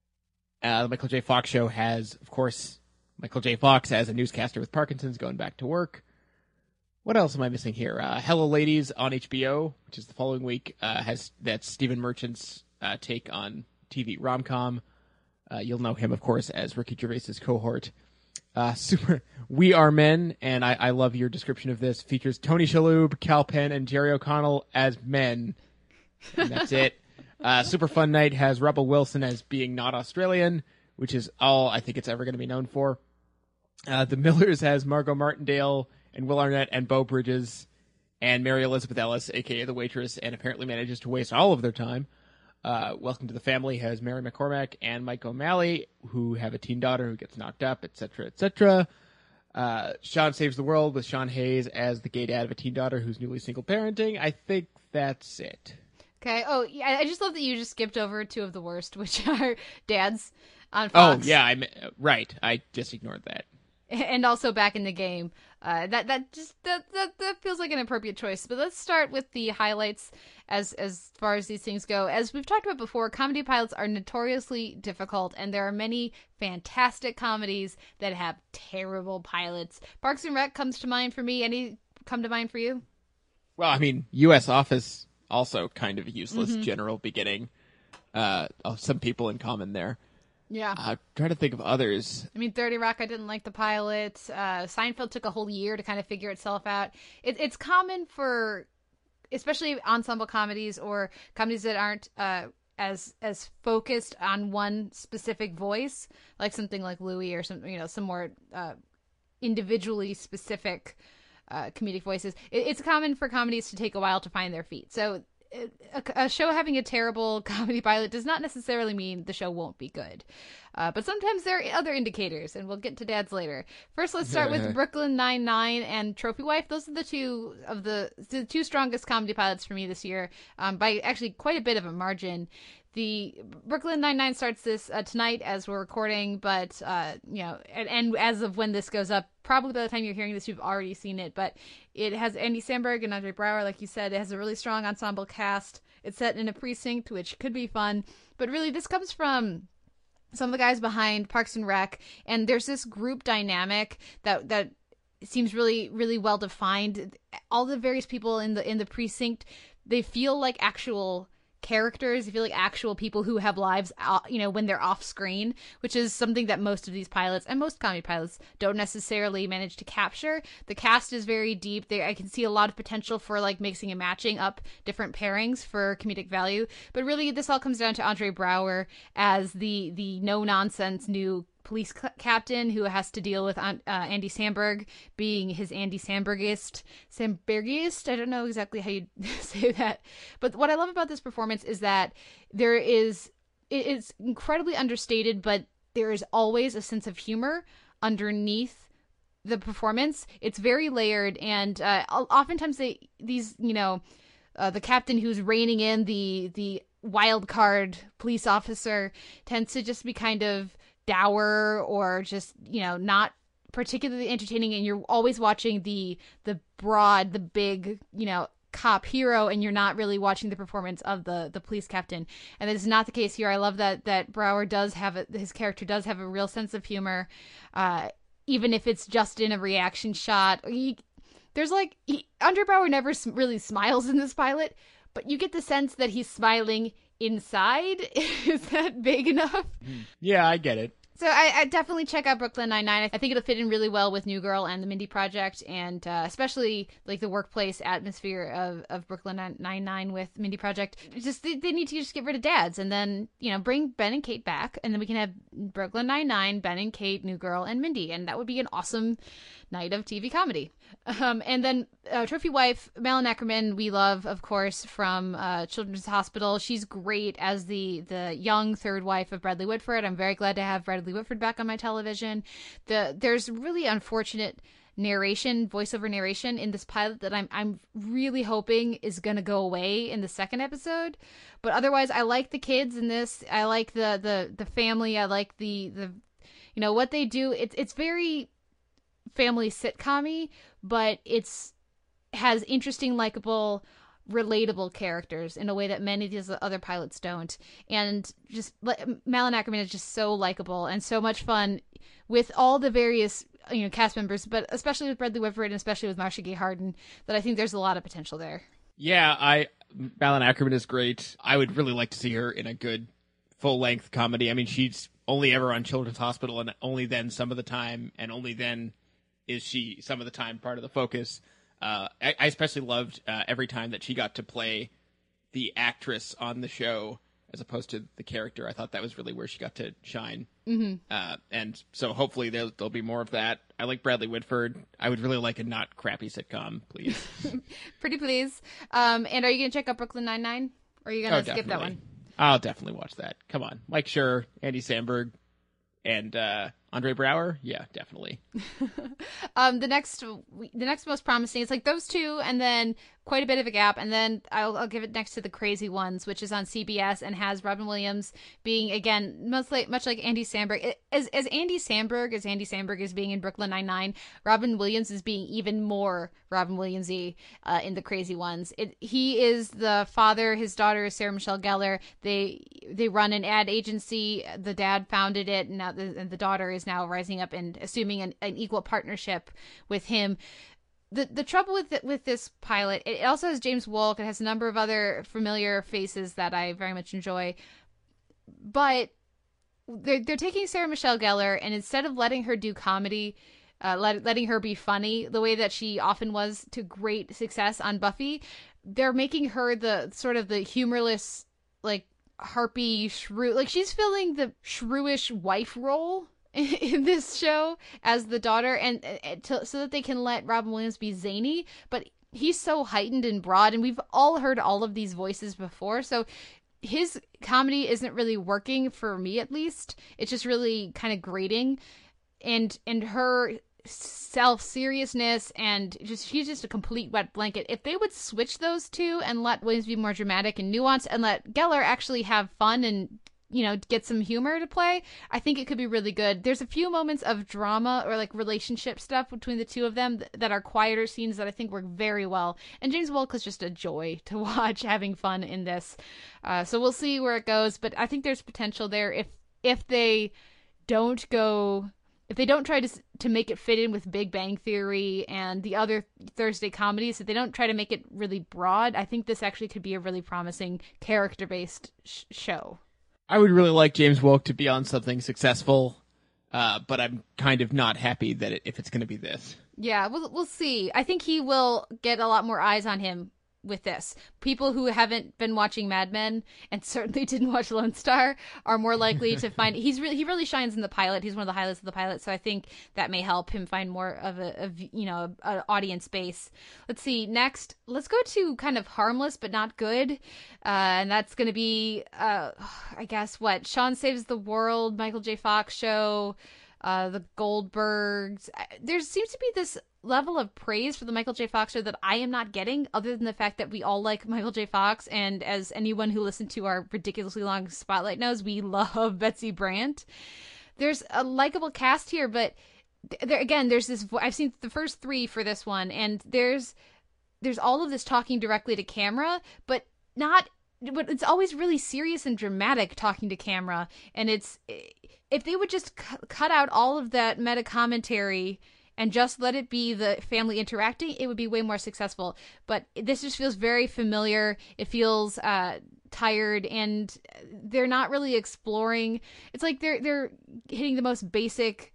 Uh, the Michael J. Fox show has, of course, Michael J. Fox as a newscaster with Parkinson's going back to work. What else am I missing here? Uh, Hello Ladies on HBO, which is the following week, uh, has that's Stephen Merchant's uh, take on TV rom com. Uh, you'll know him, of course, as Ricky Gervais's cohort. Uh, super, We Are Men, and I, I love your description of this. Features Tony Shalhoub, Kal Penn, and Jerry O'Connell as men and that's it. Uh, Super Fun Night has Rebel Wilson as being not Australian, which is all I think it's ever going to be known for. Uh, the Millers has Margot Martindale and Will Arnett and Beau Bridges and Mary Elizabeth Ellis, aka the waitress, and apparently manages to waste all of their time. Uh, Welcome to the Family has Mary McCormack and Mike O'Malley, who have a teen daughter who gets knocked up, etc., etc. Uh, Sean Saves the World with Sean Hayes as the gay dad of a teen daughter who's newly single parenting. I think that's it. Okay. Oh, yeah. I just love that you just skipped over two of the worst, which are dads on Fox. Oh yeah, I'm right. I just ignored that. and also back in the game. Uh, that that just that, that that feels like an appropriate choice. But let's start with the highlights as as far as these things go. As we've talked about before, comedy pilots are notoriously difficult, and there are many fantastic comedies that have terrible pilots. Parks and Rec comes to mind for me. Any come to mind for you? Well, I mean, U.S. Office also kind of useless Mhm. general beginning. Uh, oh, some people in common there. Yeah. Uh, try to think of others. I mean, Thirty Rock, I didn't like the pilot. Uh, Seinfeld took a whole year to kind of figure itself out. It, it's common for, especially ensemble comedies or comedies that aren't uh, as as focused on one specific voice, like something like Louis or some you know some more uh, individually specific uh, comedic voices. It, it's common for comedies to take a while to find their feet. So a, a show having a terrible comedy pilot does not necessarily mean the show won't be good. Uh, but sometimes there are other indicators, and we'll get to dads later. First, let's start with Brooklyn Nine Nine and Trophy Wife. Those are the two of the the two strongest comedy pilots for me this year, um, by actually quite a bit of a margin. The Brooklyn Nine Nine starts this uh, tonight as we're recording, but uh, you know, and, and as of when this goes up, probably by the time you're hearing this, you've already seen it. But it has Andy Samberg and Andre Braugher, like you said. It has a really strong ensemble cast. It's set in a precinct, which could be fun. But really, this comes from some of the guys behind Parks and Rec, and there's this group dynamic that that seems really really well defined. All the various people in the in the precinct, they feel like actual characters. They feel like actual people who have lives, uh, you know, when they're off screen, which is something that most of these pilots and most comedy pilots don't necessarily manage to capture. The cast is very deep. They, I can see a lot of potential for like mixing and matching up different pairings for comedic value. But really, this all comes down to Andre Braugher as the the no nonsense new police captain who has to deal with uh, Andy Samberg being his Andy Sambergist. Sambergist? I don't know exactly how you say that. But what I love about this performance is that there is, it is incredibly understated, but there is always a sense of humor underneath the performance. It's very layered, and uh, oftentimes they these you know uh, the captain who's reining in the the wild card police officer tends to just be kind of dour or just you know not particularly entertaining and you're always watching the the broad the big you know cop hero and you're not really watching the performance of the the police captain. And that is not the case here. I love that that Braugher does have a, his character does have a real sense of humor uh even if it's just in a reaction shot. He, there's like he, Andre Braugher never really smiles in this pilot but you get the sense that he's smiling inside. Is that big enough? Yeah, I get it. So I, I, definitely check out Brooklyn Nine Nine. I think it'll fit in really well with New Girl and the Mindy Project, and uh, especially like the workplace atmosphere of, of Brooklyn Nine Nine with Mindy Project. Just they, they, need to just get rid of dads, and then you know bring Ben and Kate back, and then we can have Brooklyn Nine Nine, Ben and Kate, New Girl, and Mindy, and that would be an awesome night of TV comedy. Um, and then uh, trophy wife Malin Akerman, we love, of course, from uh, Children's Hospital. She's great as the the young third wife of Bradley Whitford. I'm very glad to have Bradley Whitford back on my television. The there's really unfortunate narration, voiceover narration in this pilot that I'm I'm really hoping is to go away in the second episode. But otherwise, I like the kids in this. I like the the the family. I like the the you know what they do. It's it's very family sitcom but it's has interesting, likable, relatable characters in a way that many of these other pilots don't. And just Malin Akerman is just so likable and so much fun with all the various you know cast members, but especially with Bradley Whitford and especially with Marcia Gay Harden, that I think there's a lot of potential there. Yeah, I Malin Akerman is great. I would really like to see her in a good full length comedy. I mean, she's only ever on Children's Hospital, and only then some of the time, and only then is she some of the time part of the focus. Uh, I, I, especially loved uh, every time that she got to play the actress on the show as opposed to the character. I thought that was really where she got to shine. Mm-hmm. Uh, and so hopefully there'll, there'll, be more of that. I like Bradley Whitford. I would really like a not crappy sitcom, please. Pretty please. Um, and are you going to check out Brooklyn Nine Nine? Or are you going to oh, skip that one? I'll definitely watch that. Come on, Mike Schur, Andy Samberg, and uh, Andre Braugher, yeah, definitely. um, the next, the next most promising is like those two, and then quite a bit of a gap, and then I'll, I'll give it next to the Crazy Ones, which is on CBS and has Robin Williams being again much like much like Andy Samberg. As as Andy Samberg as Andy Samberg is being in Brooklyn Nine Nine, Robin Williams is being even more Robin Williamsy uh, in the Crazy Ones. It, he is the father. His daughter is Sarah Michelle Gellar. They they run an ad agency. The dad founded it, and now the, and the daughter is now rising up and assuming an, an equal partnership with him the the trouble with it, with this pilot, it also has James Wolk. It has a number of other familiar faces that I very much enjoy, but they're they're taking Sarah Michelle Gellar and instead of letting her do comedy, uh, let, letting her be funny the way that she often was to great success on Buffy, they're making her the sort of the humorless like harpy shrew like she's filling the shrewish wife role in this show as the daughter, and uh, to, so that they can let Robin Williams be zany, but he's so heightened and broad, and we've all heard all of these voices before, so his comedy isn't really working for me at least. It's just really kind of grating, and and her self seriousness and just she's just a complete wet blanket. If they would switch those two and let Williams be more dramatic and nuanced and let Gellar actually have fun and you know, get some humor to play, I think it could be really good. There's a few moments of drama or like relationship stuff between the two of them th- that are quieter scenes that I think work very well. And James Wolk is just a joy to watch, having fun in this. Uh, so we'll see where it goes, but I think there's potential there if if they don't go if they don't try to to make it fit in with Big Bang Theory and the other Thursday comedies, if they don't try to make it really broad, I think this actually could be a really promising character based sh- show. I would really like James Wolk to be on something successful, uh, but I'm kind of not happy that it, if it's going to be this. Yeah, we'll we'll see. I think he will get a lot more eyes on him with this. People who haven't been watching Mad Men and certainly didn't watch Lone Star are more likely to find he's really he really shines in the pilot. He's one of the highlights of the pilot, so I think that may help him find more of a, of, you know an audience base. Let's see next. Let's go to kind of harmless but not good, uh, and that's going to be uh, I guess what Sean saves the world, Michael J. Fox show uh, the Goldbergs. There seems to be this level of praise for the Michael J. Fox show that I am not getting, other than the fact that we all like Michael J. Fox, and as anyone who listened to our ridiculously long spotlight knows, we love Betsy Brandt. There's a likable cast here, but there again, there's this. I've seen the first three for this one, and there's there's all of this talking directly to camera, but not but it's always really serious and dramatic talking to camera and it's if they would just cu- cut out all of that meta commentary and just let it be the family interacting it would be way more successful. But this just feels very familiar. It feels uh tired and they're not really exploring. It's like they're they're hitting the most basic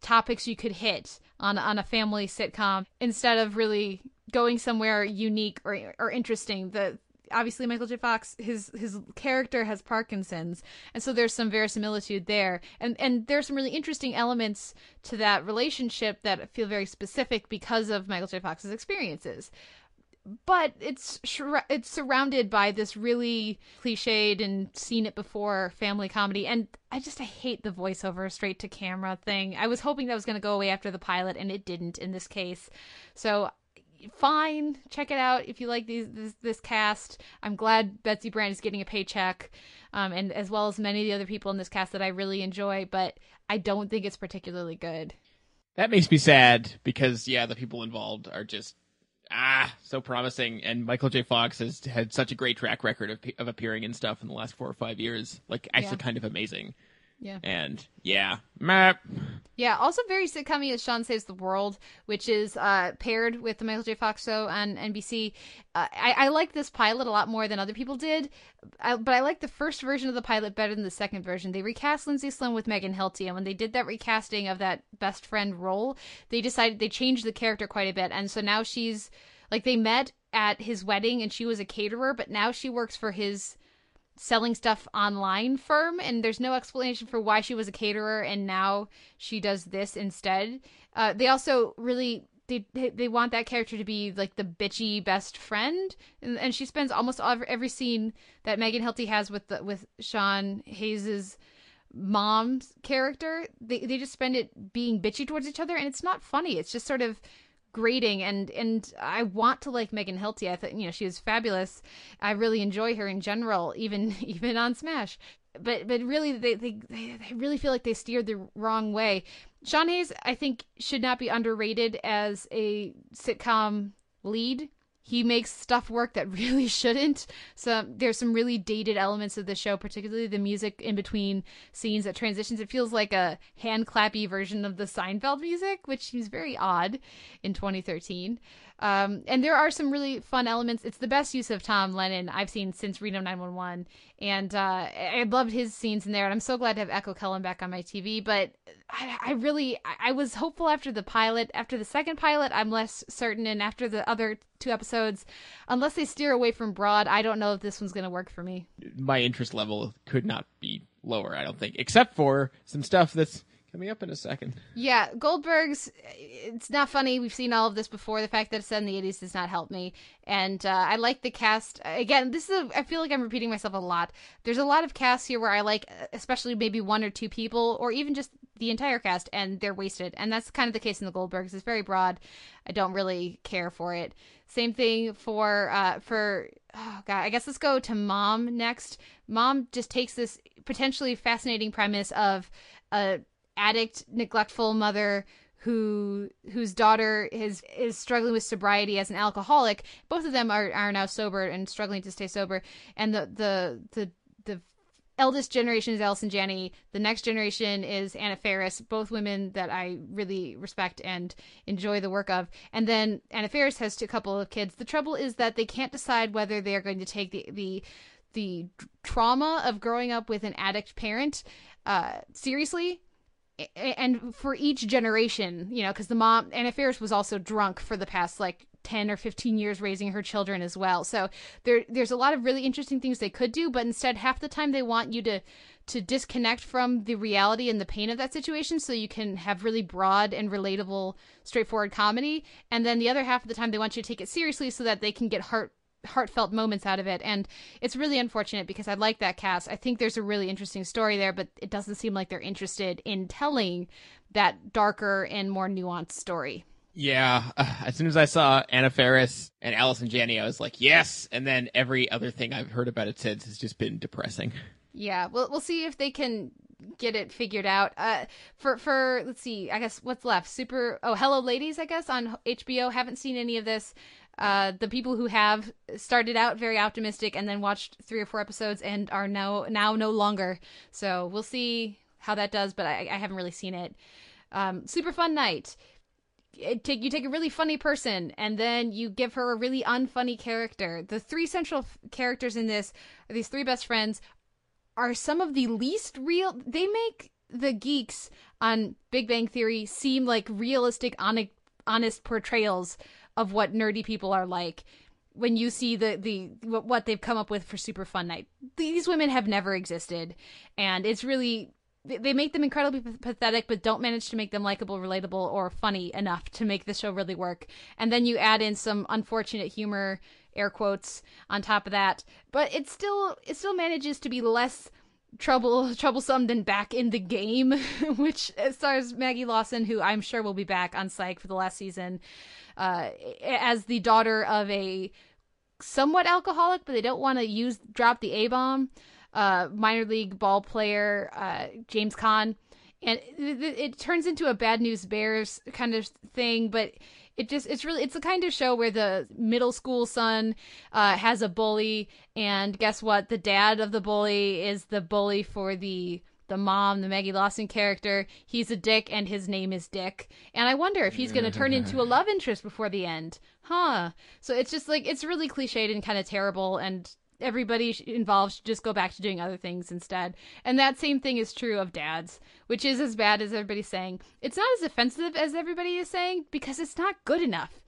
topics you could hit on on a family sitcom instead of really going somewhere unique or or interesting. The obviously Michael J. Fox, his his character has Parkinson's, and so there's some verisimilitude there, and and there's some really interesting elements to that relationship that feel very specific because of Michael J. Fox's experiences. But it's it's surrounded by this really cliched and seen it before family comedy, and I just I hate the voiceover straight to camera thing. I was hoping that was going to go away after the pilot, and it didn't in this case. So fine. Check it out if you like these this, this cast. I'm glad Betsy Brandt is getting a paycheck, um, and as well as many of the other people in this cast that I really enjoy. But I don't think it's particularly good. That makes me sad because yeah, the people involved are just ah so promising, and Michael J. Fox has had such a great track record of of appearing in stuff in the last four or five years. Like actually, yeah. kind of amazing. Yeah. And yeah, map. Yeah, also very sitcom is Sean Saves the World, which is uh, paired with the Michael J. Fox show on NBC. Uh, I, I like this pilot a lot more than other people did, I, but I like the first version of the pilot better than the second version. They recast Lindsay Slim with Megan Hilty, and when they did that recasting of that best friend role, they decided they changed the character quite a bit, and so now she's like they met at his wedding, and she was a caterer, but now she works for his selling stuff online firm and there's no explanation for why she was a caterer and now she does this instead. Uh, they also really they they want that character to be like the bitchy best friend and, and she spends almost every, every scene that megan hilty has with the, with sean hayes's mom's character they, they just spend it being bitchy towards each other and it's not funny. It's just sort of grating and and I want to like Megan Hilty. I think you know she was fabulous. I really enjoy her in general, even even on Smash. But but really they they they really feel like they steered the wrong way. Sean Hayes I think should not be underrated as a sitcom lead he makes stuff work that really shouldn't. So there's some really dated elements of the show, particularly the music in between scenes that transitions. It feels like a hand clappy version of the Seinfeld music, which seems very odd in 2013. Um, and there are some really fun elements. It's the best use of Tom Lennon I've seen since Reno 911. And uh, I loved his scenes in there. And I'm so glad to have Echo Kellum back on my TV. But I, I really, I was hopeful after the pilot. After the second pilot, I'm less certain. And after the other two episodes, unless they steer away from Broad, I don't know if this one's going to work for me. My interest level could not be lower, I don't think, except for some stuff that's coming up in a second. Yeah, Goldberg's. It's not funny. We've seen all of this before. The fact that it's set in the '80s does not help me. And uh, I like the cast. Again, this is. A, I feel like I'm repeating myself a lot. There's a lot of casts here where I like, especially maybe one or two people, or even just the entire cast, and they're wasted. And that's kind of the case in the Goldbergs. It's very broad. I don't really care for it. Same thing for uh, for. Oh God, I guess let's go to Mom next. Mom just takes this potentially fascinating premise of a addict, neglectful mother who whose daughter is is struggling with sobriety as an alcoholic. Both of them are are now sober and struggling to stay sober. And the the the the eldest generation is Allison Janney. The next generation is Anna Faris. Both women that I really respect and enjoy the work of. And then Anna Faris has a couple of kids. The trouble is that they can't decide whether they are going to take the the the trauma of growing up with an addict parent uh, seriously and for each generation, you know, because the mom Anna Faris was also drunk for the past like 10 or 15 years raising her children as well. So there there's a lot of really interesting things they could do, but instead half the time they want you to to disconnect from the reality and the pain of that situation so you can have really broad and relatable straightforward comedy and then the other half of the time they want you to take it seriously so that they can get heart heartfelt moments out of it and it's really unfortunate because I like that cast. I think there's a really interesting story there but it doesn't seem like they're interested in telling that darker and more nuanced story. Yeah, uh, as soon as I saw Anna Faris and Allison Janney, I was like, yes. And then every other thing I've heard about it since has just been depressing. Yeah, we'll we'll see if they can get it figured out. Uh, for for let's see, I guess what's left? Super. Oh, Hello Ladies, I guess on HBO. Haven't seen any of this. Uh, the people who have started out very optimistic and then watched three or four episodes and are now now no longer. So we'll see how that does. But I, I haven't really seen it. Um, super fun night. Take you take a really funny person and then you give her a really unfunny character. The three central f- characters in this, these three best friends, are some of the least real. They make the geeks on Big Bang Theory seem like realistic, honest, honest portrayals of what nerdy people are like. When you see the the what they've come up with for Super Fun Night, these women have never existed, and it's really they make them incredibly pathetic, but don't manage to make them likable, relatable, or funny enough to make the show really work. And then you add in some unfortunate humor, air quotes, on top of that. But it still it still manages to be less trouble troublesome than back in the game, which stars Maggie Lawson, who I'm sure will be back on Psych for the last season, uh, as the daughter of a somewhat alcoholic, but they don't want to use drop the A bomb uh, minor league ball player uh, James Caan, and it, it, turns into a bad news bears kind of thing, but. It just it's really it's the kind of show where the middle school son uh, has a bully and guess what the dad of the bully is the bully for the the mom, the Maggie Lawson character. He's a dick and his name is Dick. And I wonder if he's going to turn into a love interest before the end. Huh. So it's just like, it's really cliched and kind of terrible. And everybody involved should just go back to doing other things instead. And that same thing is true of dads, which is as bad as everybody's saying. It's not as offensive as everybody is saying because it's not good enough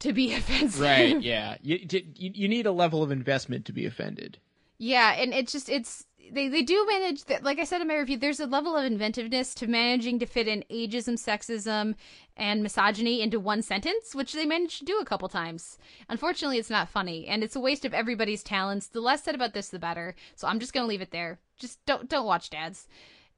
to be offensive. Right, yeah. You, you, you need a level of investment to be offended. Yeah, and it's just it's they they do manage that like i said in my review there's a level of inventiveness to managing to fit in ageism sexism and misogyny into one sentence which they managed to do a couple times. Unfortunately it's not funny and it's a waste of everybody's talents. The less said about this the better. So i'm just gonna leave it there. Just don't don't watch dads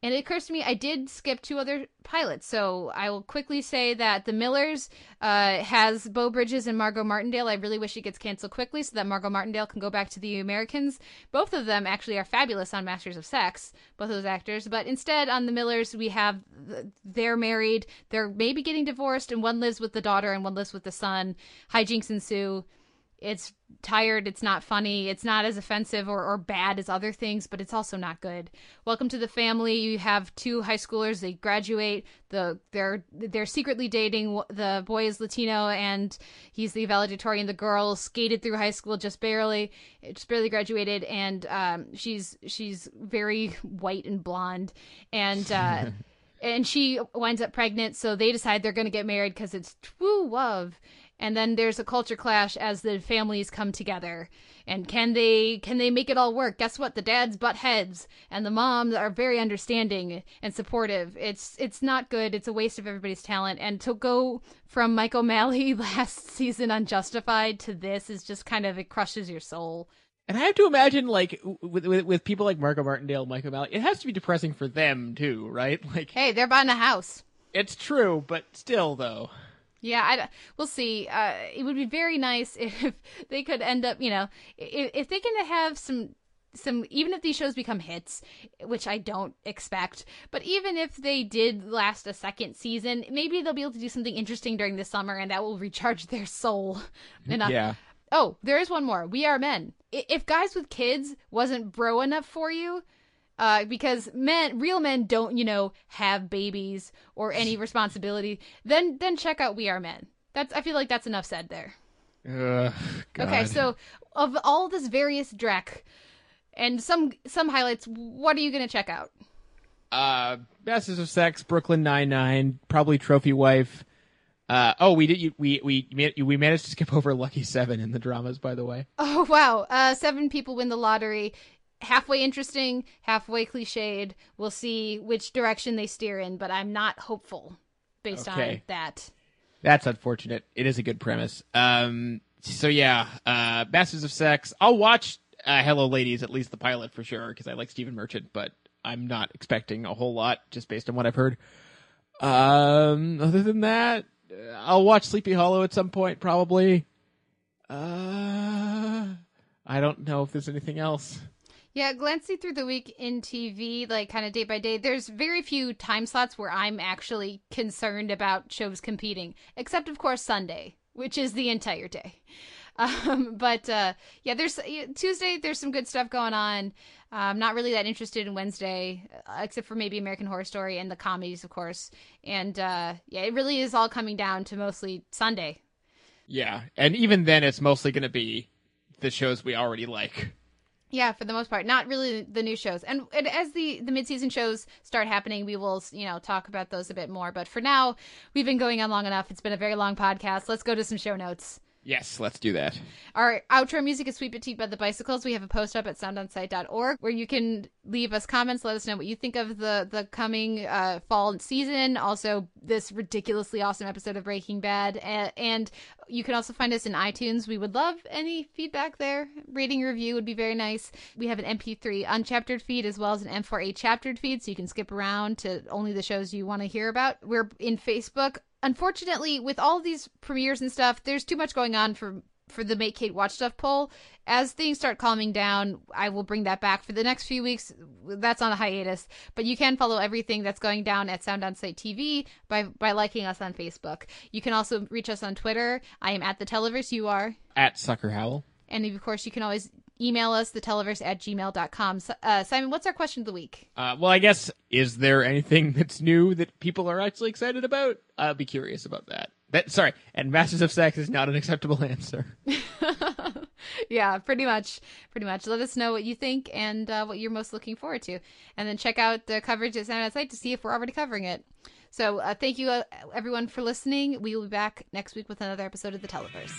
and it occurs to me I did skip two other pilots, so I will quickly say that The Millers uh, has Beau Bridges and Margot Martindale. I really wish it gets canceled quickly so that Margot Martindale can go back to the Americans. Both of them actually are fabulous on Masters of Sex, both those actors. But instead, on The Millers, we have they're married, they're maybe getting divorced, and one lives with the daughter and one lives with the son. Hijinks ensue it's tired it's not funny it's not as offensive or, or bad as other things but it's also not good. Welcome to the family. You have two high schoolers they graduate the they're they're secretly dating the boy is latino and he's the valedictorian. The girl skated through high school just barely just barely graduated and um, she's she's very white and blonde and uh, and she winds up pregnant so they decide they're going to get married because it's true love and then there's a culture clash as the families come together. And can they can they make it all work? Guess what? The dads butt heads and the moms are very understanding and supportive. It's it's not good. It's a waste of everybody's talent. And to go from mike o'malley last season on justified to this is just kind of it crushes your soul. And I have to imagine, like, with, with, with people like Margot Martindale, Mike O'Malley, it has to be depressing for them too, right? Like, hey, they're buying a house. It's true, but still, though. Yeah, I, we'll see. Uh, it would be very nice if they could end up, you know, if, if they can have some some even if these shows become hits which i don't expect but even if they did last a second season maybe they'll be able to do something interesting during the summer and that will recharge their soul. Enough. Yeah. Oh there is one more. We are men. If guys with kids wasn't bro enough for you uh, because men, real men, don't you know have babies or any responsibility. Then then check out We Are Men. That's I feel like that's enough said there. Uh, okay, so of all this various Drek and some some highlights, what are you gonna check out? Uh, Masters of Sex, Brooklyn Nine Nine, probably Trophy Wife. Uh, oh, we did. We we we managed to skip over Lucky Seven in the dramas, by the way. Oh wow! Uh, seven people win the lottery. Halfway interesting, halfway cliched. We'll see which direction they steer in, but I'm not hopeful based on that. That's unfortunate. It is a good premise. Um. So yeah, uh, Masters of Sex. I'll watch uh, Hello Ladies at least the pilot for sure because I like Stephen Merchant, but I'm not expecting a whole lot just based on what I've heard. Um. Other than that, uh, I'll watch Sleepy Hollow at some point probably. Uh. I don't know if there's anything else. Yeah, glancing through the week in TV, like kind of day by day, there's very few time slots where I'm actually concerned about shows competing, except of course Sunday, which is the entire day. Um, but uh, yeah, there's Tuesday. There's some good stuff going on. I'm not really that interested in Wednesday, uh, except for maybe American Horror Story and the comedies, of course. And uh, yeah, it really is all coming down to mostly Sunday. Yeah, and even then, it's mostly going to be the shows we already like. Yeah, for the most part, not really the new shows. And, and as the the mid season shows start happening, we will you know talk about those a bit more. But for now, we've been going on long enough. It's been a very long podcast. Let's go to some show notes. Yes, let's do that. Our outro music is Sweet Petite by the Bicycles. We have a post up at soundonsight.org where you can leave us comments, let us know what you think of the the coming uh, fall season, also this ridiculously awesome episode of Breaking Bad, and, and you can also find us in iTunes. We would love any feedback there. Rating review would be very nice. We have an MP3 unchaptered feed as well as an M4A chaptered feed, so you can skip around to only the shows you want to hear about. We're in Facebook. Unfortunately, with all these premieres and stuff, there's too much going on for for the Make Kate Watch Stuff poll. As things start calming down, I will bring that back for the next few weeks. That's on a hiatus, but you can follow everything that's going down at Sound On Sight TV by by liking us on Facebook. You can also reach us on Twitter. I am at the Televerse. You are. At Sucker Howl. And of course, you can always email us, theteleverse at gmail.com. Uh, Simon, what's our question of the week? Uh, well, I guess is there anything that's new that people are actually excited about? I'll be curious about that. That sorry, and Masters of Sex is not an acceptable answer. yeah, pretty much. Pretty much. Let us know what you think and uh, what you're most looking forward to. And then check out the coverage at Sound on Sight to see if we're already covering it. So uh, thank you, uh, everyone, for listening. We will be back next week with another episode of The Televerse.